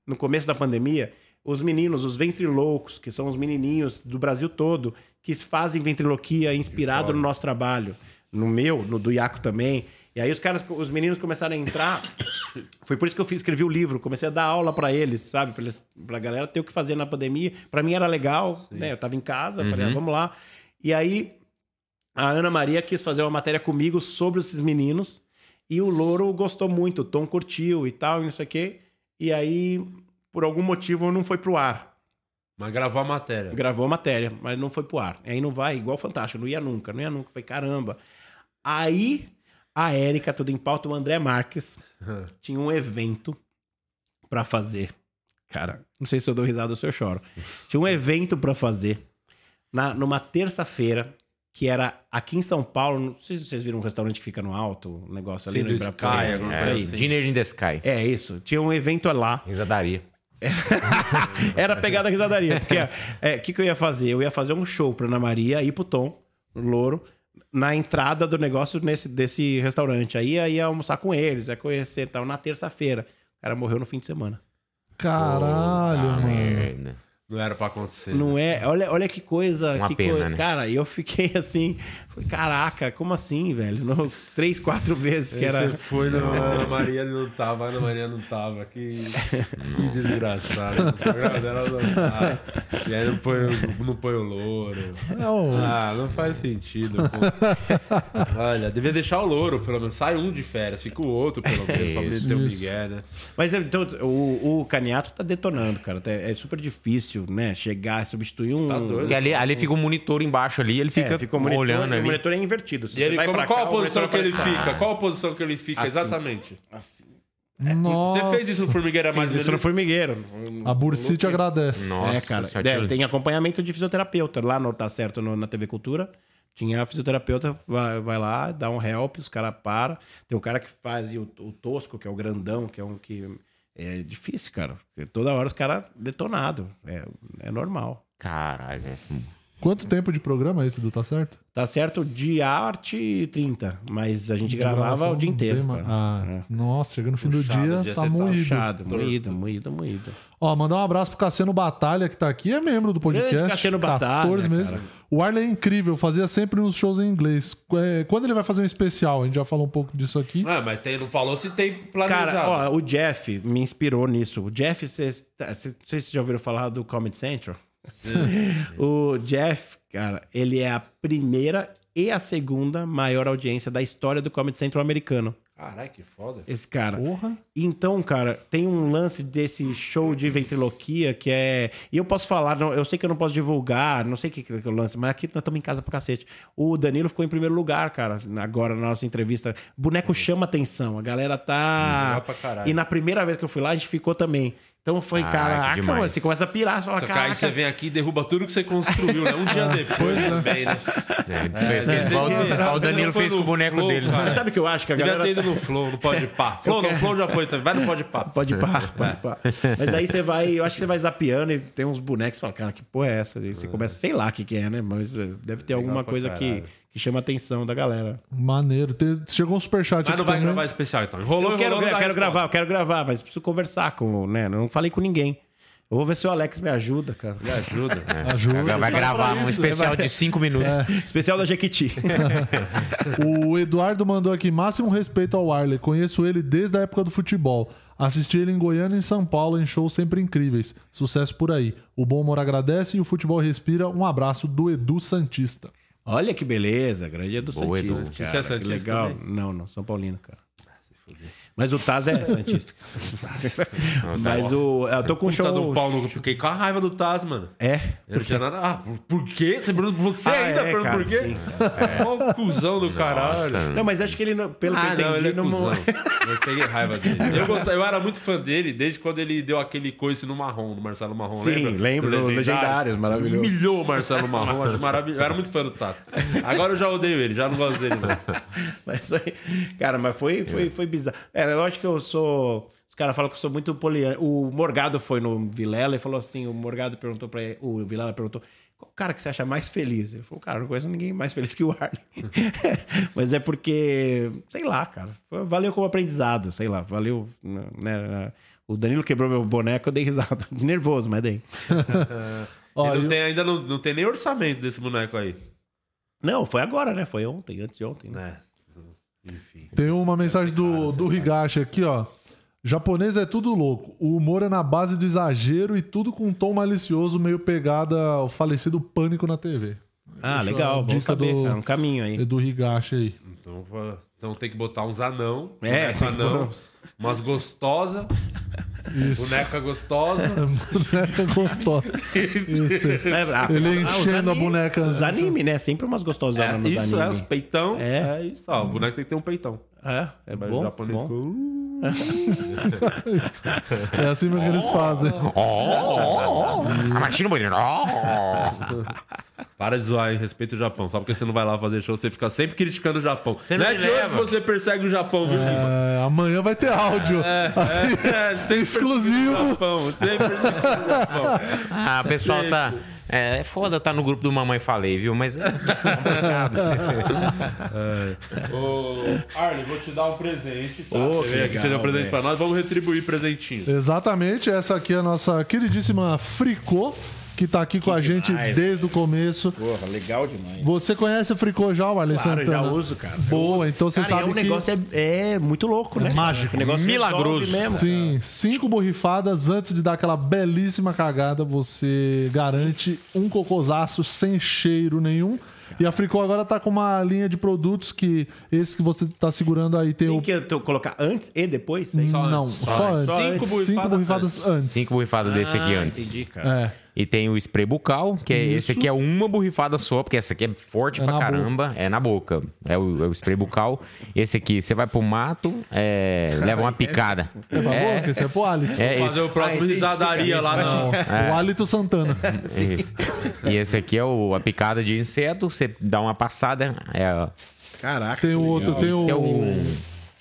no começo da pandemia, os meninos, os ventriloucos, que são os menininhos do Brasil todo, que fazem ventriloquia inspirado no nosso trabalho. No meu, no do Iaco também. E aí os caras, os meninos começaram a entrar. Foi por isso que eu fiz, escrevi o livro, comecei a dar aula pra eles, sabe? Pra, eles, pra galera ter o que fazer na pandemia. Pra mim era legal, né? Eu tava em casa, falei, ah, vamos lá. E aí a Ana Maria quis fazer uma matéria comigo sobre esses meninos. E o Louro gostou muito, o Tom curtiu e tal, e não sei o quê. E aí, por algum motivo, não foi pro ar. Mas gravou a matéria. Gravou a matéria, mas não foi pro ar. Aí não vai, igual Fantástico, não ia nunca, não ia nunca. Foi caramba. Aí a Érica, tudo em pauta, o André Marques, tinha um evento pra fazer. Cara, não sei se eu dou risada ou se eu choro. Tinha um evento pra fazer na, numa terça-feira, que era aqui em São Paulo. Não sei se vocês viram um restaurante que fica no alto, um negócio ali Sim, no do. Sky, alguma É, assim. Dinner in the Sky. É isso. Tinha um evento lá. Risadaria. Era pegada risadaria. Porque o que, que eu ia fazer? Eu ia fazer um show pra Ana Maria ir pro Tom, no Louro, na entrada do negócio nesse, desse restaurante. Aí ia, ia almoçar com eles, ia conhecer e tal, na terça-feira. O cara morreu no fim de semana. Caralho, Puta mano. merda. Não era pra acontecer. Não é? Olha, olha que coisa. Uma que pena, coisa. né? Cara, eu fiquei assim. Falei, caraca, como assim, velho? No, três, quatro vezes que era. Você foi no Ana Maria não tava, a Ana Maria não tava. Que, que desgraçado. Programa dela não tá. E aí não põe, o- não põe o louro. Não. Ah, não faz sentido. pô. Olha, devia deixar o louro, pelo menos. Sai um de férias, fica o outro, pelo menos, pra Isso, meter o. Miguel, né? Mas então, o, o Caniato tá detonando, cara. Tá- É super difícil, né? Chegar, substituir um. Tá doido. Porque ali, ali fica um monitor embaixo ali, ele fica É, fica o monitor, olhando e ali. O monitor é invertido. Se E ele, como, pra qual cá, a o posição que ele fica? Qual a posição que ele fica, Assim. exatamente? Nossa. Você fez isso no Formigueira mais Fiz isso no formigueiro. A Bursite agradece. Nossa, é, cara. É, tem acompanhamento de fisioterapeuta. Lá no Tá Certo no- na TV Cultura. Tinha a fisioterapeuta, vai, vai lá, dá um help, os caras param. Tem um cara que faz o, o tosco, que é o grandão, que é um que. É difícil, cara. Porque toda hora os caras detonados. É, é normal. Caralho. Quanto tempo de programa é esse do Tá Certo? Tá certo de arte 30, mas a gente De gravava o dia inteiro. bem. Ah, É. Nossa, chega no fim do Puxado, dia, dia tá tá moído. Puxado, Torto. moído, moído, moído. Ó, mandar um abraço pro Cassiano Batalha, que tá aqui, é membro do podcast. Grande Cassiano Batalha, 14 meses. cara. O Arley é incrível, fazia sempre uns shows em inglês. É, Quando ele vai fazer um especial? A gente já falou um pouco disso aqui. Ah, mas tem, não falou se tem planejado. Cara, ó, o Jeff me inspirou nisso. O Jeff, vocês tá- cê- não sei se vocês já ouviram falar do Comedy Central. o Jeff, cara, ele é a primeira e a segunda maior audiência da história do Comedy Central americano. Caralho, que foda. Esse cara. Porra. Então, cara, tem um lance desse show de ventriloquia que é. E eu posso falar, não- eu sei que eu não posso divulgar, não sei o que, que é o lance, mas aqui nós estamos em casa pra cacete. O Danilo ficou em primeiro lugar, cara, agora na nossa entrevista. O boneco chama atenção, a galera tá. Legal pra caralho. E na primeira vez que eu fui lá, a gente ficou também. Então foi, Ah, caraca, mano, você começa a pirar, você fala, Só que aí caraca. você vem aqui e derruba tudo que você construiu, né? Um dia depois também, né? É, fez igual devia- o Danilo fez com o boneco Flow, dele. cara. Sabe o que eu acho que a Devia galera. ter ido no Flow, no Pode Pá. Flow não, Flow já foi também. Vai no Pode Pá. Pode pá, É. pode pá. Mas aí você vai, eu acho que você vai zapeando e tem uns bonecos e fala, cara, que porra é essa? Aí você começa, sei lá o que, que é, né? Mas eh, deve ter alguma coisa que. Que chama a atenção da galera. Maneiro. Te- Chegou um superchat Mas aqui não vai também. gravar especial, então. Enrolou, eu quero, dá quero gravar, eu quero gravar, mas preciso conversar com, né? Eu não falei com ninguém. Eu vou ver se o Alex me ajuda, cara. Me ajuda. Ajuda. Vai gravar um especial de 5 minutos. Especial da Jequiti. O Eduardo mandou aqui, máximo respeito ao Arley. Conheço ele desde a época do futebol. Assisti ele em Goiânia e em São Paulo em shows sempre incríveis. Sucesso por aí. O bom humor agradece e o futebol respira. Um abraço do Edu Santista. Olha que beleza, grande Edu Boa, Santista, Edu. cara. Você é que Santista legal. também? Não, não, São Paulino, cara. Mas o Taz é Santista. Mas o. Eu tô com um Puta do show. pau no... Fiquei com a raiva do Taz, mano. É? Eu não tinha nada... Ah, por- quê? Você, pergunta- você Ah, ainda é, pergunta cara, por quê? sim, Qual cuzão do caralho. Nossa. Não, mas acho que ele, não- pelo que Ah, eu não, entendi, ele é não. cuzão. Eu peguei raiva dele. Eu, gostava, eu era muito fã dele desde quando ele deu aquele coice no Marrom, no Marcelo Marrom. Sim, lembra? lembro, no Legendários, maravilhoso. Humilhou o Marcelo Marrom, acho maravilhoso. Eu era muito fã do Tato. Agora eu já odeio ele, já não gosto dele, não. Mas foi. Cara, mas foi, foi, foi bizarro. É, lógico que eu sou. Os caras falam que eu sou muito poliano. O Morgado foi no Vilela e falou assim: o Morgado perguntou pra ele, o Vilela perguntou. Qual cara que você acha mais feliz? Ele falou, cara, não conheço ninguém mais feliz que o Arley. Mas é porque, sei lá, cara. valeu como aprendizado, sei lá, valeu. Né, o Danilo quebrou meu boneco, eu dei risada. Nervoso, mas dei. Ó, não eu- tem, ainda não, não tem nem orçamento desse boneco aí. Não, foi agora, né? Foi ontem, antes de ontem. Né? Enfim. Tem uma mensagem do, do Higashi aqui, ó. Japonês é tudo louco. O humor é na base do exagero e tudo com um tom malicioso, meio pegada ao falecido Pânico na TV. Ah, Deixa legal, bom dica saber, do- cara. Um caminho aí. Edu Higashi aí. Então, então tem que botar uns anão. É, boneco tem que anão. pôr Umas gostosa. Isso. Boneca gostosa. Boneca gostosa. Isso. Ah, Ele ah, enchendo a boneca. Os anime, né? Sempre umas gostosonas É, nos isso, é, anime. os peitão. É. É. isso. Ó, o boneco tem que ter um peitão. É, é Mas bom. o japonês bom. ficou. É assim mesmo que eles fazem. Oh, a machina bonita. Oh. Para de zoar, hein? Respeita o Japão. Só porque você não vai lá fazer show, você fica sempre criticando o Japão. Você não não é de hoje leva. que você persegue o Japão, viu? É, amanhã vai ter áudio. É, sempre Exclusivo. perseguindo o Japão. Sempre perseguindo o Japão. Ah, o pessoal tá. É, é foda tá no grupo do Mamãe Falei, viu? Mas é complicado. Ô, Arlen, vou te dar um presente, tá? Ô, Você que legal, seja um presente pra nós, vamos retribuir presentinho. Exatamente, essa aqui é a nossa queridíssima Fricô, que tá aqui com a gente demais. desde o começo. Porra, legal demais. Você conhece a Fricô já, Marlene Claro, Santana? já uso, cara. Boa, então você Cara, sabe é, o que... negócio é, é muito louco, né? mágico, O negócio milagroso. mesmo. Sim, cinco borrifadas antes de dar aquela belíssima cagada, você garante um cocosaço sem cheiro nenhum. E a Fricô agora tá com uma linha de produtos que esse que você tá segurando aí tem, Tem o que eu colocar antes e depois? Não, antes. só antes. Só Cinco Cinco borrifadas borrifadas antes. Cinco borrifadas desse aqui Ah, antes. entendi, cara. É. E tem o spray bucal, que é esse Isso. aqui é uma borrifada só, porque essa aqui é forte É pra caramba. É na boca. É o, é o spray bucal. Esse aqui, você vai pro mato, é, leva uma picada. É pra boca, esse é pro hálito. É, Fazer o próximo Ah, risadaria lá Não, na. o hálito Santana. Isso. E esse aqui é o, a picada de inseto. Você dá uma passada. É, Caraca. Tem o outro, tem o é o-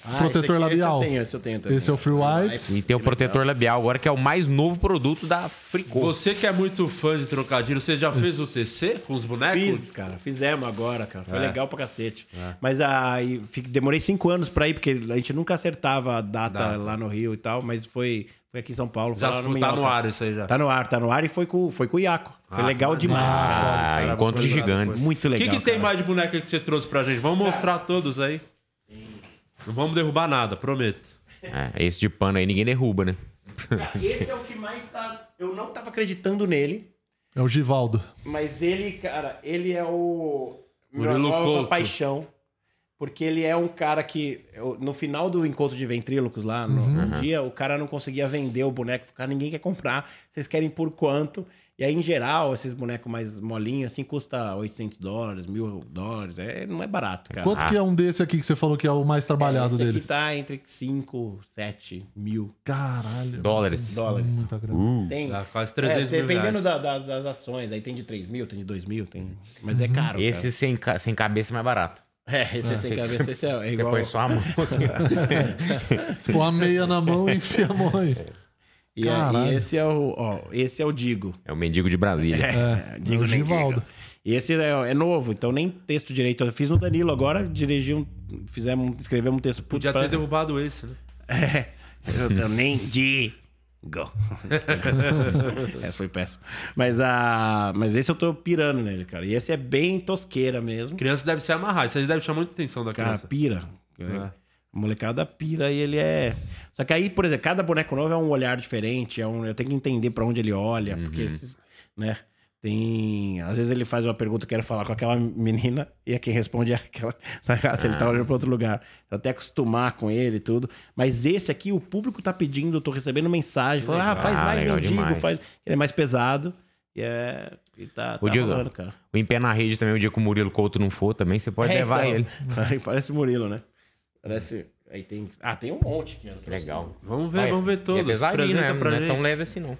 Ah, protetor esse aqui- labial. Esse eu tenho, esse eu tenho também. Esse é o Free Wipes. e tem o protetor labial agora, que é o mais novo produto da Fricô. Você que é muito fã de trocadilho, você já fez o TC com os bonecos? Fiz, cara. Fizemos agora, cara. Foi É. legal pra cacete. Mas aí demorei cinco anos pra ir, porque a gente nunca acertava a data, Data. lá no Rio e tal, mas foi, foi aqui em São Paulo. Já foi tá no ar isso aí já. Tá no ar, tá no ar e foi com, foi com o Iaco. Foi Ah, legal demais. Ah, Cara, encontro de gigantes. Muito O legal. que, que tem cara. mais de boneca que você trouxe pra gente? Vamos mostrar todos aí. Não vamos derrubar nada, prometo. É, esse de pano aí ninguém derruba, né? Esse é o que mais tá. Eu não tava acreditando nele, É o Givaldo. mas ele, cara, ele é o. Murilo nova paixão. Porque ele é um cara que, no final do encontro de ventrílocos lá, no, no dia, o cara não conseguia vender o boneco. Cara, ninguém quer comprar. Vocês querem por quanto? E aí, em geral, esses bonecos mais molinhos, assim, custa 800 dólares, mil dólares. É, não é barato, cara. Quanto que é um desse aqui que você falou que é o mais trabalhado Esse aqui deles? tá entre 5, 7 mil Caralho. Dólares. dólares. Muita grana. Tem, Dá quase 300 é, mil dependendo da- da- das ações. Aí tem de 3 mil, tem de 2 mil, tem... Mas é caro, Esse sem, ca- sem cabeça é mais barato. É, esse é sem cabeça, esse é, é Você igual... põe só a mão. Você põe a meia na mão e enfia a mão aí. E, é- e esse é o, ó, esse é o Digo. É o mendigo de Brasília. É, Digo é o nem Givaldo. Digo. E esse é, é novo, então nem texto direito. Eu fiz no Danilo agora, dirigi um... Fizemos, escrevemos um texto... Podia pra- ter derrubado esse, né? É, eu, nem de... Go. Essa foi péssima. Mas, a... Mas esse eu tô pirando nele, cara. E esse é bem tosqueira mesmo. Criança deve se amarrar. Isso aí deve chamar muita atenção da Cara, criança. pira. É. A molecada pira e ele é. Só que aí, por exemplo, cada boneco novo é um olhar diferente. É um... Eu tenho que entender pra onde ele olha. Porque, esses- né? Tem. Às vezes ele faz uma pergunta, eu quero falar com aquela menina, e a quem responde é aquela. Ligado? Ele tá olhando pra outro lugar. Eu até acostumar com ele e tudo. Mas esse aqui, o público tá pedindo, eu tô recebendo mensagem, falando, ah, faz Ah, mais legal mendigo, faz. Ele é mais pesado. E é. E tá, O tá Diego, rolando, cara. o Em Pé na Rede também, o dia que o Murilo Couto não for também, você pode É, levar então. ele. Parece o Murilo, né? Parece. Aí tem. Ah, tem um monte aqui. Que legal. Vamos ver, Vai, vamos ver É todos. pesadinho, Apresenta né? Não é tão leve assim, não.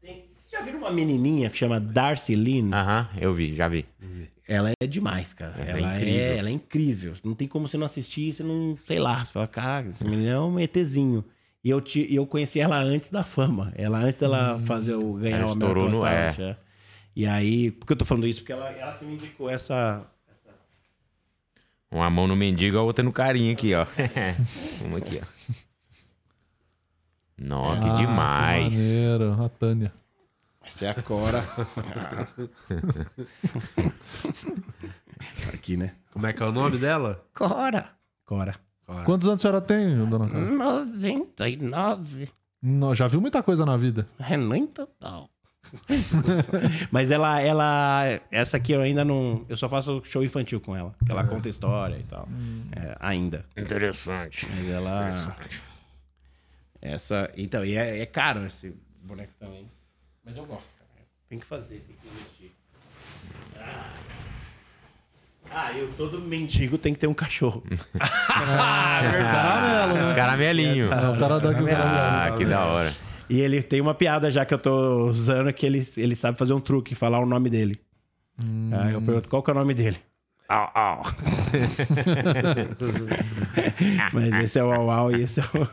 Tem- Vocês já viram uma menininha que chama Darcy Lynn? Aham, eu vi, já vi. Ela é demais, cara. Ela é ela, é incrível. ela é incrível. Não tem como você não assistir, você não, sei lá, você fala, cara, esse menino é um ETzinho. E eu, te, e eu conheci ela antes da fama. Ela antes dela fazer o ganhar Ela o estourou American no- é. É. E aí, por que eu tô falando isso? Porque ela, ela que me indicou essa. Uma mão no mendigo, a outra no carinha aqui, ó. Uma aqui, ó. Nossa, que Ah, demais. Que maneiro, a Tânia. Essa é a Cora. Aqui, né? Como é que é o nome dela? Cora. Cora. Quantos anos a senhora tem, dona Clara? 99. Não, já viu muita coisa na vida. É nem total. Mas ela, ela. Essa aqui eu ainda não. Eu só faço show infantil com ela. Que ela conta história e tal. É, ainda. Interessante. Mas ela. Essa. Então, e é, é caro esse boneco também. Mas eu gosto, cara. Tem que fazer, tem que investir. Ah, ah eu todo mendigo tem que ter um cachorro. Caramelo, né? Caramelinho. É, o cara o Ah, que da hora. E ele tem uma piada já que eu tô usando que ele, ele sabe fazer um truque, falar o nome dele. Aí eu pergunto qual que é o nome dele. Au, au. Mas esse é o au, au e esse é o...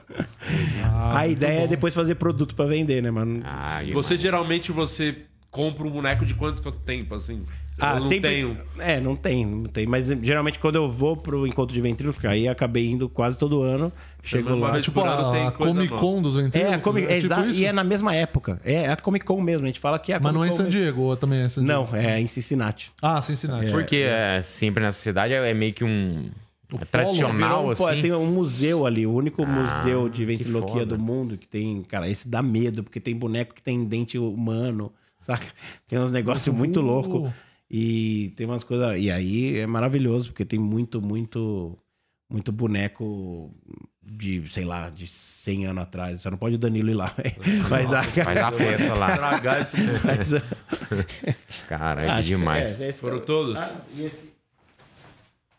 A ideia é depois fazer produto pra vender, né, mano? Ah. Você geralmente você compra um boneco de quanto, quanto tempo, assim? Ah, eu não sempre... tenho. É, não tem, não tem. Mas geralmente quando eu vou pro encontro de ventríloco, aí acabei indo quase todo ano. Chego lá. Tipo por ano tem Comic Con dos ventrílocos. É, a Comic... é é, tipo e é na mesma época. É a Comic Con mesmo. A gente fala que é a Mas não é em San. Diego, ou também é em San Diego? Não, é em Cincinnati. Ah, Cincinnati. Porque é, sempre nessa cidade é é meio que um. é tradicional, um- pô, assim. Tem um museu ali, o único museu de ventriloquia do mundo que tem, cara, esse dá medo, porque tem boneco que tem dente humano, saca? Tem uns negócios muito Uh. loucos. E tem umas coisas. E aí é maravilhoso, porque tem muito, muito, muito boneco de, sei lá, de 100 anos atrás. Só não pode o Danilo ir lá. Mas a. Faz a festa lá. Tragar esse Mas, a- Cara, que demais. é, esse- Foram todos? Ah, e esse,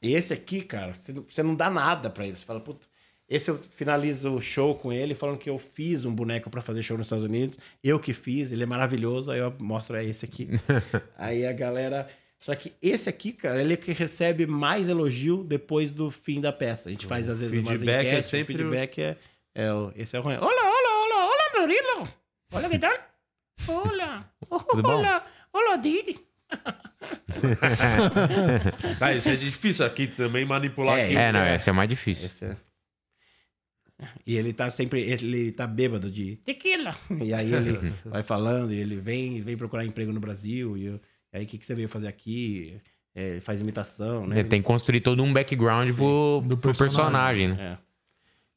esse aqui, cara, você não, você não dá nada pra ele. Você fala, puta. Esse eu finalizo o show com ele, falando que eu fiz um boneco pra fazer show nos Estados Unidos. Eu que fiz, ele é maravilhoso. Aí eu mostro é esse aqui. aí a galera. Só que esse aqui, cara, ele é que recebe mais elogio depois do fim da peça. A gente faz às vezes umas feedback é enquetes, sempre o feedback é, é o- esse é o Olá, olá, olá, olá, Murilo. Olha que tal? Olá. Olá, olá, Didi. Ah, isso é difícil aqui também manipular É, aqui. É, não, é- esse é mais difícil. Esse é. E ele tá sempre, ele tá bêbado de tequila. E aí ele vai falando, e ele vem, vem procurar emprego no Brasil. E, eu- e aí, o que, que você veio fazer aqui? É, ele faz imitação, né? Ele tem que construir todo um background pro, Do pro personagem, né? É.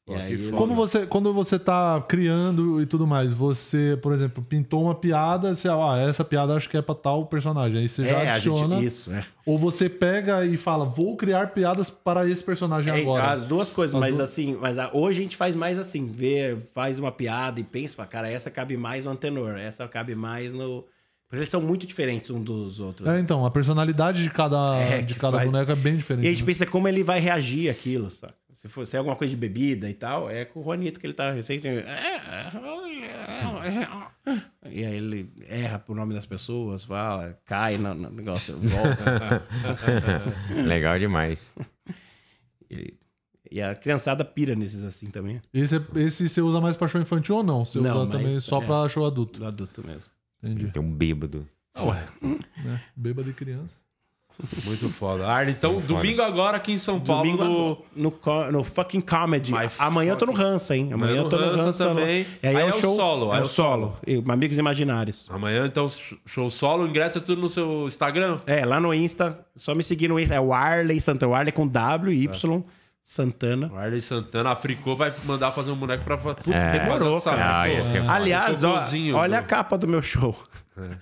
Aí. Como você, quando você tá criando e tudo mais, você, por exemplo, pintou uma piada, você, ah, essa piada acho que é pra tal personagem. Aí você já É, a adiciona. gente, isso, é. Ou você pega e fala, vou criar piadas para esse personagem É, agora. As duas coisas, As mas duas- assim, mas a- hoje a gente faz mais assim, vê, faz uma piada e pensa, fala, cara, essa cabe mais no antenor, essa cabe mais no. Porque eles são muito diferentes um dos outros. É, então, a personalidade de cada, É, de cada faz- boneco é bem diferente. E a gente né? pensa como ele vai reagir àquilo, sabe? Se for se é alguma coisa de bebida e tal, é com o Juanito que ele tá sempre. E aí ele erra pro nome das pessoas, fala, cai no, no negócio, volta. Legal demais. E- e a criançada pira nesses assim também. Esse, é- esse você usa mais pra show infantil ou não? Você Não, usa também só é. pra show adulto. Adulto mesmo. Entendi. Tem um bêbado. Né? Bêbado de criança. Muito foda. Arlen, então, domingo agora aqui em São Paulo. Domingo no... no, co- no fucking comedy. My Amanhã eu tô no Hansa, hein? Amanhã Amanhã eu tô no no Hansa também. E aí, Aí é é o show. solo, É é o solo. E Amigos Imaginários. Amanhã, então, show solo. Ingresso é tudo no seu Instagram? É, lá no Insta, só me seguir no Insta. É o Arley Santana. O Arley com W e Y Santana. O Arley Santana, a Fricô vai mandar fazer um boneco pra... Puta, É. demorou, essa- cara. Ah, foda. Aliás, ó, olha a capa do meu show.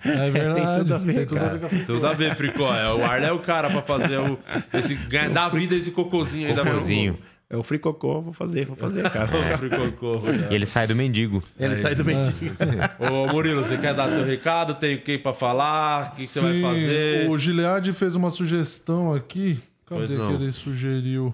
É verdade. Tem tudo a ver, tem tudo cara. Tudo a ver, Fricô. É, o Arley é o cara pra fazer o... Esse, ganhar, dar vida a esse cocôzinho aí da Cocôzinho. É o Fricocô, vou fazer, vou fazer, cara. Fricocô. E ele sai do mendigo. Ele sai do mendigo. Ô, Murilo, você quer dar seu recado? Tem o que pra falar? O que, que você vai fazer? O Gilead fez uma sugestão aqui. Cadê que ele sugeriu?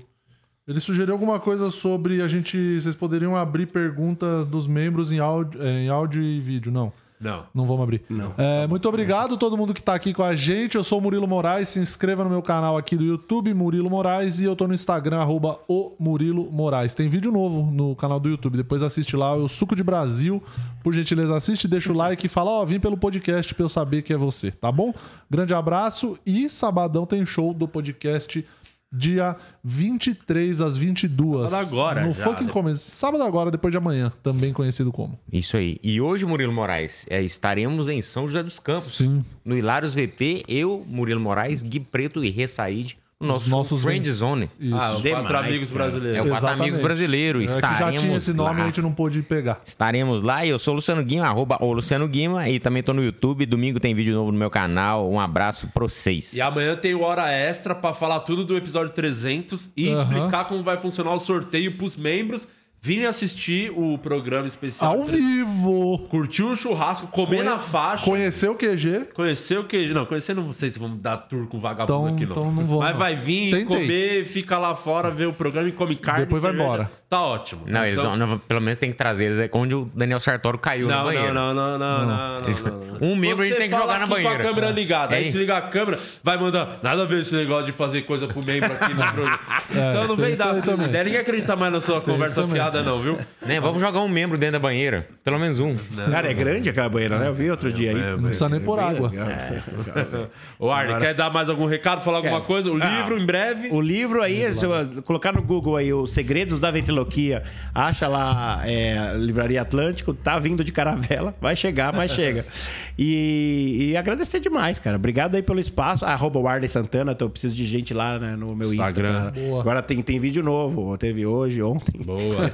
Ele sugeriu alguma coisa sobre a gente. Vocês poderiam abrir perguntas dos membros em áudio, é, em áudio e vídeo. Não. Não. Não vamos abrir. Não. É, muito obrigado a todo mundo que tá aqui com a gente. Eu sou o Murilo Moraes. Se inscreva no meu canal aqui do YouTube, Murilo Moraes. E eu tô no Instagram, arroba o Murilo Moraes. Tem vídeo novo no canal do YouTube. Depois assiste lá, o Suco de Brasil. Por gentileza, assiste, deixa o like e fala, ó, vim pelo podcast pra eu saber que é você, tá bom? Grande abraço. E sabadão tem show do podcast dia 23 às 22. Sábado agora, No já. fucking começo. Sábado agora, depois de amanhã. Também conhecido como. Isso aí. E hoje, Murilo Moraes, é, estaremos em São José dos Campos. Sim. No Hilários VP, eu, Murilo Moraes, Gui Preto e Ressaíde. No nosso Os nossos Friend Zone. Isso. Ah, os Demais, quatro amigos cara. brasileiros. É o Quatro Exatamente. Amigos Brasileiro. É que Estaremos já tinha esse nome lá. e a gente não pôde pegar. Estaremos lá e eu sou o Luciano Guima, arroba o Luciano Guima. E também tô no YouTube. Domingo tem vídeo novo no meu canal. Um abraço pra vocês. E amanhã tem Hora Extra pra falar tudo do episódio 300 e explicar como vai funcionar o sorteio pros membros virem assistir o programa especial. Ao vivo. Curtir o churrasco, comer na faixa. Conheceu o QG? Conhecer o queijo. Não, conhecer não sei se vamos dar tour com vagabundo Então- aqui, não. então não vou, Mas não. vai vir, Tentei. comer, fica lá fora, ver o programa e come carne. Depois vai cerveja. embora. Tá ótimo. Não, eles Então- vão- não, pelo menos tem que trazer eles. É onde o Daniel Sartório caiu na Não, banheira. não, não, não, não, não, não, não. Um membro a gente Você tem que jogar na banheira. Com a câmera ligada. Aí É. se ligar a câmera, vai mandar. Nada a ver esse negócio de fazer coisa pro membro aqui no programa. então não vem dar. Ninguém acredita mais na sua conversa também. Fiada, não, viu? Né, Vamos jogar um membro dentro da banheira. Pelo menos um. Cara, é grande aquela banheira, né? Eu vi outro dia aí. Não precisa nem pôr água. Ô, Arne, quer dar mais algum recado, falar alguma coisa? O livro, em breve. O livro aí, se eu colocar no Google aí, Os Segredos da Ventriloquia, acha lá, é, Livraria Atlântico, tá vindo de caravela, vai chegar, mas chega. E, e agradecer demais, cara. Obrigado aí pelo espaço. Arroba Warley Santana, então eu preciso de gente lá né, no meu Instagram. Agora tem, tem vídeo novo, teve hoje, ontem. Boa.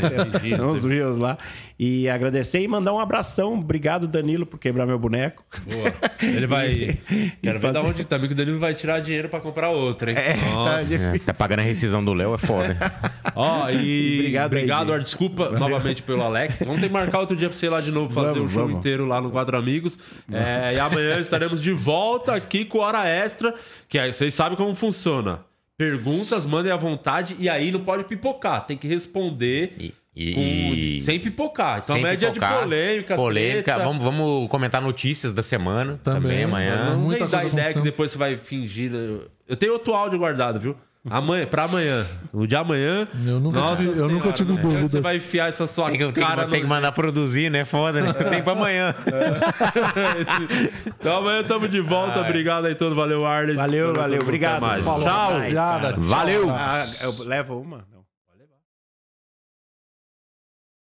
São os Reels lá. E agradecer e mandar um abração. Obrigado, Danilo, por quebrar meu boneco. Boa. Ele vai. Quero ver fazer- da onde também que o Danilo vai tirar dinheiro pra comprar outra, hein? É, tá Nossa. difícil. É, tá pagando a rescisão do Léo, é foda. Ó, e Obrigado obrigado, aí, Ar, desculpa novamente pelo Alex. Vamos ter que marcar outro dia pra você ir lá de novo fazer Vamos, o show vamos. inteiro lá no Quatro Amigos. É, e amanhã estaremos de volta aqui com Hora Extra, que aí vocês sabem como funciona. Perguntas, mandem à vontade e aí não pode pipocar, tem que responder E- com- e- sem pipocar. Então Sem amanhã é dia de pipocar. polêmica, Polêmica. treta. Vamos, vamos comentar notícias da semana também, Também, amanhã. Não coisa ideia que depois você vai fingir. né? Eu tenho outro áudio guardado, viu? Amanhã, pra amanhã. O de amanhã. Eu nunca Nossa tive- eu nunca tive né? dúvidas. Você vai enfiar essa sua Tem tem, cara que, tem que mandar produzir, né? Foda, né? Tem pra amanhã. então amanhã estamos de volta. Obrigado aí todo. Valeu, Arles. Valeu, valeu. Obrigado. mais. Falou, Tchau. Rapaziada, Valeu! Ah, eu levo uma.